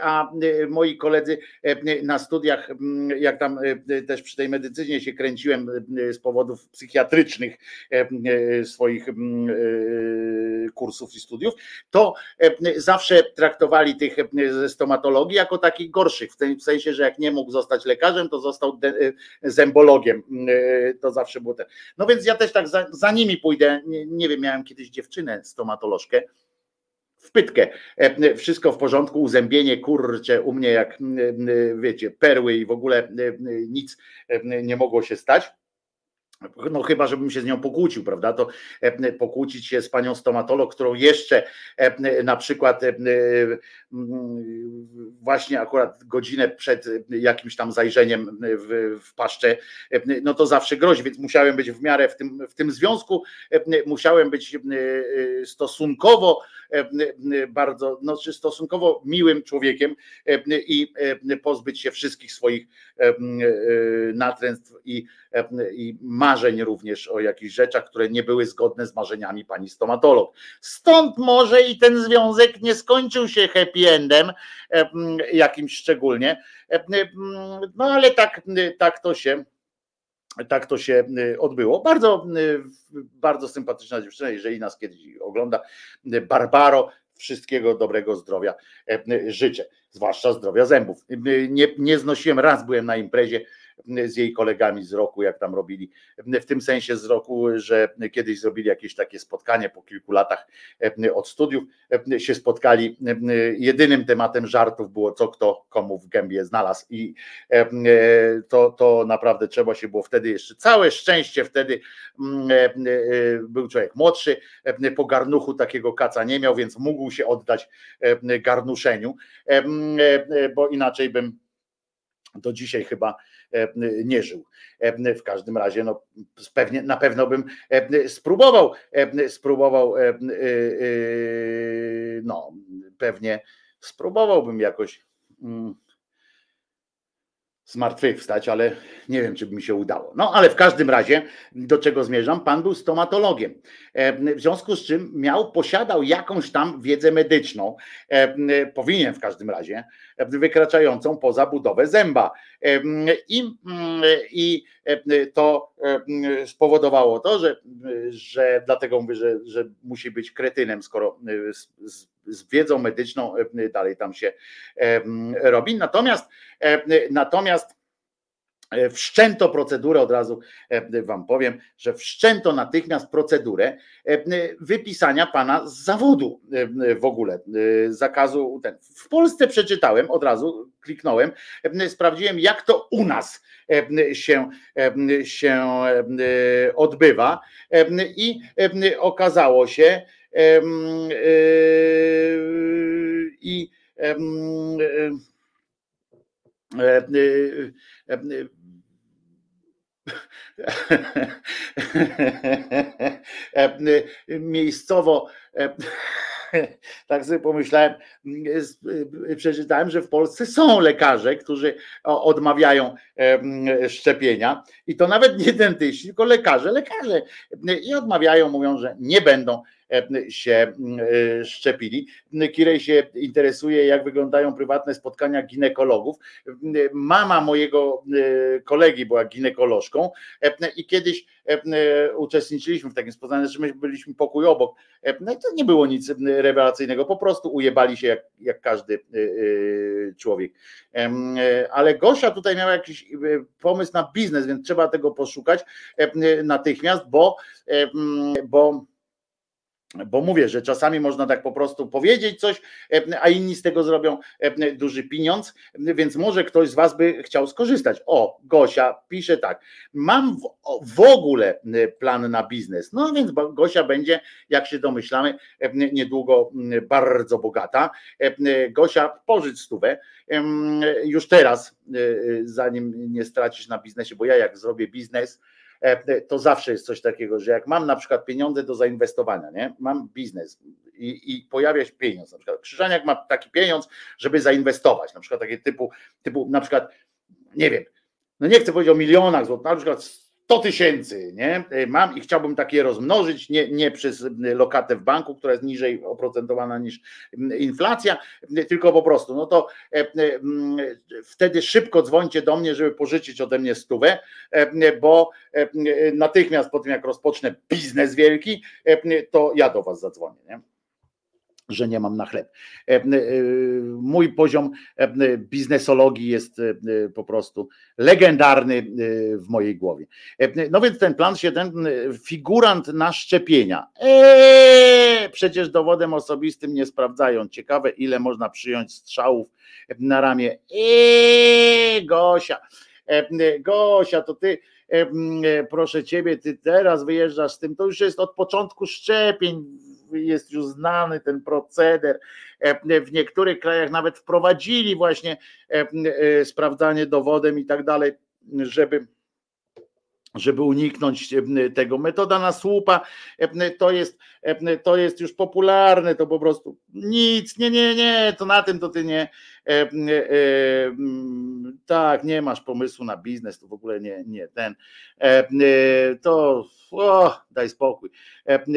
A: a moi koledzy na studiach, jak tam też przy tej medycynie się kręciłem z powodów psychiatrycznych swoich kursów i studiów, to zawsze traktowali tych ze stomatologii jako takich gorszych, w sensie, że jak nie mógł zostać lekarzem, to został zębologiem. To zawsze było ten. No więc ja też tak za, za nimi pójdę. Nie, nie wiem, miałem kiedyś dziewczynę stomatolożkę, w pytkę. E, wszystko w porządku, uzębienie, kurcze, u mnie jak wiecie, perły i w ogóle nic nie mogło się stać. No chyba, żebym się z nią pokłócił, prawda? To e, pokłócić się z panią stomatolog, którą jeszcze e, na przykład e, właśnie akurat godzinę przed jakimś tam zajrzeniem w, w paszczę, no to zawsze grozi, więc musiałem być w miarę w tym, w tym związku, musiałem być stosunkowo bardzo, no czy stosunkowo miłym człowiekiem i pozbyć się wszystkich swoich natręstw i, i marzeń również o jakichś rzeczach, które nie były zgodne z marzeniami pani stomatolog. Stąd może i ten związek nie skończył się happy endem jakimś szczególnie, no ale tak, tak to się tak to się odbyło. Bardzo, bardzo sympatyczna dziewczyna, jeżeli nas kiedyś ogląda. Barbaro, wszystkiego dobrego zdrowia życzę, zwłaszcza zdrowia zębów. Nie, nie znosiłem, raz byłem na imprezie z jej kolegami z roku, jak tam robili, w tym sensie z roku, że kiedyś zrobili jakieś takie spotkanie po kilku latach od studiów, się spotkali. Jedynym tematem żartów było, co kto komu w gębie znalazł, i to, to naprawdę trzeba się było wtedy jeszcze całe szczęście wtedy był człowiek młodszy, po garnuchu takiego kaca nie miał, więc mógł się oddać garnuszeniu, bo inaczej bym do dzisiaj chyba e, nie żył. E, W każdym razie, no, pewnie, na pewno bym e, spróbował, spróbował, no, pewnie spróbowałbym jakoś mm, zmartwychwstać, ale nie wiem, czy by mi się udało. No, ale w każdym razie, do czego zmierzam? Pan był stomatologiem, E, w związku z czym miał, posiadał jakąś tam wiedzę medyczną, e, powinien w każdym razie, e, wykraczającą poza budowę zęba. E, I, i e, to e, spowodowało to, że, że dlatego mówię, że, że musi być kretynem, skoro e, z, z, z wiedzą medyczną e, dalej tam się e, robi. Natomiast, e, natomiast Wszczęto procedurę, od razu Wam powiem, że wszczęto natychmiast procedurę wypisania pana z zawodu w ogóle, zakazu. Ten. W Polsce przeczytałem, od razu kliknąłem, sprawdziłem, jak to u nas się, się odbywa i okazało się, i e, e, e, e, miejscowo tak sobie pomyślałem, przeczytałem, że w Polsce są lekarze, którzy odmawiają szczepienia. I to nawet nie dentyści, tylko lekarze, lekarze. I odmawiają, mówią, że nie będą się szczepili. Kirej się interesuje, jak wyglądają prywatne spotkania ginekologów. Mama mojego kolegi była ginekolożką i kiedyś uczestniczyliśmy w takim spotkaniu, że my byliśmy pokój obok. No i to nie było nic rewelacyjnego, po prostu ujebali się jak, jak każdy człowiek. Ale Gosia tutaj miała jakiś pomysł na biznes, więc trzeba tego poszukać natychmiast, bo, bo bo mówię, że czasami można tak po prostu powiedzieć coś, a inni z tego zrobią duży pieniądz, więc może ktoś z Was by chciał skorzystać. O, Gosia pisze tak, mam w, ogóle plan na biznes. No więc Gosia będzie, jak się domyślamy, niedługo bardzo bogata. Gosia, pożycz stówę już teraz, zanim nie stracisz na biznesie, bo ja jak zrobię biznes, E, to zawsze jest coś takiego, że jak mam na przykład pieniądze do zainwestowania, nie? mam biznes i, i pojawia się pieniądz, na przykład Krzyżaniak ma taki pieniądz, żeby zainwestować, na przykład takie typu, typu na przykład, nie wiem, no nie chcę powiedzieć o milionach złotych, na przykład 100 tysięcy nie? mam i chciałbym takie rozmnożyć, nie, nie przez lokatę w banku, która jest niżej oprocentowana niż inflacja, tylko po prostu, no to e, wtedy szybko dzwońcie do mnie, żeby pożyczyć ode mnie stówę, e, bo e, natychmiast po tym jak rozpocznę biznes wielki, to ja do was zadzwonię. Nie? Że nie mam na chleb. Mój poziom biznesologii jest po prostu legendarny w mojej głowie. No więc ten plan się, ten figurant na szczepienia. Eee, przecież dowodem osobistym nie sprawdzają. Ciekawe, ile można przyjąć strzałów na ramię. Eee, Gosia, Gosia, to ty proszę ciebie, ty teraz wyjeżdżasz z tym, to już jest od początku szczepień jest już znany ten proceder. W niektórych krajach nawet wprowadzili właśnie sprawdzanie dowodem i tak dalej, żeby żeby uniknąć tego. Metoda na słupa to jest, to jest już popularne, to po prostu nic, nie, nie, nie, to na tym to ty nie, tak, nie masz pomysłu na biznes, to w ogóle nie, nie ten, to o, daj spokój.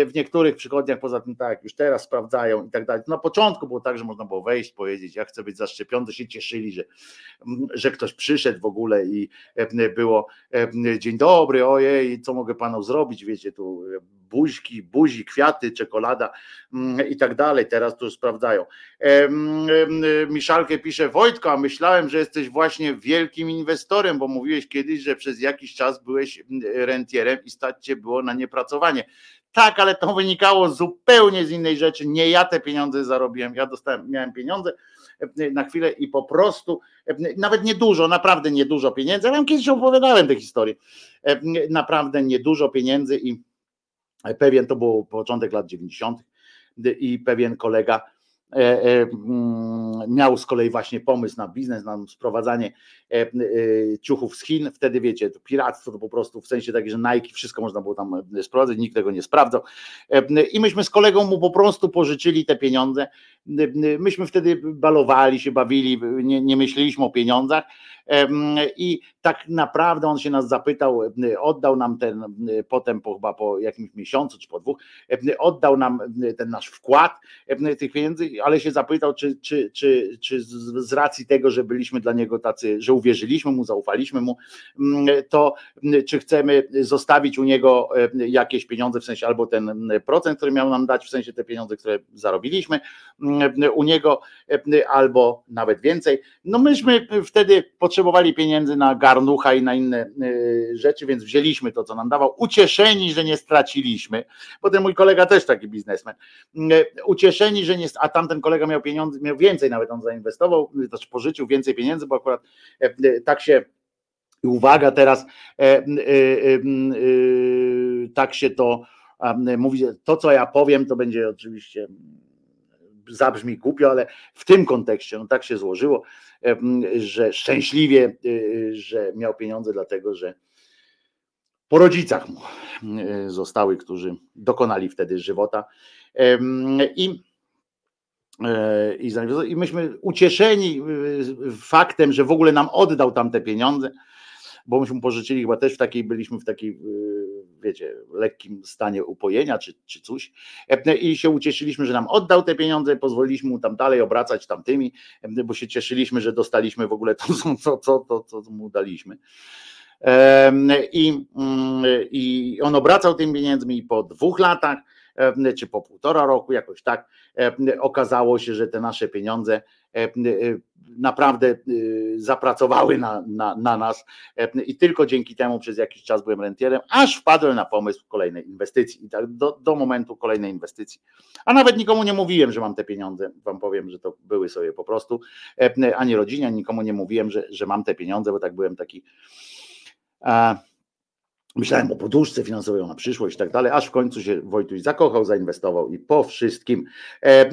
A: W niektórych przychodniach poza tym tak, już teraz sprawdzają i tak dalej. Na początku było tak, że można było wejść, powiedzieć, ja chcę być zaszczepiony, to się cieszyli, że, że ktoś przyszedł w ogóle i było dzień dobry, ojej, co mogę panu zrobić, wiecie, tu buźki, buzi, kwiaty, czekolada i tak dalej. Teraz już sprawdzają. Miszalkę pisze, Wojtko, a myślałem, że jesteś właśnie wielkim inwestorem, bo mówiłeś kiedyś, że przez jakiś czas byłeś rentierem i stać cię było na Tak, ale to wynikało zupełnie z innej rzeczy. Nie ja te pieniądze zarobiłem, ja dostałem, miałem pieniądze na chwilę i po prostu, nawet niedużo, naprawdę niedużo pieniędzy. Ja wam kiedyś opowiadałem tę historię. Naprawdę niedużo pieniędzy i pewien to był początek lat 90. i pewien kolega e, e, miał z kolei właśnie pomysł na biznes, na sprowadzanie e, e, ciuchów z Chin. Wtedy wiecie, to piractwo to po prostu w sensie taki, że Nike, wszystko można było tam e, sprowadzać, nikt tego nie sprawdzał. E, I myśmy z kolegą mu po prostu pożyczyli te pieniądze. E, e, Myśmy wtedy balowali się, bawili, nie, nie myśleliśmy o pieniądzach. I tak naprawdę on się nas zapytał, oddał nam ten potem po, chyba po jakimś miesiącu czy po dwóch, oddał nam ten nasz wkład tych pieniędzy, ale się zapytał, czy, czy, czy, czy z, racji tego, że byliśmy dla niego tacy, że uwierzyliśmy mu, zaufaliśmy mu, to czy chcemy zostawić u niego jakieś pieniądze, w sensie albo ten procent, który miał nam dać, w sensie te pieniądze, które zarobiliśmy u niego, albo nawet więcej. No myśmy wtedy potrzebowali pieniędzy na garnucha i na inne e, rzeczy, więc wzięliśmy to, co nam dawał, ucieszeni, że nie straciliśmy. Potem mój kolega też taki biznesmen. E, Ucieszeni, że nie, a tamten kolega miał pieniądze, miał więcej nawet on zainwestował, e, też pożyczył więcej pieniędzy, bo akurat tak się i uwaga teraz, tak się to mówi, to co ja powiem, to będzie oczywiście zabrzmi głupio, ale w tym kontekście, no tak się złożyło, że szczęśliwie, e, że miał pieniądze, dlatego że po rodzicach mu e, zostały, którzy dokonali wtedy żywota. I, e, i, myśmy ucieszeni e, faktem, że w ogóle nam oddał tam te pieniądze, bo myśmy pożyczyli chyba też w takiej, byliśmy w takiej, wiecie, lekkim stanie upojenia czy, czy coś E, i się ucieszyliśmy, że nam oddał te pieniądze, pozwoliliśmy mu tam dalej obracać tamtymi, e, bo się cieszyliśmy, że dostaliśmy w ogóle to, co, co, to, co mu daliśmy. Em, I, mm, I on obracał tymi pieniędzmi po dwóch latach, czy po półtora roku, jakoś tak, okazało się, że te nasze pieniądze em, e, naprawdę e, zapracowały na, na, na nas i tylko dzięki temu przez jakiś czas byłem rentierem, aż wpadłem na pomysł kolejnej inwestycji i tak do, do momentu kolejnej inwestycji. A nawet nikomu nie mówiłem, że mam te pieniądze, wam powiem, że to były sobie po prostu, ani rodzinie, ani nikomu nie mówiłem, że, że mam te pieniądze, bo tak byłem taki a Myślałem o poduszce finansowej na przyszłość i tak dalej, aż w końcu się Wojtuś zakochał, zainwestował i po wszystkim. E, e,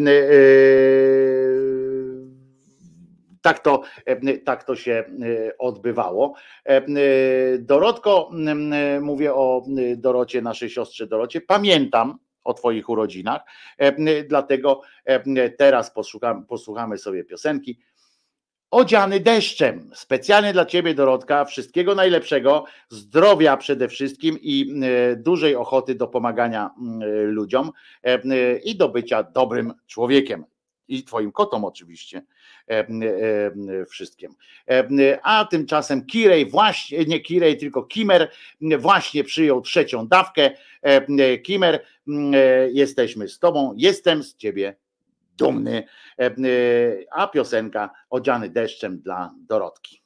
A: tak to, e, tak to się e, odbywało. E, Dorotko, mówię o Dorocie, naszej siostrze Dorocie, pamiętam o Twoich urodzinach, dlatego teraz posłuchamy sobie piosenki odziany deszczem. Specjalnie dla Ciebie, Dorotka, wszystkiego najlepszego, zdrowia przede wszystkim i e, dużej ochoty do pomagania mm, ludziom e, i do bycia dobrym człowiekiem. I Twoim kotom oczywiście e, wszystkim. A tymczasem Kirej właśnie, nie Kirej, tylko Kimer właśnie przyjął trzecią dawkę. Kimer, jesteśmy z Tobą, jestem z Ciebie dumny, E, e, a piosenka odziany deszczem dla Dorotki.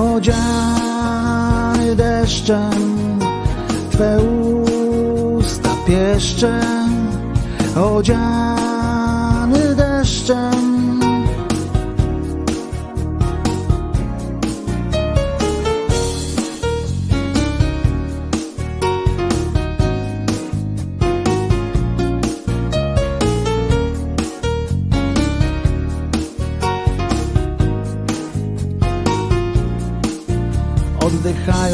F: odziany deszczem, Twe usta pieszczem, odziany deszczem.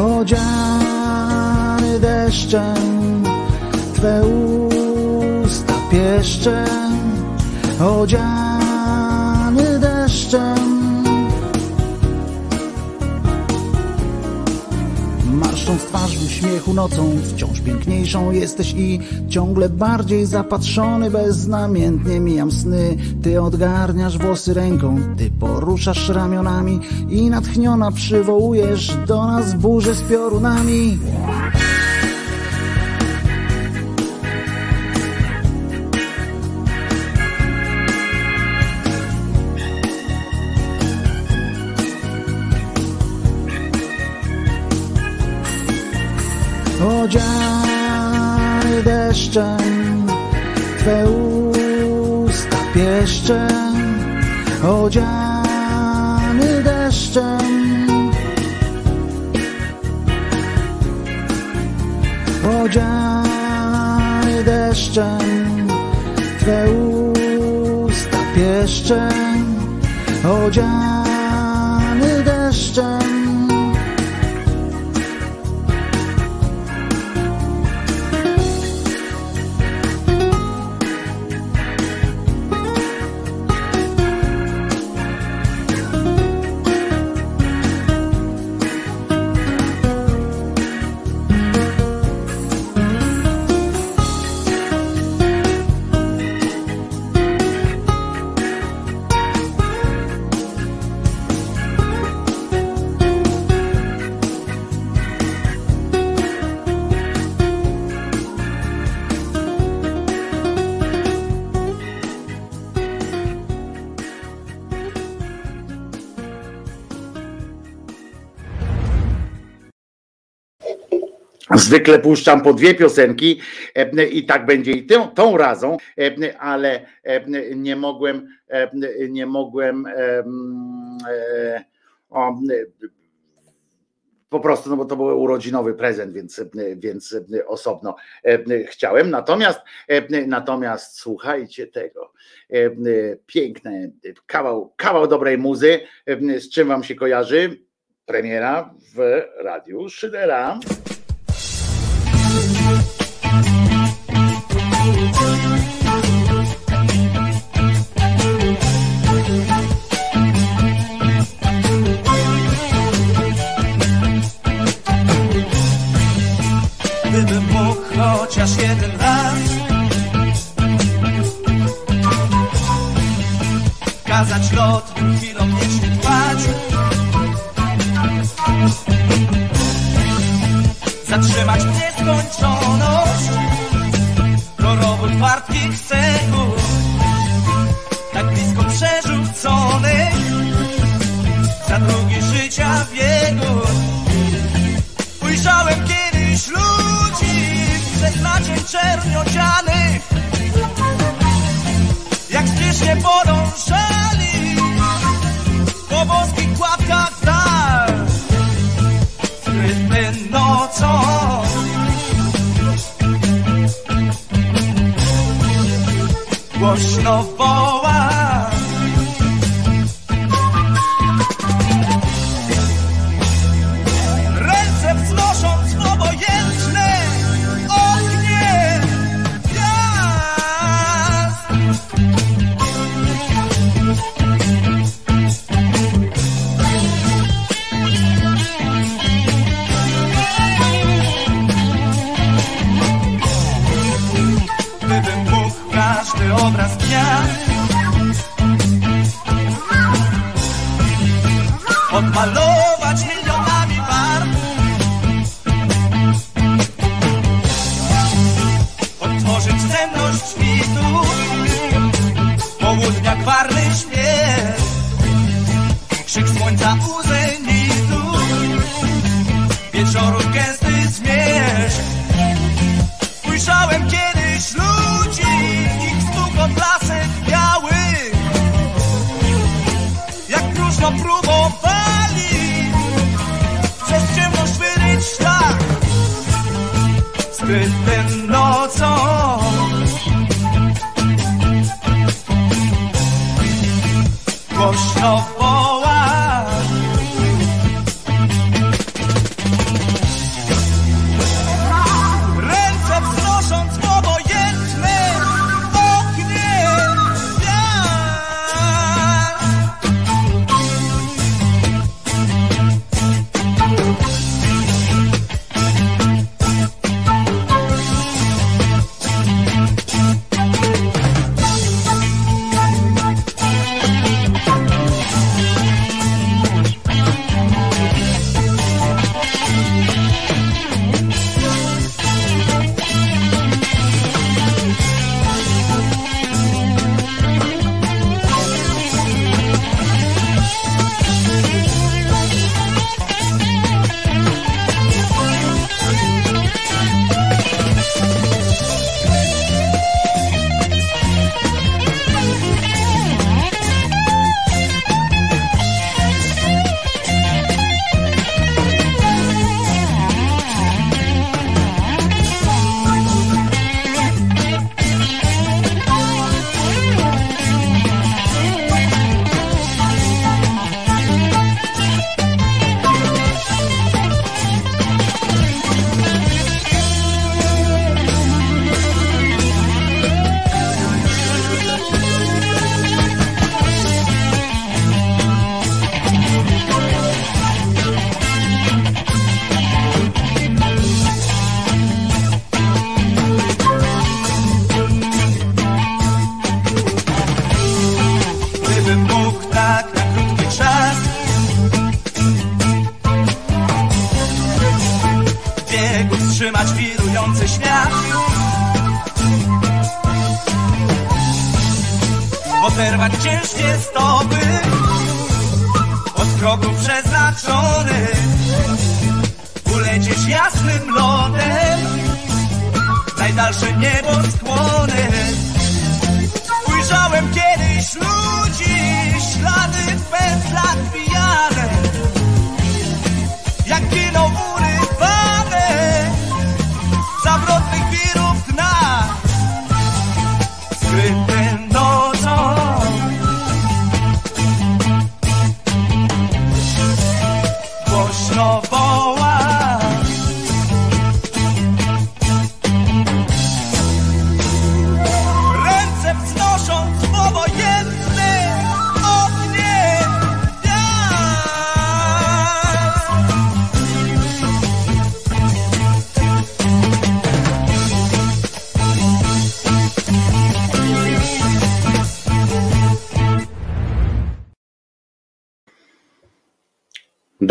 A: Odziany deszczem, Twe usta pieszczem, odziany deszczem. W uśmiechu nocą, wciąż piękniejszą jesteś i ciągle bardziej zapatrzony, beznamiętnie mijam sny. Ty odgarniasz włosy ręką, ty poruszasz ramionami i natchniona przywołujesz do nas burzę z piorunami. Odziany deszczem, Twe usta pieszczem, odziany deszczem. Odziany deszczem, Twe usta pieszczem, odziany
G: Zwykle puszczam po dwie piosenki e, i tak będzie i tą, tą razą, e, ale e, nie mogłem, nie mogłem po prostu, no bo to był urodzinowy prezent, więc, więc osobno chciałem. Natomiast, natomiast słuchajcie tego. Piękne, kawał, kawał dobrej muzy. Z czym wam się kojarzy? Premiera w Radiu Szydera.
H: Gdybym mógł chociaż jeden raz Kazać lot, by chwilą wiecznie trwać Zatrzymać nieskończoność Korowód wartkich sekund. Tak blisko przerzucony Za drugi życia biegu. Ujrzałem kiedyś ludzi Przez nadzień czerniocianych. Jak spiesznie podążali Po wąskich kładkach dal. Skryty nocą Głośno woła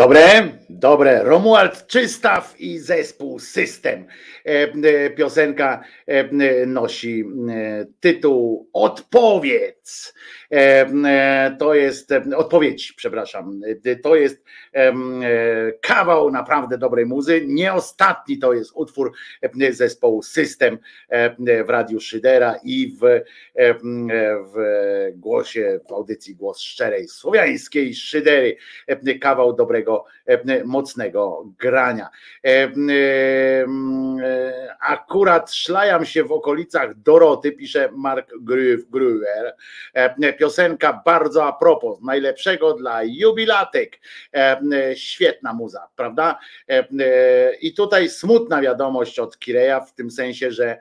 A: Dobre, dobre. Romuald Czystaw i zespół System. E, e, Piosenka e, nosi tytuł Odpowiedz. E, e, To jest e, odpowiedź, przepraszam. To jest kawał naprawdę dobrej muzy. Nie ostatni to jest utwór zespołu System w Radiu Szydera i w, w głosie, w audycji Głos Szczerej Słowiańskiej Szydery. Kawał dobrego, mocnego grania. E, e, Akurat szlajam się w okolicach Doroty, pisze Mark Gruer. E, Piosenka bardzo a propos, najlepszego dla jubilatek. E, Świetna muza, prawda? E, I tutaj smutna wiadomość od Kireja, w tym sensie, że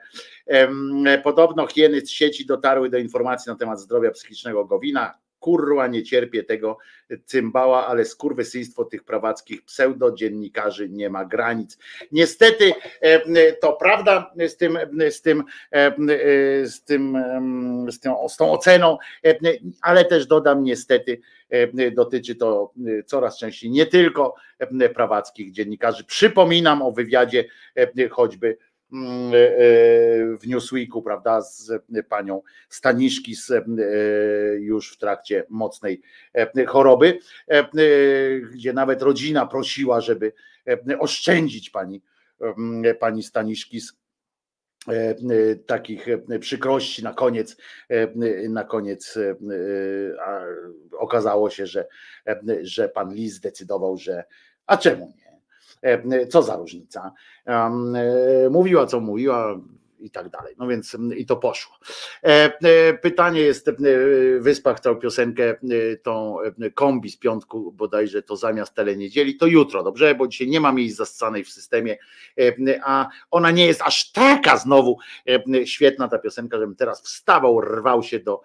A: podobno hieny z sieci dotarły do informacji na temat zdrowia psychicznego Gowina. Kurwa, nie cierpię tego cymbała, ale skurwysyństwo tych prawackich pseudodziennikarzy nie ma granic. Niestety e, to prawda z tym, z tym, e, z tym, z tą, z tą oceną, e, ale też dodam niestety, e, dotyczy to e, coraz częściej nie tylko e, prawackich dziennikarzy. Przypominam o wywiadzie e, choćby e, w Newsweeku, prawda, z panią Staniszki z, e, już w trakcie mocnej e, choroby, e, gdzie nawet rodzina prosiła, żeby e, oszczędzić pani, em, pani Staniszki z e, e, takich e, przykrości na koniec e, na koniec e, okazało się, że, e, że pan Lis zdecydował, że a czemu nie? E, Co za różnica? Em, e, Mówiła, co mówiła, i tak dalej. No więc i to poszło. Pytanie jest, Wyspach tą piosenkę, tą kombi z piątku bodajże to zamiast teleniedzieli, to jutro, dobrze? Bo dzisiaj nie ma miejsc zastanej w systemie, a ona nie jest aż taka znowu świetna ta piosenka, żebym teraz wstawał, rwał się do,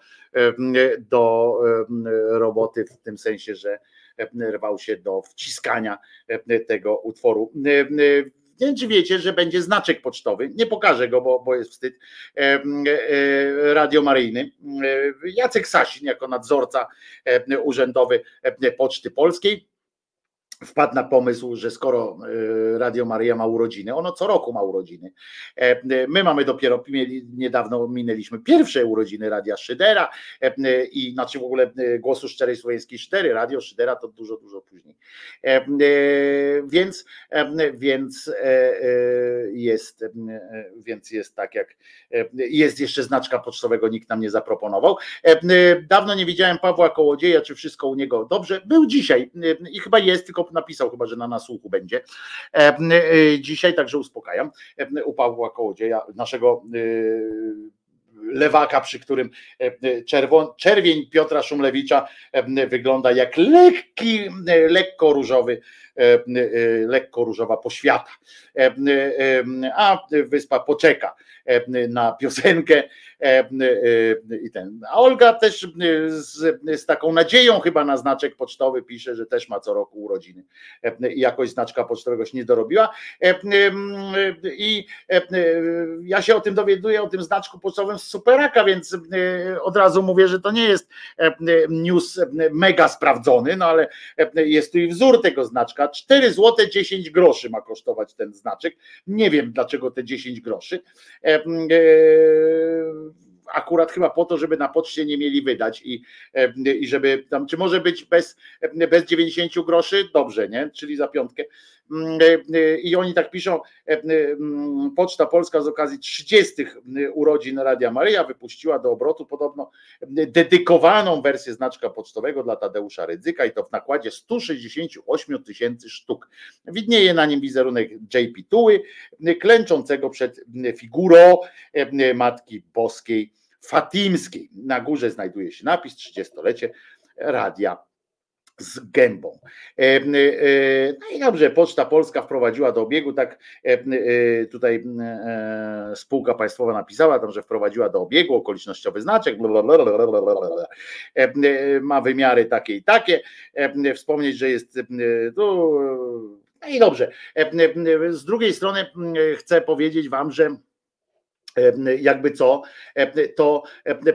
A: do roboty w tym sensie, że rwał się do wciskania tego utworu. Nie wiem, czy wiecie, że będzie znaczek pocztowy. Nie pokażę go, bo, bo jest wstyd. Radio Maryjny. Jacek Sasin, jako nadzorca urzędowy Poczty Polskiej, wpadł na pomysł, że skoro e, Radio Maria ma urodziny, ono co roku ma urodziny. E, my mamy dopiero, niedawno minęliśmy pierwsze urodziny Radia Szydera e, i znaczy w ogóle głosu szczerej słowiańskiej Szydery, Radio Szydera to dużo, dużo później. Więc, więc jest, więc jest tak jak jest jeszcze znaczka pocztowego, nikt nam nie zaproponował. Dawno nie widziałem Pawła Kołodzieja, czy wszystko u niego dobrze. Był dzisiaj i chyba jest, tylko napisał chyba, że na nasłuchu będzie e, e, dzisiaj, także uspokajam. E, u Pawła Kołodzieja, naszego lewaka, przy którym czerwon, czerwień Piotra Szumlewicza wygląda jak lekki, lekko różowy, lekko różowa poświata. A wyspa poczeka na piosenkę i ten. A Olga też z, z taką nadzieją chyba na znaczek pocztowy pisze, że też ma co roku urodziny i jakoś znaczka pocztowego się nie dorobiła. I ja się o tym dowiaduję, o tym znaczku pocztowym z Superaka, więc od razu mówię, że to nie jest news mega sprawdzony, no ale jest tu i wzór tego znaczka. 4 zł 10 groszy ma kosztować ten znaczek. Nie wiem dlaczego te 10 groszy akurat chyba po to, żeby na poczcie nie mieli wydać i, i żeby tam, czy może być bez, bez 90 groszy? Dobrze, nie? Czyli za piątkę. Mm, e, e, I oni tak piszą, e, mm, Poczta Polska z okazji 30 urodzin Radia Maryja wypuściła do obrotu podobno dedykowaną wersję znaczka pocztowego dla Tadeusza Rydzyka i to w nakładzie 168 tysięcy sztuk. Widnieje na nim wizerunek JP Tuły, klęczącego przed figurą Matki Boskiej Fatimskiej. Na górze znajduje się napis 30-lecie Radia z gębą. E, e, no i dobrze, Poczta Polska wprowadziła do obiegu, tak e, tutaj spółka państwowa napisała tam, że wprowadziła do obiegu okolicznościowy znaczek, ma wymiary takie i takie. Wspomnieć, że jest no, no i dobrze. Z drugiej strony chcę powiedzieć wam, że jakby co, to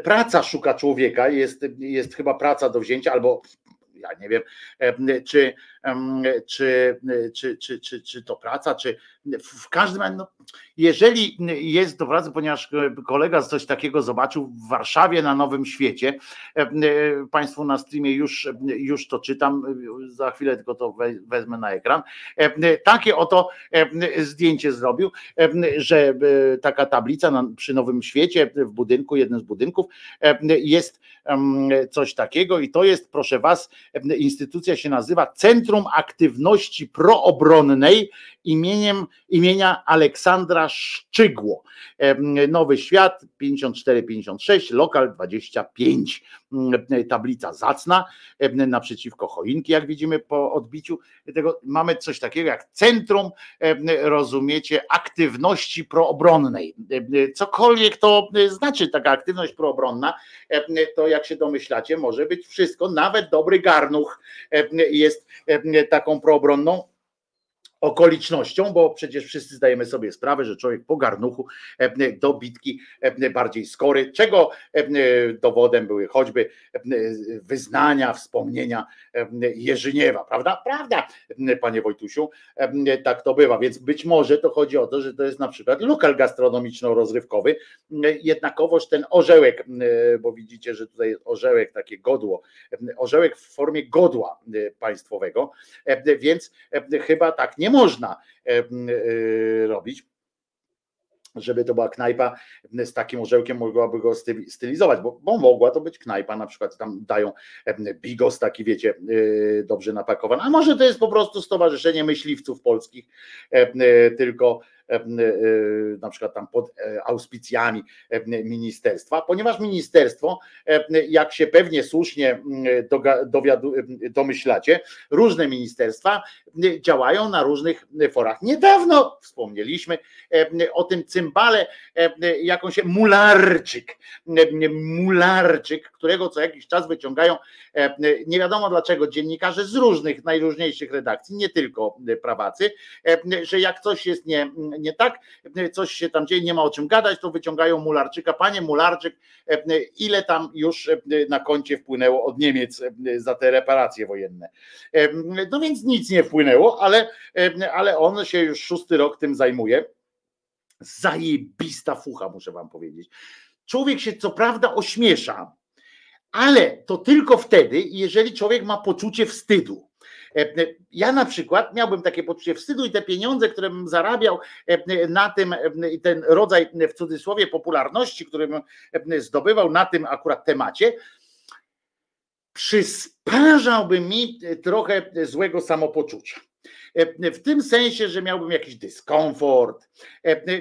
A: praca szuka człowieka, jest, jest chyba praca do wzięcia, albo ja nie wiem, czy, czy, czy, czy, czy, czy to praca, czy w każdym no, jeżeli jest to praca, ponieważ kolega coś takiego zobaczył w Warszawie na Nowym Świecie, Państwu na streamie już, już to czytam, za chwilę tylko to wezmę na ekran, takie oto zdjęcie zrobił, że taka tablica przy Nowym Świecie w budynku, jednym z budynków jest coś takiego i to jest, proszę Was, instytucja się nazywa Centrum Aktywności Proobronnej imieniem, imienia Aleksandra Szczygło. Nowy Świat 5456, lokal 25, tablica zacna naprzeciwko choinki, jak widzimy po odbiciu tego. Mamy coś takiego jak Centrum, rozumiecie, Aktywności Proobronnej. Cokolwiek to znaczy taka aktywność proobronna, to jak się domyślacie, może być wszystko, nawet dobry garnuch jest taką proobronną okolicznością, bo przecież wszyscy zdajemy sobie sprawę, że człowiek po garnuchu do bitki bardziej skory, czego dowodem były choćby wyznania, wspomnienia Jerzyniewa, prawda? Prawda, panie Wojtusiu, tak to bywa, więc być może to chodzi o to, że to jest na przykład lokal gastronomiczno-rozrywkowy, jednakowoż ten orzełek, bo widzicie, że tutaj jest orzełek, takie godło, orzełek w formie godła państwowego, więc chyba tak nie można robić żeby to była knajpa z takim orzełkiem, mogłaby go stylizować, bo, bo mogła to być knajpa, na przykład tam dają bigos taki, wiecie, dobrze napakowany, a może to jest po prostu Stowarzyszenie Myśliwców Polskich, tylko na przykład tam pod auspicjami ministerstwa, ponieważ ministerstwo, jak się pewnie słusznie dowiadu, domyślacie, różne ministerstwa działają na różnych forach. Niedawno wspomnieliśmy o tym cymbale, jaką się Mularczyk, Mularczyk, którego co jakiś czas wyciągają, nie wiadomo dlaczego, dziennikarze z różnych, najróżniejszych redakcji, nie tylko prawacy, że jak coś jest nie, nie tak, coś się tam dzieje, nie ma o czym gadać, to wyciągają Mularczyka. Panie Mularczyk, ile tam już na koncie wpłynęło od Niemiec za te reparacje wojenne? No więc nic nie wpłynęło, ale, ale on się już szósty rok tym zajmuje. Zajebista fucha, muszę wam powiedzieć. Człowiek się co prawda ośmiesza, ale to tylko wtedy, jeżeli człowiek ma poczucie wstydu. Ja na przykład miałbym takie poczucie wstydu i te pieniądze, które bym zarabiał na tym, ten rodzaj w cudzysłowie popularności, który bym zdobywał na tym akurat temacie, przysparzałby mi trochę złego samopoczucia. W tym sensie, że miałbym jakiś dyskomfort,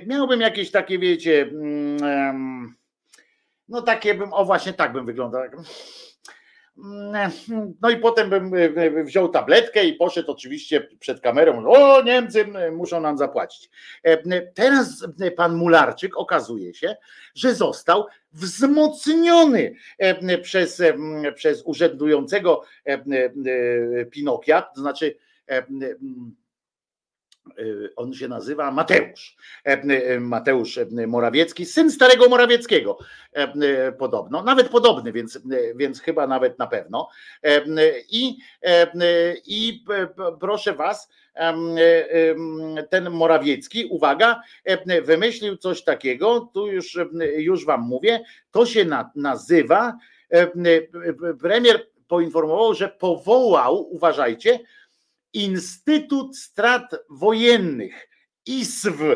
A: miałbym jakieś takie, wiecie, mm, no takie bym, o właśnie tak bym wyglądał. No i potem bym wziął tabletkę i poszedł oczywiście przed kamerą. O, Niemcy muszą nam zapłacić. Teraz pan Mularczyk okazuje się, że został wzmocniony przez, przez urzędującego Pinokia, to znaczy on się nazywa Mateusz. E, y, Mateusz Morawiecki, syn starego Morawieckiego e, podobno, nawet podobny, więc, więc chyba nawet na pewno. E, I, i proszę was, ten Morawiecki, uwaga, wymyślił coś takiego, tu już, już wam mówię, to się nazywa, premier poinformował, że powołał, uważajcie, Instytut Strat Wojennych, ISW,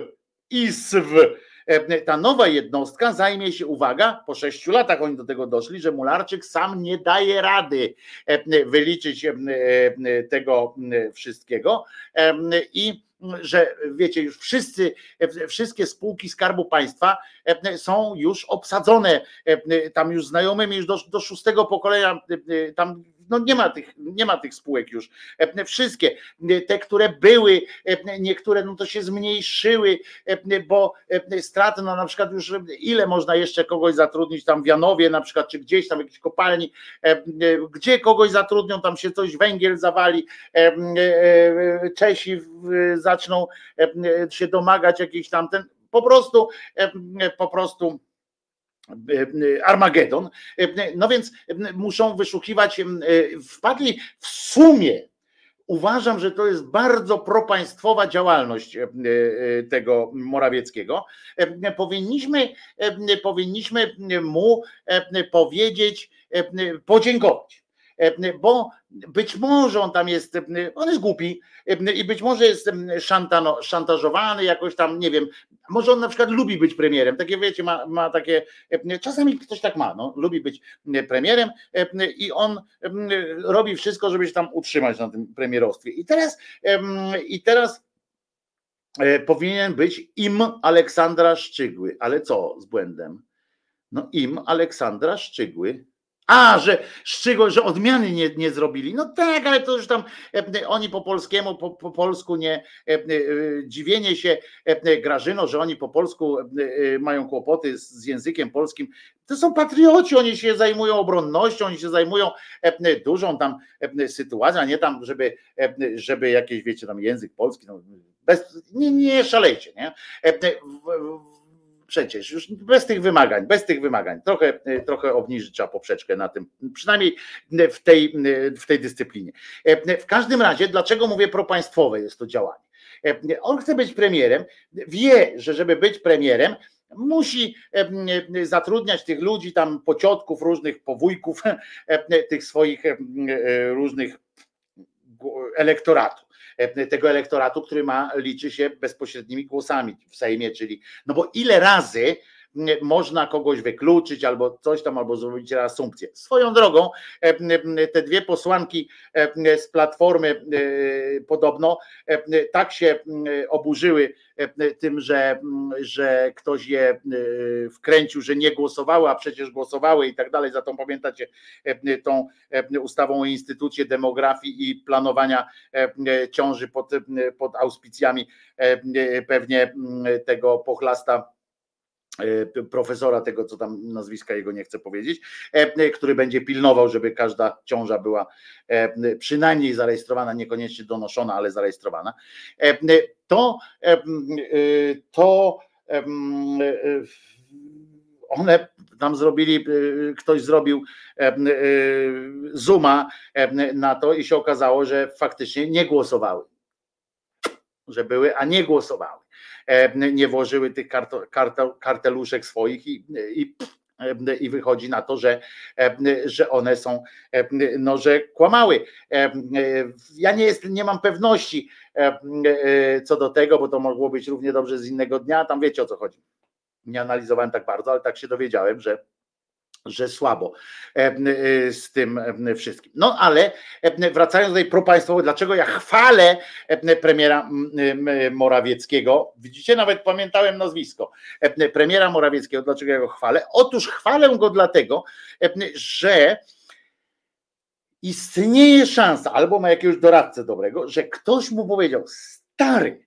A: ISW. E, ta nowa jednostka zajmie się, uwaga, po sześciu latach oni do tego doszli, że Mularczyk sam nie daje rady e, wyliczyć e, tego wszystkiego i że wiecie, już wszyscy, wszystkie spółki Skarbu Państwa są już obsadzone tam już znajomymi, już do, do szóstego pokolenia, tam no nie ma tych, nie ma tych spółek już. E, wszystkie, e, te, które były, e, niektóre no to się zmniejszyły, bo straty, no na przykład już ile można jeszcze kogoś zatrudnić tam w Janowie na przykład, czy gdzieś tam w jakiejś kopalni, gdzie kogoś zatrudnią, tam się coś węgiel zawali, Czesi zaczną się domagać jakiejś tam ten, po prostu, po prostu Armagedon. No więc muszą wyszukiwać, wpadli w sumie. Uważam, że to jest bardzo propaństwowa działalność tego Morawieckiego. Powinniśmy, powinniśmy mu powiedzieć, podziękować E, bo być może on tam jest, e, on jest głupi e, i być może jest szantano, szantażowany jakoś tam, nie wiem, może on na przykład lubi być premierem, takie wiecie, ma, ma takie, czasami ktoś tak ma, no, lubi być premierem i on robi wszystko, żeby się tam utrzymać na tym premierostwie. I teraz, i teraz powinien być im Aleksandra Szczygły, ale co z błędem? No im Aleksandra Szczygły a, że że odmiany nie, nie zrobili. No tak, ale to już tam e, oni po polskiemu, po, po polsku nie e, e, dziwienie się Grażyno, że oni po polsku mają kłopoty z, z językiem polskim. To są patrioci, oni się zajmują obronnością, oni się zajmują dużą tam sytuacją, a nie tam, żeby, żeby jakieś, wiecie, tam język polski, no, bez, nie, nie szalejcie, nie? Przecież już bez tych wymagań, bez tych wymagań, trochę, trochę obniżyć trzeba poprzeczkę na tym, przynajmniej w tej, w tej dyscyplinie. W każdym razie, dlaczego mówię propaństwowe jest to działanie? On chce być premierem, wie, że żeby być premierem, musi zatrudniać tych ludzi, tam pociotków, różnych powójków, tych swoich różnych elektoratów. E, tego elektoratu, który ma, liczy się bezpośrednimi głosami w Sejmie, czyli no bo ile razy można kogoś wykluczyć albo coś tam, albo zrobić reasumpcję. Swoją drogą, te dwie posłanki z Platformy podobno tak się oburzyły tym, że, że ktoś je wkręcił, że nie głosowały, a przecież głosowały i tak dalej. Za tą pamiętacie tą ustawą o Instytucie Demografii i Planowania ciąży pod, pod auspicjami pewnie tego pochlasta profesora, tego co tam nazwiska jego nie chcę powiedzieć, który będzie pilnował, żeby każda ciąża była przynajmniej zarejestrowana, niekoniecznie donoszona, ale zarejestrowana. To, to one tam zrobili, ktoś zrobił zooma na to i się okazało, że faktycznie nie głosowały. Że były, a nie głosowały. Nie włożyły tych karteluszek swoich i, i i wychodzi na to, że, że one są, no, że kłamały. Ja nie, jest, nie mam pewności co do tego, bo to mogło być równie dobrze z innego dnia, tam wiecie o co chodzi nie analizowałem tak bardzo, ale tak się dowiedziałem, że że słabo z tym wszystkim. No ale wracając do tej propaństwowej, dlaczego ja chwalę premiera Morawieckiego, widzicie, nawet pamiętałem nazwisko, premiera Morawieckiego, dlaczego ja go chwalę? Otóż chwalę go dlatego, że istnieje szansa, albo ma jakiegoś doradcę dobrego, że ktoś mu powiedział, stary,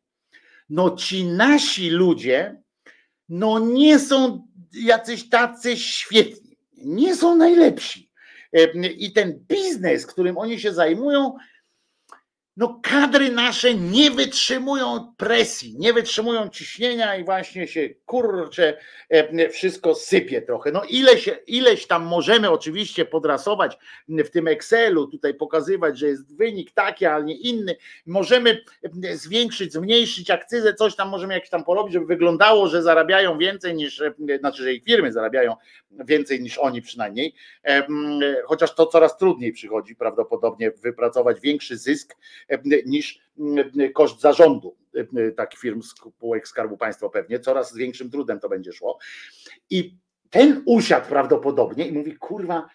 A: no ci nasi ludzie, no nie są jacyś tacy świetni, nie są najlepsi. I ten biznes, którym oni się zajmują, no kadry nasze nie wytrzymują presji, nie wytrzymują ciśnienia i właśnie się kurczę, e, wszystko sypie trochę. No ileś, ileś tam możemy oczywiście podrasować w tym Excelu, tutaj pokazywać, że jest wynik taki, a nie inny. Możemy zwiększyć, zmniejszyć akcyzę, coś tam możemy jakieś tam porobić, żeby wyglądało, że zarabiają więcej niż, e, znaczy, że ich firmy zarabiają więcej niż oni przynajmniej, chociaż to coraz trudniej przychodzi prawdopodobnie wypracować większy zysk niż koszt zarządu takich firm, spółek Skarbu Państwa pewnie, coraz z większym trudem to będzie szło. I ten usiadł prawdopodobnie i mówi, kurwa,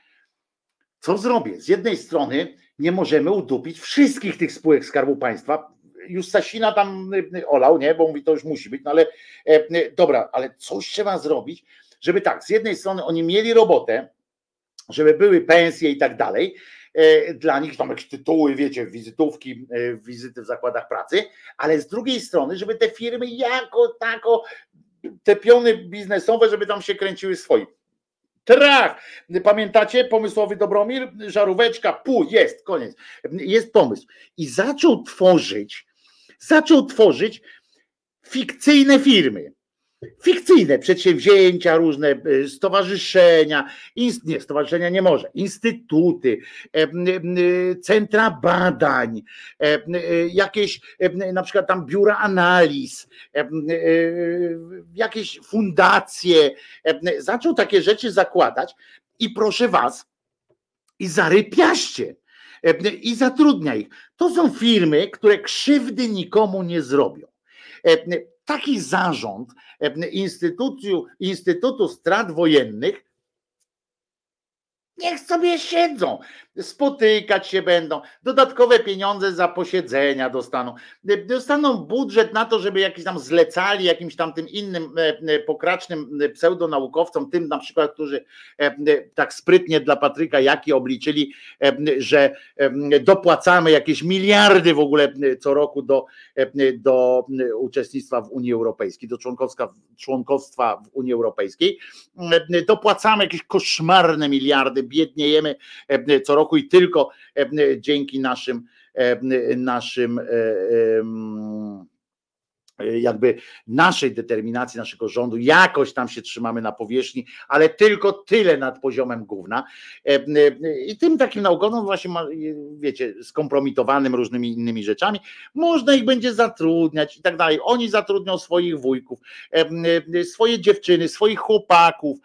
A: co zrobię? Z jednej strony nie możemy udupić wszystkich tych spółek Skarbu Państwa, już Sasina tam olał, nie, bo mówi, to już musi być, no ale dobra, ale coś trzeba zrobić, żeby tak, z jednej strony oni mieli robotę, żeby były pensje i tak dalej, e, dla nich tam jakieś tytuły, wiecie, wizytówki, e, wizyty w zakładach pracy, ale z drugiej strony, żeby te firmy jako tako, te piony biznesowe, żeby tam się kręciły swoi. Trach! Pamiętacie? Pomysłowy Dobromir, żaróweczka, pół, jest, koniec. Jest pomysł. I zaczął tworzyć, zaczął tworzyć fikcyjne firmy fikcyjne przedsięwzięcia, różne y, stowarzyszenia, nie, stowarzyszenia nie może, instytuty, e, y, centra badań, e, jakieś na przykład tam biura analiz, e, jakieś fundacje. Zaczął takie rzeczy zakładać i proszę was, i zarypiaście i zatrudnia ich. To są firmy, które krzywdy nikomu nie zrobią taki zarząd Instytutu, Instytutu Strat Wojennych Niech sobie siedzą, spotykać się będą, dodatkowe pieniądze za posiedzenia dostaną. Dostaną budżet na to, żeby jakiś tam zlecali jakimś tam tym innym e, e, pokracznym e, pseudonaukowcom, tym na przykład, którzy tak sprytnie dla Patryka Jaki obliczyli, że dopłacamy jakieś miliardy w ogóle co roku do, do uczestnictwa w Unii Europejskiej, do członkostwa w Unii Europejskiej. Dopłacamy jakieś koszmarne miliardy biedniejemy co roku i tylko e, dzięki naszym e, naszym jakby naszej determinacji, naszego rządu, jakoś tam się trzymamy na powierzchni, ale tylko tyle nad poziomem gówna. I tym takim naukowym właśnie, wiecie, skompromitowanym różnymi innymi rzeczami, można ich będzie zatrudniać i tak dalej. Oni zatrudnią swoich wujków, swoje dziewczyny, swoich chłopaków,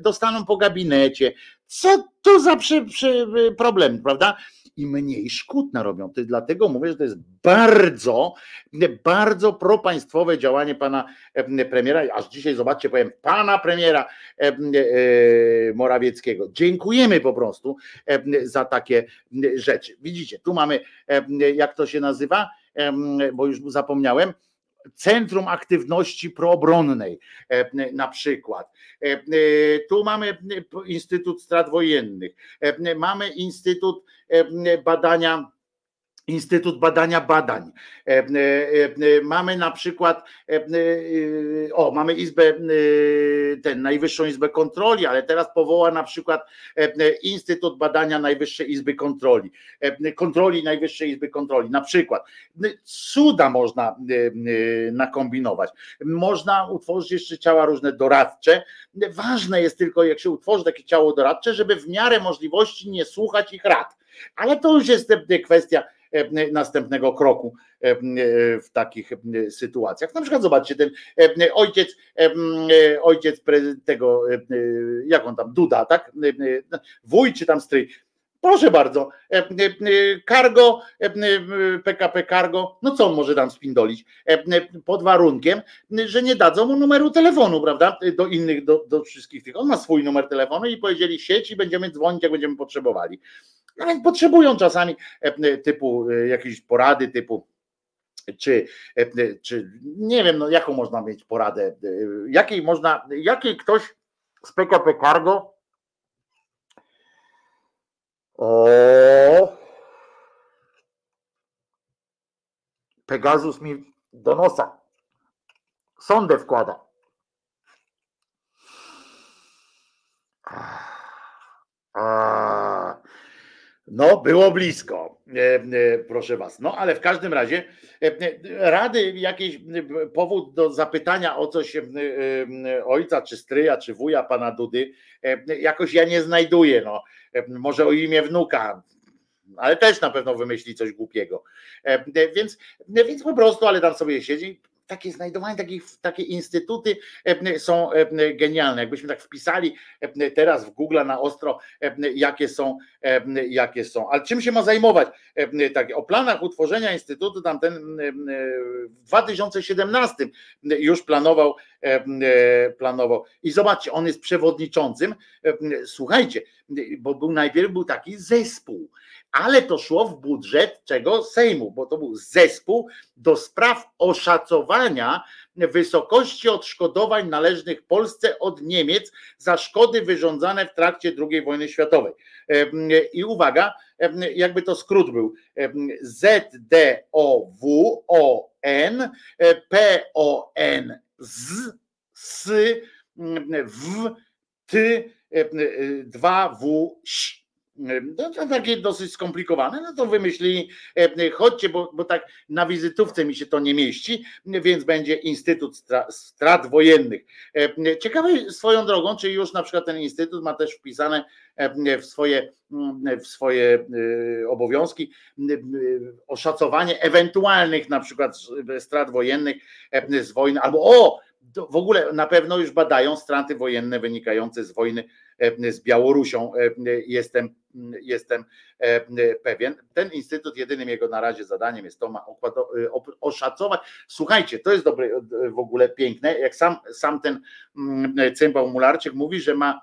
A: dostaną po gabinecie. Co to za przy, przy problem, prawda? i mniej szkód narobią. To dlatego mówię, że to jest bardzo, bardzo propaństwowe działanie pana premiera. Aż dzisiaj zobaczcie, powiem pana premiera e, Morawieckiego. Dziękujemy po prostu za takie rzeczy. Widzicie, tu mamy, jak to się nazywa, bo już zapomniałem, Centrum Aktywności Proobronnej na przykład. Tu mamy Instytut Strat Wojennych, mamy Instytut Badania Instytut Badania Badań. E, e, e, mamy na przykład, o, mamy Izbę, ten Najwyższą Izbę Kontroli, ale teraz powoła na przykład Instytut Badania Najwyższej Izby Kontroli, kontroli Najwyższej Izby Kontroli, na przykład. Cuda można nakombinować. Można utworzyć jeszcze ciała różne doradcze. Ważne jest tylko, jak się utworzy takie ciało doradcze, żeby w miarę możliwości nie słuchać ich rad. Ale to już jest kwestia następnego kroku e, w takich sytuacjach. Na przykład zobaczcie, ten ojciec, ojciec tego, jak on tam, Duda, tak? Wuj czy tam stryj, Proszę bardzo, cargo, PKP Cargo, no co on może tam spindolić? Pod warunkiem, że nie dadzą mu numeru telefonu, prawda? Do innych, do, do wszystkich tych. On ma swój numer telefonu i powiedzieli sieć i będziemy dzwonić, jak będziemy potrzebowali. Nawet potrzebują czasami e, typu e, jakieś porady, typu czy, e, czy nie wiem, no jaką można mieć poradę, jakiej można, jakiej ktoś z PKP Cargo o Pegasus mi do nosa sondę wkłada. A, no, było blisko, e, e, proszę was. No, ale w każdym razie e, rady, jakiś powód do zapytania o coś ojca, czy stryja, czy wuja pana Dudy, jakoś ja nie znajduję. No, może o imię wnuka, ale też na pewno wymyśli coś głupiego. Więc, więc po prostu, ale tam sobie siedzi, takie znajdowanie takich, takie instytuty e, są e, genialne. Jakbyśmy tak wpisali e, teraz w Google na ostro, jakie są, jakie są. Ale czym się ma zajmować? Tak, o planach utworzenia instytutu tamten w 2017 już planował, planował. I zobaczcie, on jest przewodniczącym. Słuchajcie, bo był najpierw był taki zespół ale to szło w budżet czego? Sejmu, bo to był zespół do spraw oszacowania wysokości odszkodowań należnych Polsce od Niemiec za szkody wyrządzane w trakcie II wojny światowej. I uwaga, jakby to skrót był. ZDOWON PON z S w T 2 W to takie dosyć skomplikowane, no to wymyślili, e, chodźcie, bo, bo tak na wizytówce mi się to nie mieści, więc będzie Instytut Strat Wojennych. E, ciekawe swoją drogą, czy już na przykład ten instytut ma też wpisane e, w swoje, w swoje obowiązki oszacowanie ewentualnych na przykład strat wojennych z wojny, albo o, w ogóle na pewno już badają straty wojenne wynikające z wojny z Białorusią. Jestem jestem e, pewien. Ten instytut, jedynym jego na razie zadaniem jest to, ma oszacować. Słuchajcie, to jest dobre, w ogóle piękne, jak sam, sam ten mm, cymbał Mularczyk mówi, że ma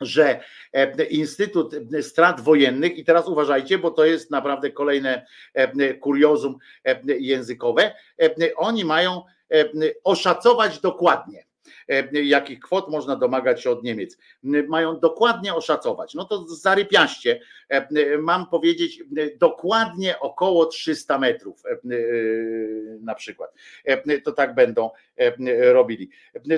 A: że e, Instytut Strat Wojennych, i teraz uważajcie, bo to jest naprawdę kolejne e, kuriozum językowe, oni mają oszacować dokładnie jakich kwot można domagać się od Niemiec. Mają dokładnie oszacować. No to zarypiaście, e, mam powiedzieć, dokładnie około 300 metrów e, na przykład. To tak będą robili.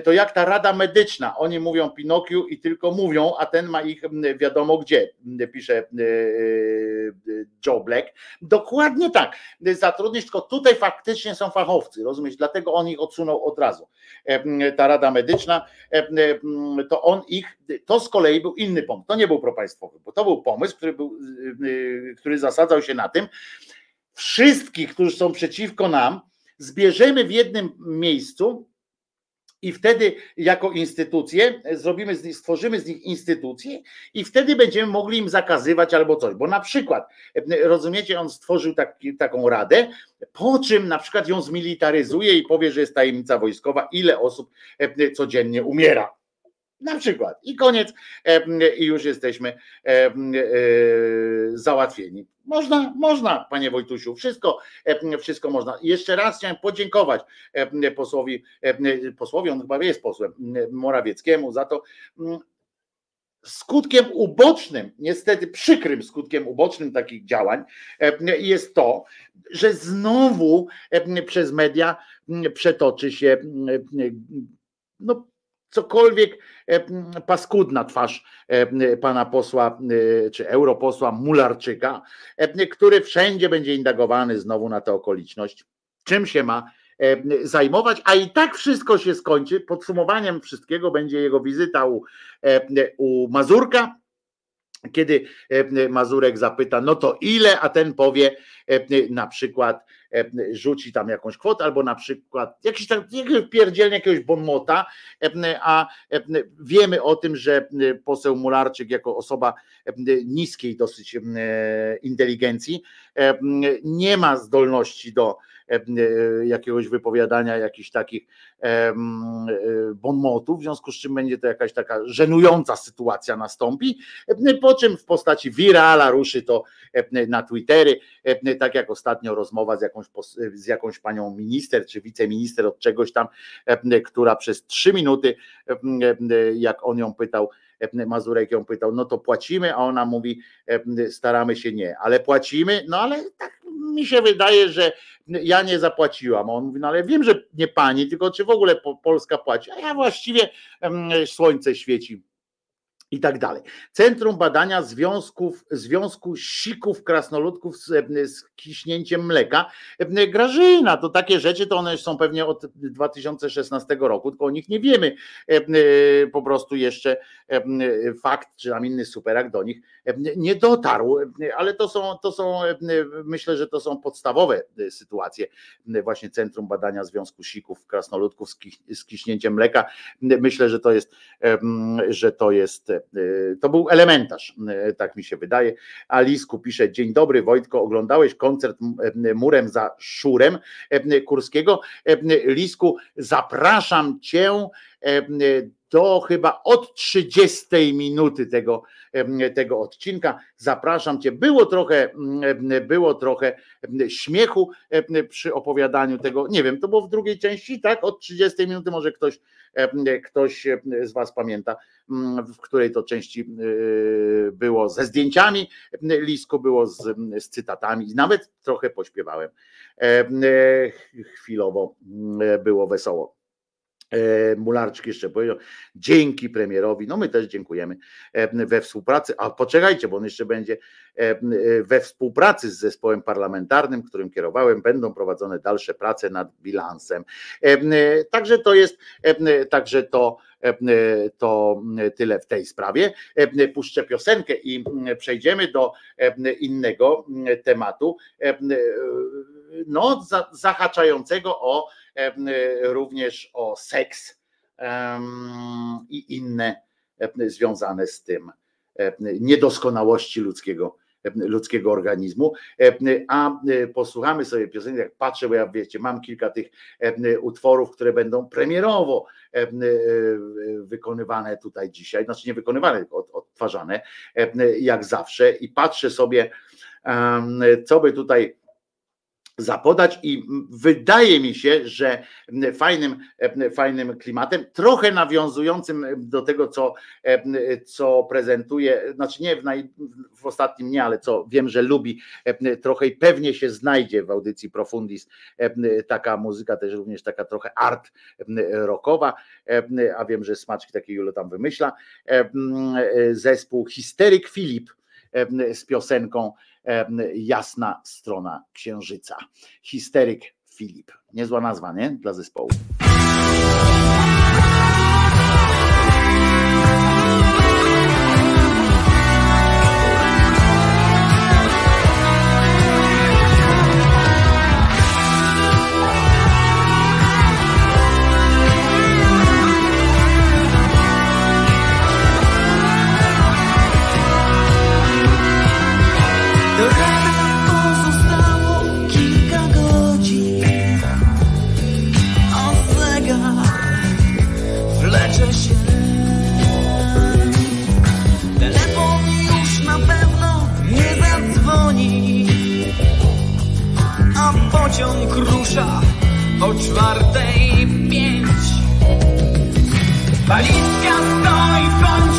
A: To jak ta Rada Medyczna, oni mówią Pinokiu i tylko mówią, a ten ma ich wiadomo gdzie, pisze Joe Black. Dokładnie tak. Zatrudnić, tylko tutaj faktycznie są fachowcy, rozumiesz? Dlatego on ich odsunął od razu. Ta Rada Medyczna, to on ich, to z kolei był inny pomysł. To nie był propaństwowy, bo to był pomysł, który, był, który zasadzał się na tym, wszystkich, którzy są przeciwko nam, zbierzemy w jednym miejscu I wtedy jako instytucje zrobimy z nich, stworzymy z nich instytucje i wtedy będziemy mogli im zakazywać albo coś. Bo na przykład, rozumiecie, on stworzył taki, taką radę, po czym na przykład ją zmilitaryzuje i powie, że jest tajemnica wojskowa, ile osób codziennie umiera. Na przykład. I koniec, i już jesteśmy e, załatwieni. Można, można, panie Wojtusiu, wszystko, wszystko można. Jeszcze raz chciałem podziękować posłowi, posłowi, on chyba jest posłem Morawieckiemu za to. Skutkiem ubocznym, niestety przykrym skutkiem ubocznym takich działań jest to, że znowu przez media przetoczy się no, cokolwiek paskudna twarz pana posła czy europosła Mularczyka, który wszędzie będzie indagowany znowu na tę okoliczność. Czym się ma zajmować, a i tak wszystko się skończy. Podsumowaniem wszystkiego będzie jego wizyta u, u Mazurka, kiedy Mazurek zapyta, no to ile, a ten powie na przykład E, rzuci tam jakąś kwotę, albo na przykład jakiś tam pierdzielnie jakiegoś bonmota, e, a e, wiemy o tym, że poseł Mularczyk jako osoba niskiej dosyć inteligencji nie ma zdolności do jakiegoś wypowiadania jakichś takich bonmotów, w związku z czym będzie to jakaś taka żenująca sytuacja nastąpi, po czym w postaci wirala ruszy to na Twittery, tak jak ostatnio rozmowa z jakąś z jakąś panią minister czy wiceminister od czegoś tam, e, która przez trzy minuty, e, e, jak on ją pytał, Mazurek ją pytał, no to płacimy, a ona mówi, staramy się nie, ale płacimy, no ale tak mi się wydaje, że ja nie zapłaciłam. On mówi, no ale wiem, że nie pani, tylko czy w ogóle Polska płaci, a ja właściwie słońce świeci i tak dalej. Centrum Badania Związków, Związku Sików Krasnoludków z, z kiśnięciem mleka. Grażyna, to takie rzeczy, to one są pewnie od 2016 roku, tylko o nich nie wiemy. Po prostu jeszcze fakt, czy tam inny superak do nich nie dotarł, ale to są, to są, myślę, że to są podstawowe sytuacje. Właśnie Centrum Badania Związku Sików Krasnoludków z kiśnięciem mleka. Myślę, że to jest, że to jest to był elementarz, y, tak mi się wydaje. Alisku pisze: Dzień dobry, Wojtko, oglądałeś koncert y, murem za szurem Kurskiego. Lisku, zapraszam cię do chyba od 30 minuty tego, tego odcinka. Zapraszam Cię. Było trochę, było trochę śmiechu przy opowiadaniu tego. Nie wiem, to było w drugiej części, tak? Od 30 minuty może ktoś, ktoś z Was pamięta, w której to części było ze zdjęciami Lisku, było z, z cytatami i nawet trochę pośpiewałem. Chwilowo było wesoło. E, Mularczyk jeszcze powiedział, dzięki premierowi, no my też dziękujemy e, we współpracy, a poczekajcie, bo on jeszcze będzie e, we współpracy z zespołem parlamentarnym, którym kierowałem, będą prowadzone dalsze prace nad bilansem. Także to jest, także to to tyle w tej sprawie. Puszczę piosenkę i przejdziemy do innego tematu, no, zahaczającego o również o seks i inne związane z tym niedoskonałości ludzkiego ludzkiego organizmu. A posłuchamy sobie piosenki, jak patrzę, bo ja wiecie, mam kilka tych utworów, które będą premierowo wykonywane tutaj dzisiaj, znaczy nie wykonywane, tylko odtwarzane, jak zawsze i patrzę sobie, co by tutaj zapodać i wydaje mi się, że fajnym, fajnym klimatem, trochę nawiązującym do tego, co, co prezentuje, znaczy nie w, naj, w ostatnim nie, ale co wiem, że lubi trochę i pewnie się znajdzie w audycji Profundis taka muzyka, też również taka trochę art rockowa, a wiem, że smaczki takie Julo tam wymyśla, zespół Histeryk Filip z piosenką Jasna strona księżyca. Histeryk Filip. Niezła nazwa, nie? Dla zespołu.
H: pociąg rusza o czwartej pięć. Walizka stoi w kącie.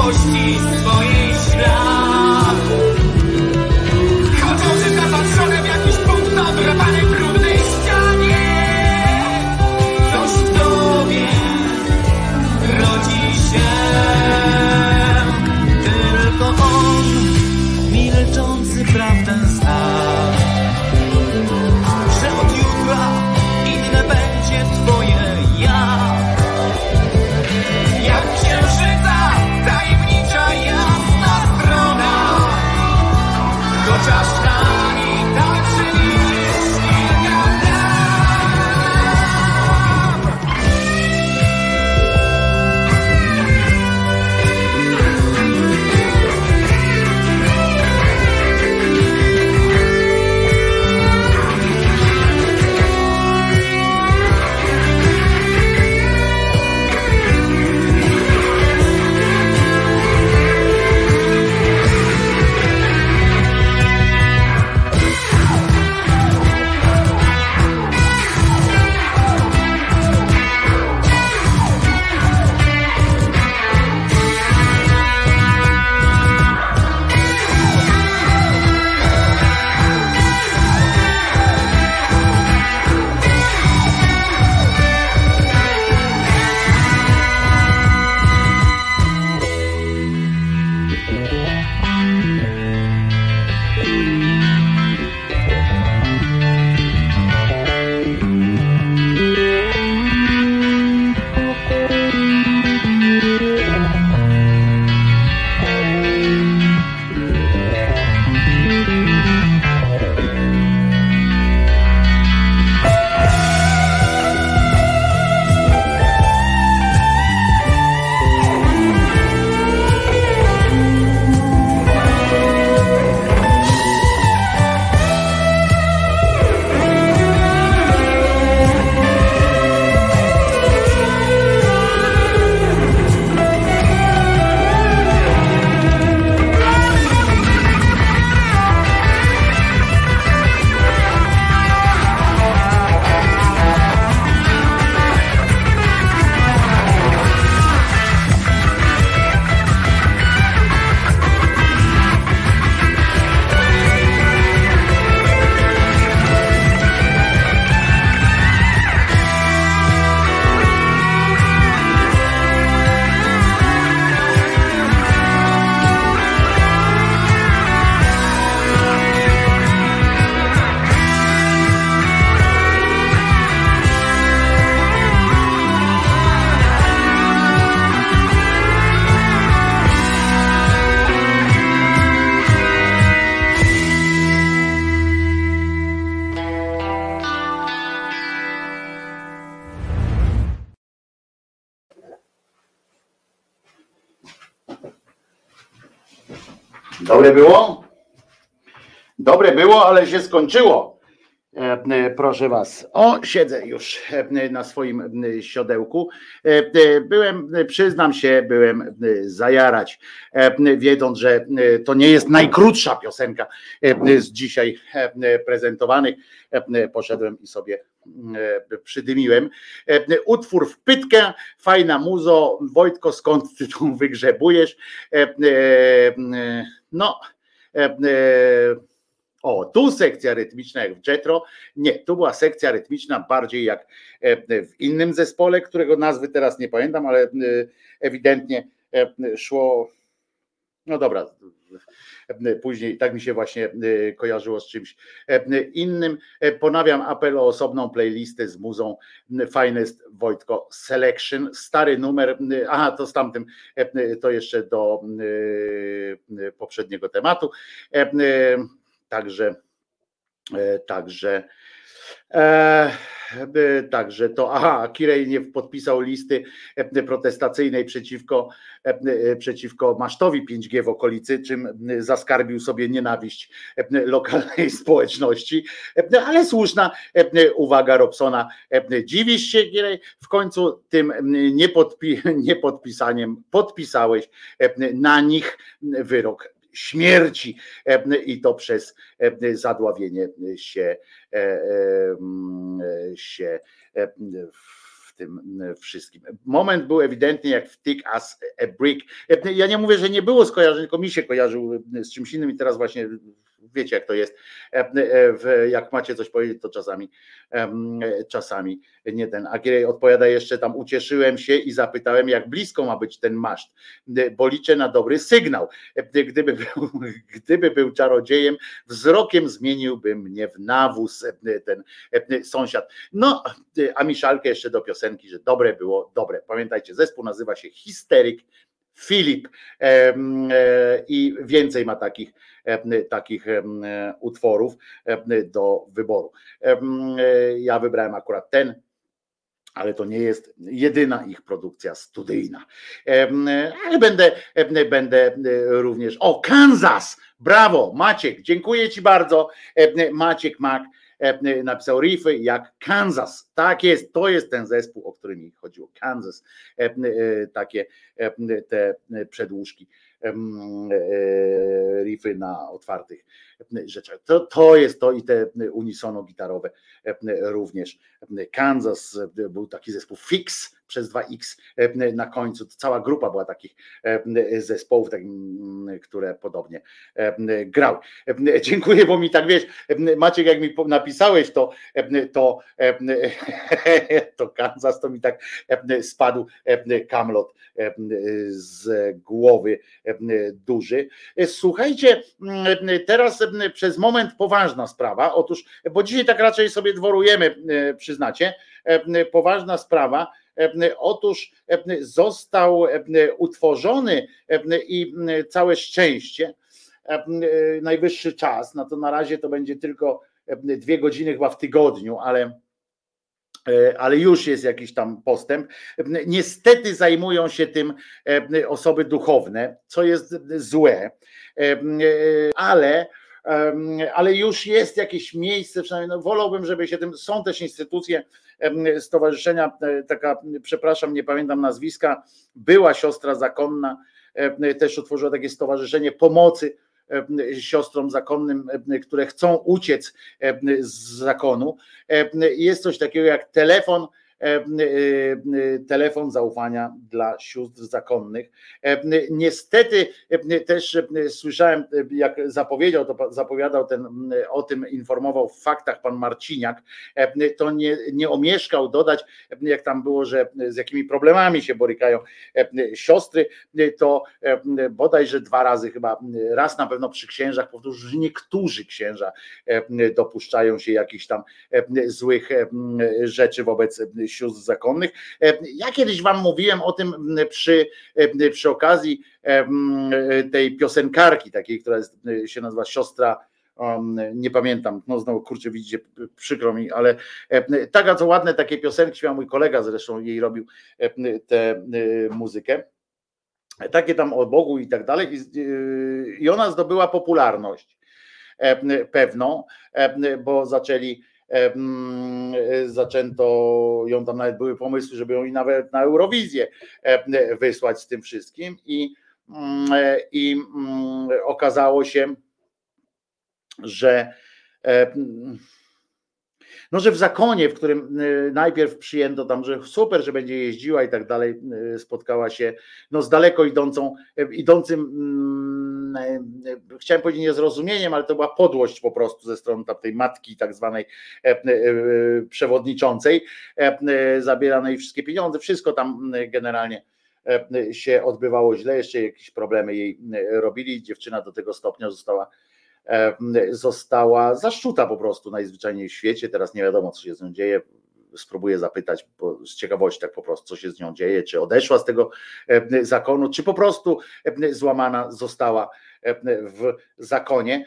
H: miłości.
A: Dobre było? Dobre było, ale się skończyło. E, e, Proszę Was. O, siedzę już e, na swoim siodełku. Byłem, przyznam się, byłem zajarać, wiedząc, że to nie jest najkrótsza piosenka z dzisiaj prezentowanych. Poszedłem i sobie przydymiłem. E, Utwór w pytkę, fajna muzo. Wojtko, skąd ty tu wygrzebujesz? E, e, e, No, e, e, o, tu sekcja rytmiczna jak w Jetro. Nie, tu była sekcja rytmiczna bardziej jak e, w innym zespole, którego nazwy teraz nie pamiętam, ale e, ewidentnie e, szło. No dobra, e, później tak mi się właśnie e, kojarzyło z czymś e, innym. E, Ponawiam apel o osobną playlistę z muzą Finest Wojtko Selection. Stary numer, aha, to z tamtym, e, to jeszcze do e, poprzedniego tematu. E, e, Także, e, także, e, e, także to, aha, Kirej nie podpisał listy e, protestacyjnej przeciwko, e, e, przeciwko masztowi 5G w okolicy, czym e, zaskarbił sobie nienawiść e, lokalnej społeczności, E, ale słuszna e, uwaga Robsona. E, Dziwisz się, Kirej? W końcu tym niepodpi, niepodpisaniem podpisałeś e, na nich wyrok śmierci e, i to przez e, zadławienie się, e, się w tym wszystkim. Moment był ewidentnie jak w Tick as a Brick. Ja nie mówię, że nie było skojarzeń, tylko mi się kojarzył z czymś innym i teraz właśnie wiecie jak to jest. E, e, Jak macie coś powiedzieć, to czasami czasami nie ten. A Gierej odpowiada jeszcze tam ucieszyłem się i zapytałem jak blisko ma być ten maszt, bo liczę na dobry sygnał. E, Gdyby był, gdyby był czarodziejem, wzrokiem zmieniłby mnie w nawóz e, ten e, sąsiad. No, e, a Miszalkę jeszcze do piosenki, że dobre było, dobre. Pamiętajcie, zespół nazywa się Histeryk Filip e, i więcej ma takich, takich utworów do wyboru. E, Ja wybrałem akurat ten, ale to nie jest jedyna ich produkcja studyjna. E, Ale będę, będę również. O, Kansas! Brawo, Maciek, dziękuję Ci bardzo. Maciek Mak napisał riffy jak Kansas. Tak jest, to jest ten zespół, o który mi chodziło. Kansas. Em, e, Takie te przedłużki, e, riffy na otwartych rzeczach. To, to jest to i te unisono gitarowe również. Kansas e, był taki zespół Fix przez 2X e, na końcu. Cała grupa była takich e, zespołów, tak, mm, które podobnie e, grały. E, Dziękuję, bo mi tak wiesz, e, Maciek, jak mi napisałeś to, e, to, e, to Kansas, to mi tak e, spadł e, kamlot e, z głowy e, duży. E, Słuchajcie, mm, teraz e, przez moment poważna sprawa. Otóż, bo dzisiaj tak raczej sobie dworujemy, e, przyznacie, e, poważna sprawa. Otóż został utworzony i całe szczęście, najwyższy czas, no to na razie to będzie tylko dwie godziny chyba w tygodniu, ale e, ale już jest jakiś tam postęp. Niestety zajmują się tym osoby duchowne, co jest złe, E, ale ale już jest jakieś miejsce, przynajmniej no, wolałbym, żeby się tym, są też instytucje, stowarzyszenia, e, taka, przepraszam, nie pamiętam nazwiska, była siostra zakonna, też utworzyła takie stowarzyszenie pomocy siostrom zakonnym, które chcą uciec z zakonu. Jest coś takiego jak telefon, telefon zaufania dla sióstr zakonnych. E, Niestety e, też e, słyszałem, e, jak zapowiedział, to zapowiadał ten, o tym informował w faktach pan Marciniak, e, to nie, nie omieszkał dodać, e, jak tam było, że z jakimi problemami się borykają e, siostry, e, to e, bodajże dwa razy chyba, raz na pewno przy księżach powtórzył, że niektórzy księża e, dopuszczają się jakichś tam e, złych e, rzeczy wobec sióstr zakonnych. E, Ja kiedyś wam mówiłem o tym przy, e, przy okazji e, tej piosenkarki takiej, która jest, się nazywa siostra nie pamiętam, no znowu kurczę widzicie, przykro mi, ale taka co ładne takie piosenki śpiewał mój kolega zresztą jej robił tę muzykę. takie tam o Bogu i tak dalej. I, ona zdobyła popularność pewną, bo zaczęli zaczęto ją tam nawet były pomysły, żeby ją i nawet na Eurowizję e, wysłać z tym wszystkim i, mm, e, i mm, okazało się, że e, no, że w zakonie, w którym y, najpierw przyjęto tam, że super, że będzie jeździła i tak dalej, y, spotkała się no, z daleko idącą, y, idącym, mm, chciałem powiedzieć niezrozumieniem, ale to była podłość po prostu ze strony tej matki tak zwanej e, e, przewodniczącej, e, zabieranej wszystkie pieniądze, wszystko tam generalnie się odbywało źle, jeszcze jakieś problemy jej robili, dziewczyna do tego stopnia została została zaszczuta po prostu najzwyczajniej w świecie. Teraz nie wiadomo, co się z nią dzieje. Spróbuję zapytać z ciekawości tak po prostu, co się z nią dzieje, czy odeszła z tego e, zakonu, czy po prostu e, złamana została w zakonie.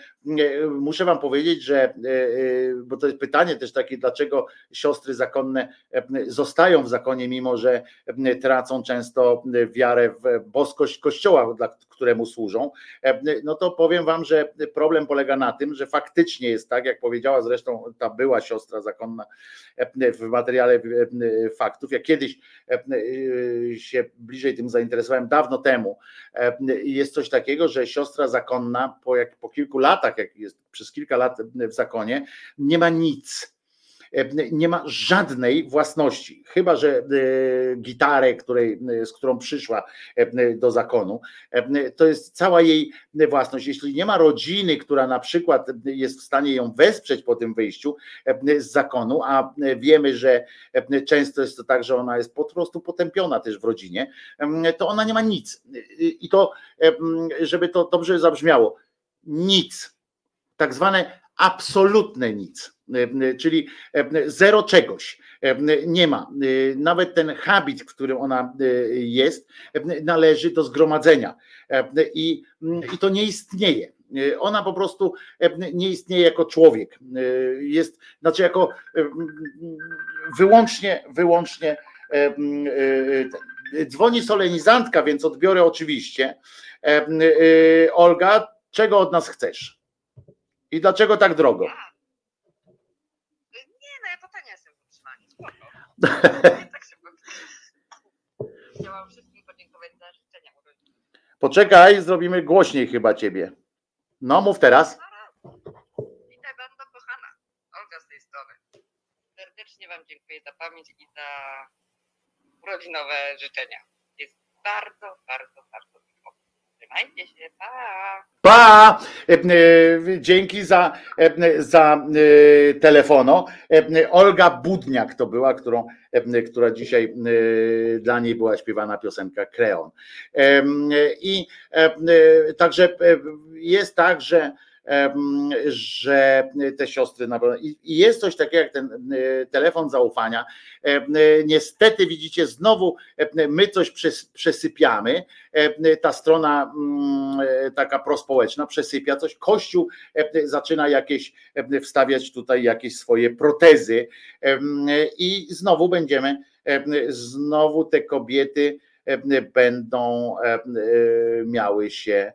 A: Muszę Wam powiedzieć, że, bo to jest pytanie też takie, dlaczego siostry zakonne zostają w zakonie, mimo że tracą często wiarę w boskość Kościoła, któremu służą. No to powiem Wam, że problem polega na tym, że faktycznie jest tak, jak powiedziała zresztą ta była siostra zakonna w materiale faktów. Ja kiedyś się bliżej tym zainteresowałem dawno temu. Jest coś takiego, że siostra siostra zakonna po, jak, po kilku latach, jak jest przez kilka lat w zakonie, nie ma nic. Nie ma żadnej własności, chyba że e, gitarę, której, z którą przyszła e, do zakonu, e, to jest cała jej własność. Jeśli nie ma rodziny, która na przykład jest w stanie ją wesprzeć po tym wyjściu z zakonu, a wiemy, że często jest to tak, że ona jest po prostu potępiona też w rodzinie, to ona nie ma nic. I to, żeby to dobrze zabrzmiało, nic. Tak zwane absolutne nic, czyli zero czegoś nie ma. Nawet ten habit, w którym ona jest, należy do zgromadzenia i, i to nie istnieje. Ona po prostu nie istnieje jako człowiek. Jest, znaczy jako wyłącznie, wyłącznie dzwoni solenizantka, więc odbiorę oczywiście. Olga, czego od nas chcesz? I dlaczego tak drogo?
I: Nie, no ja to tanie jestem w utrzymaniu, spoko. tak szybko. Chciałam wszystkim podziękować za życzenia.
A: Poczekaj, zrobimy głośniej chyba ciebie. No, mów teraz.
I: Witaj bardzo kochana. Olga z tej strony. Serdecznie Wam dziękuję za pamięć i za urodzinowe życzenia. Jest bardzo, bardzo, bardzo. Trzymajcie się, pa!
A: Pa! E, e, Dzięki za, e, za telefono. Olga Budniak to była, którą, która dzisiaj dla niej była śpiewana piosenka Kreon. I także jest tak, że że te siostry na pewno. I jest coś takiego jak ten e, telefon zaufania. E, Niestety widzicie, znowu my coś przes- przesypiamy. Ta strona mm, e, taka prospołeczna przesypia coś. Kościół zaczyna jakieś wstawiać tutaj jakieś swoje protezy i znowu będziemy, znowu te kobiety będą miały się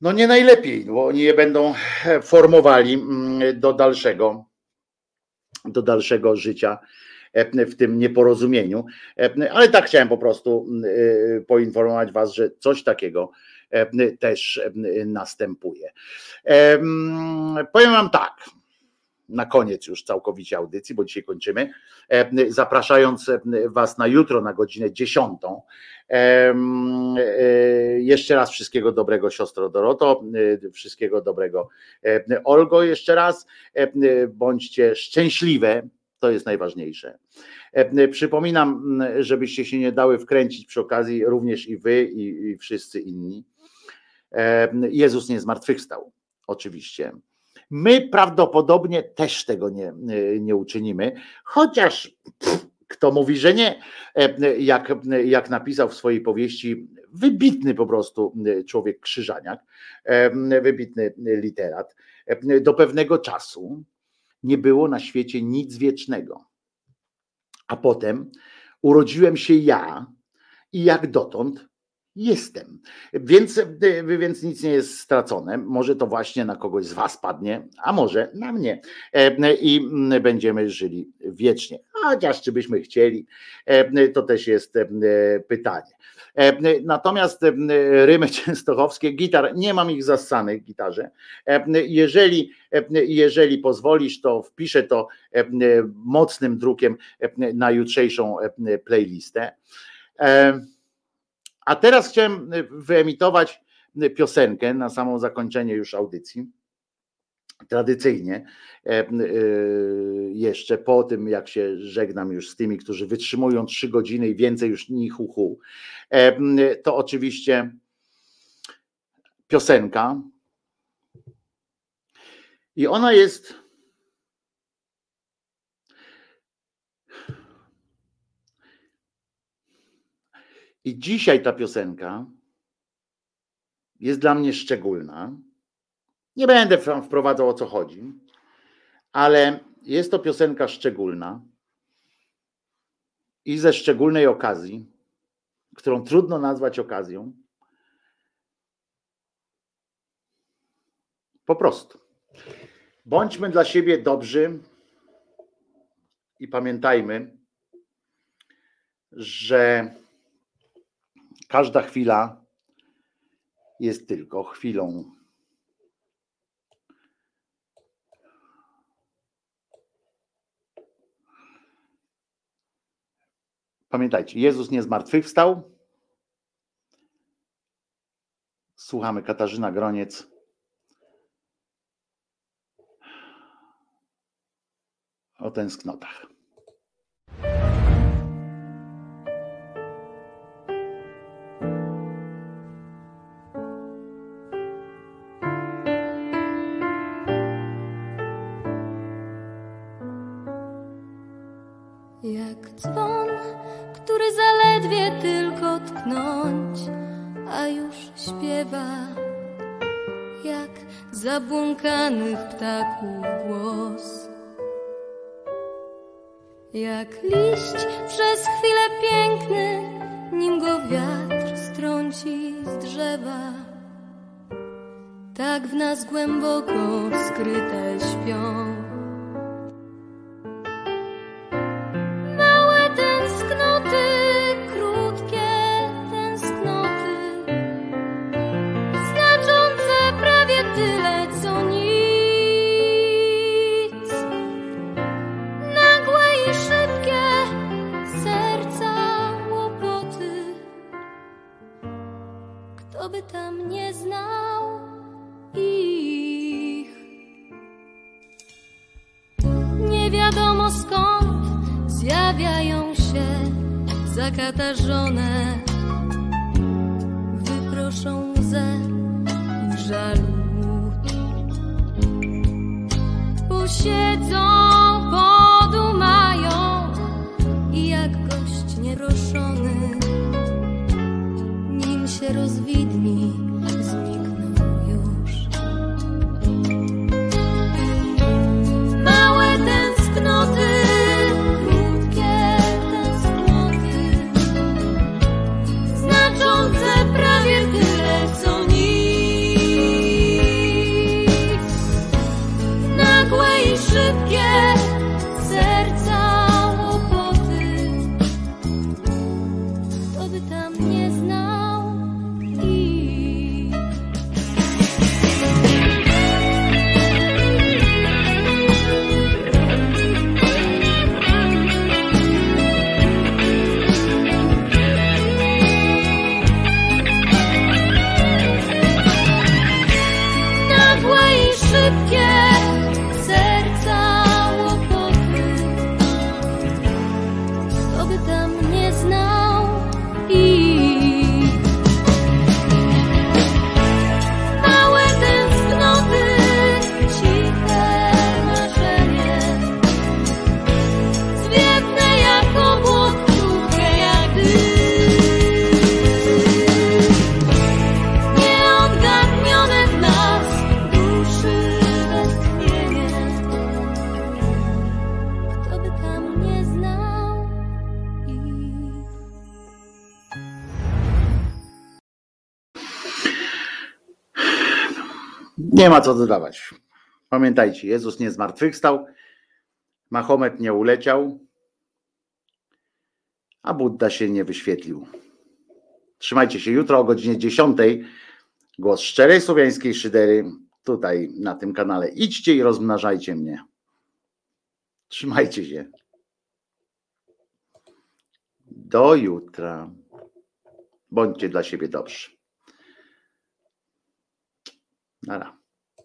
A: no nie najlepiej, bo oni je będą formowali mm, do dalszego, do dalszego życia e, w tym nieporozumieniu. E, Ale tak chciałem po prostu e, poinformować Was, że coś takiego e, też e, następuje. Em, Powiem Wam tak, na koniec już całkowicie audycji, bo dzisiaj kończymy, e, zapraszając e, Was na jutro na godzinę 10. Em, e, Jeszcze raz wszystkiego dobrego siostro Doroto, wszystkiego dobrego Olgo jeszcze raz. Bądźcie szczęśliwe, to jest najważniejsze. Przypominam, m, żebyście się nie dały wkręcić przy okazji, również i wy, i, wszyscy inni. Jezus nie zmartwychwstał, oczywiście. My prawdopodobnie też tego nie, nie uczynimy, chociaż kto mówi, że nie, E, jak, jak napisał w swojej powieści wybitny po prostu człowiek Krzyżaniak, e, wybitny literat, e, do pewnego czasu nie było na świecie nic wiecznego. A potem urodziłem się ja i jak dotąd jestem. Więc, y, więc nic nie jest stracone. Może to właśnie na kogoś z Was padnie, a może na mnie. E, I mm, będziemy żyli wiecznie. Chociaż czy byśmy chcieli, e, to też jest e, pytanie. Natomiast rymy częstochowskie, gitar, nie mam ich zassanych gitarze. Jeżeli, jeżeli pozwolisz, to wpiszę to mocnym drukiem na jutrzejszą playlistę. A teraz chciałem wyemitować piosenkę na samo zakończenie już audycji. Tradycyjnie, jeszcze po tym, jak się żegnam już z tymi, którzy wytrzymują trzy godziny i więcej już ni hu, hu to oczywiście piosenka. I ona jest I dzisiaj ta piosenka jest dla mnie szczególna. Nie będę wam wprowadzał o co chodzi, ale jest to piosenka szczególna i ze szczególnej okazji, którą trudno nazwać okazją. Po prostu. Bądźmy dla siebie dobrzy i pamiętajmy, że Każda chwila jest tylko chwilą. Pamiętajcie, Jezus nie zmartwychwstał. Słuchamy Katarzyna Groniec. O tęsknotach.
J: Ptaków głos. Jak liść przez chwilę piękny, nim go wiatr strąci z drzewa. Tak w nas głęboko skryte śpią.
A: Nie ma co dodawać. Pamiętajcie, Jezus nie zmartwychwstał, Mahomet nie uleciał, a Budda się nie wyświetlił. Trzymajcie się jutro o godzinie 10. Głos szczerej słowiańskiej szydery tutaj na tym kanale. Idźcie i rozmnażajcie mnie. Trzymajcie się. Do jutra. Bądźcie dla siebie dobrzy. Nara.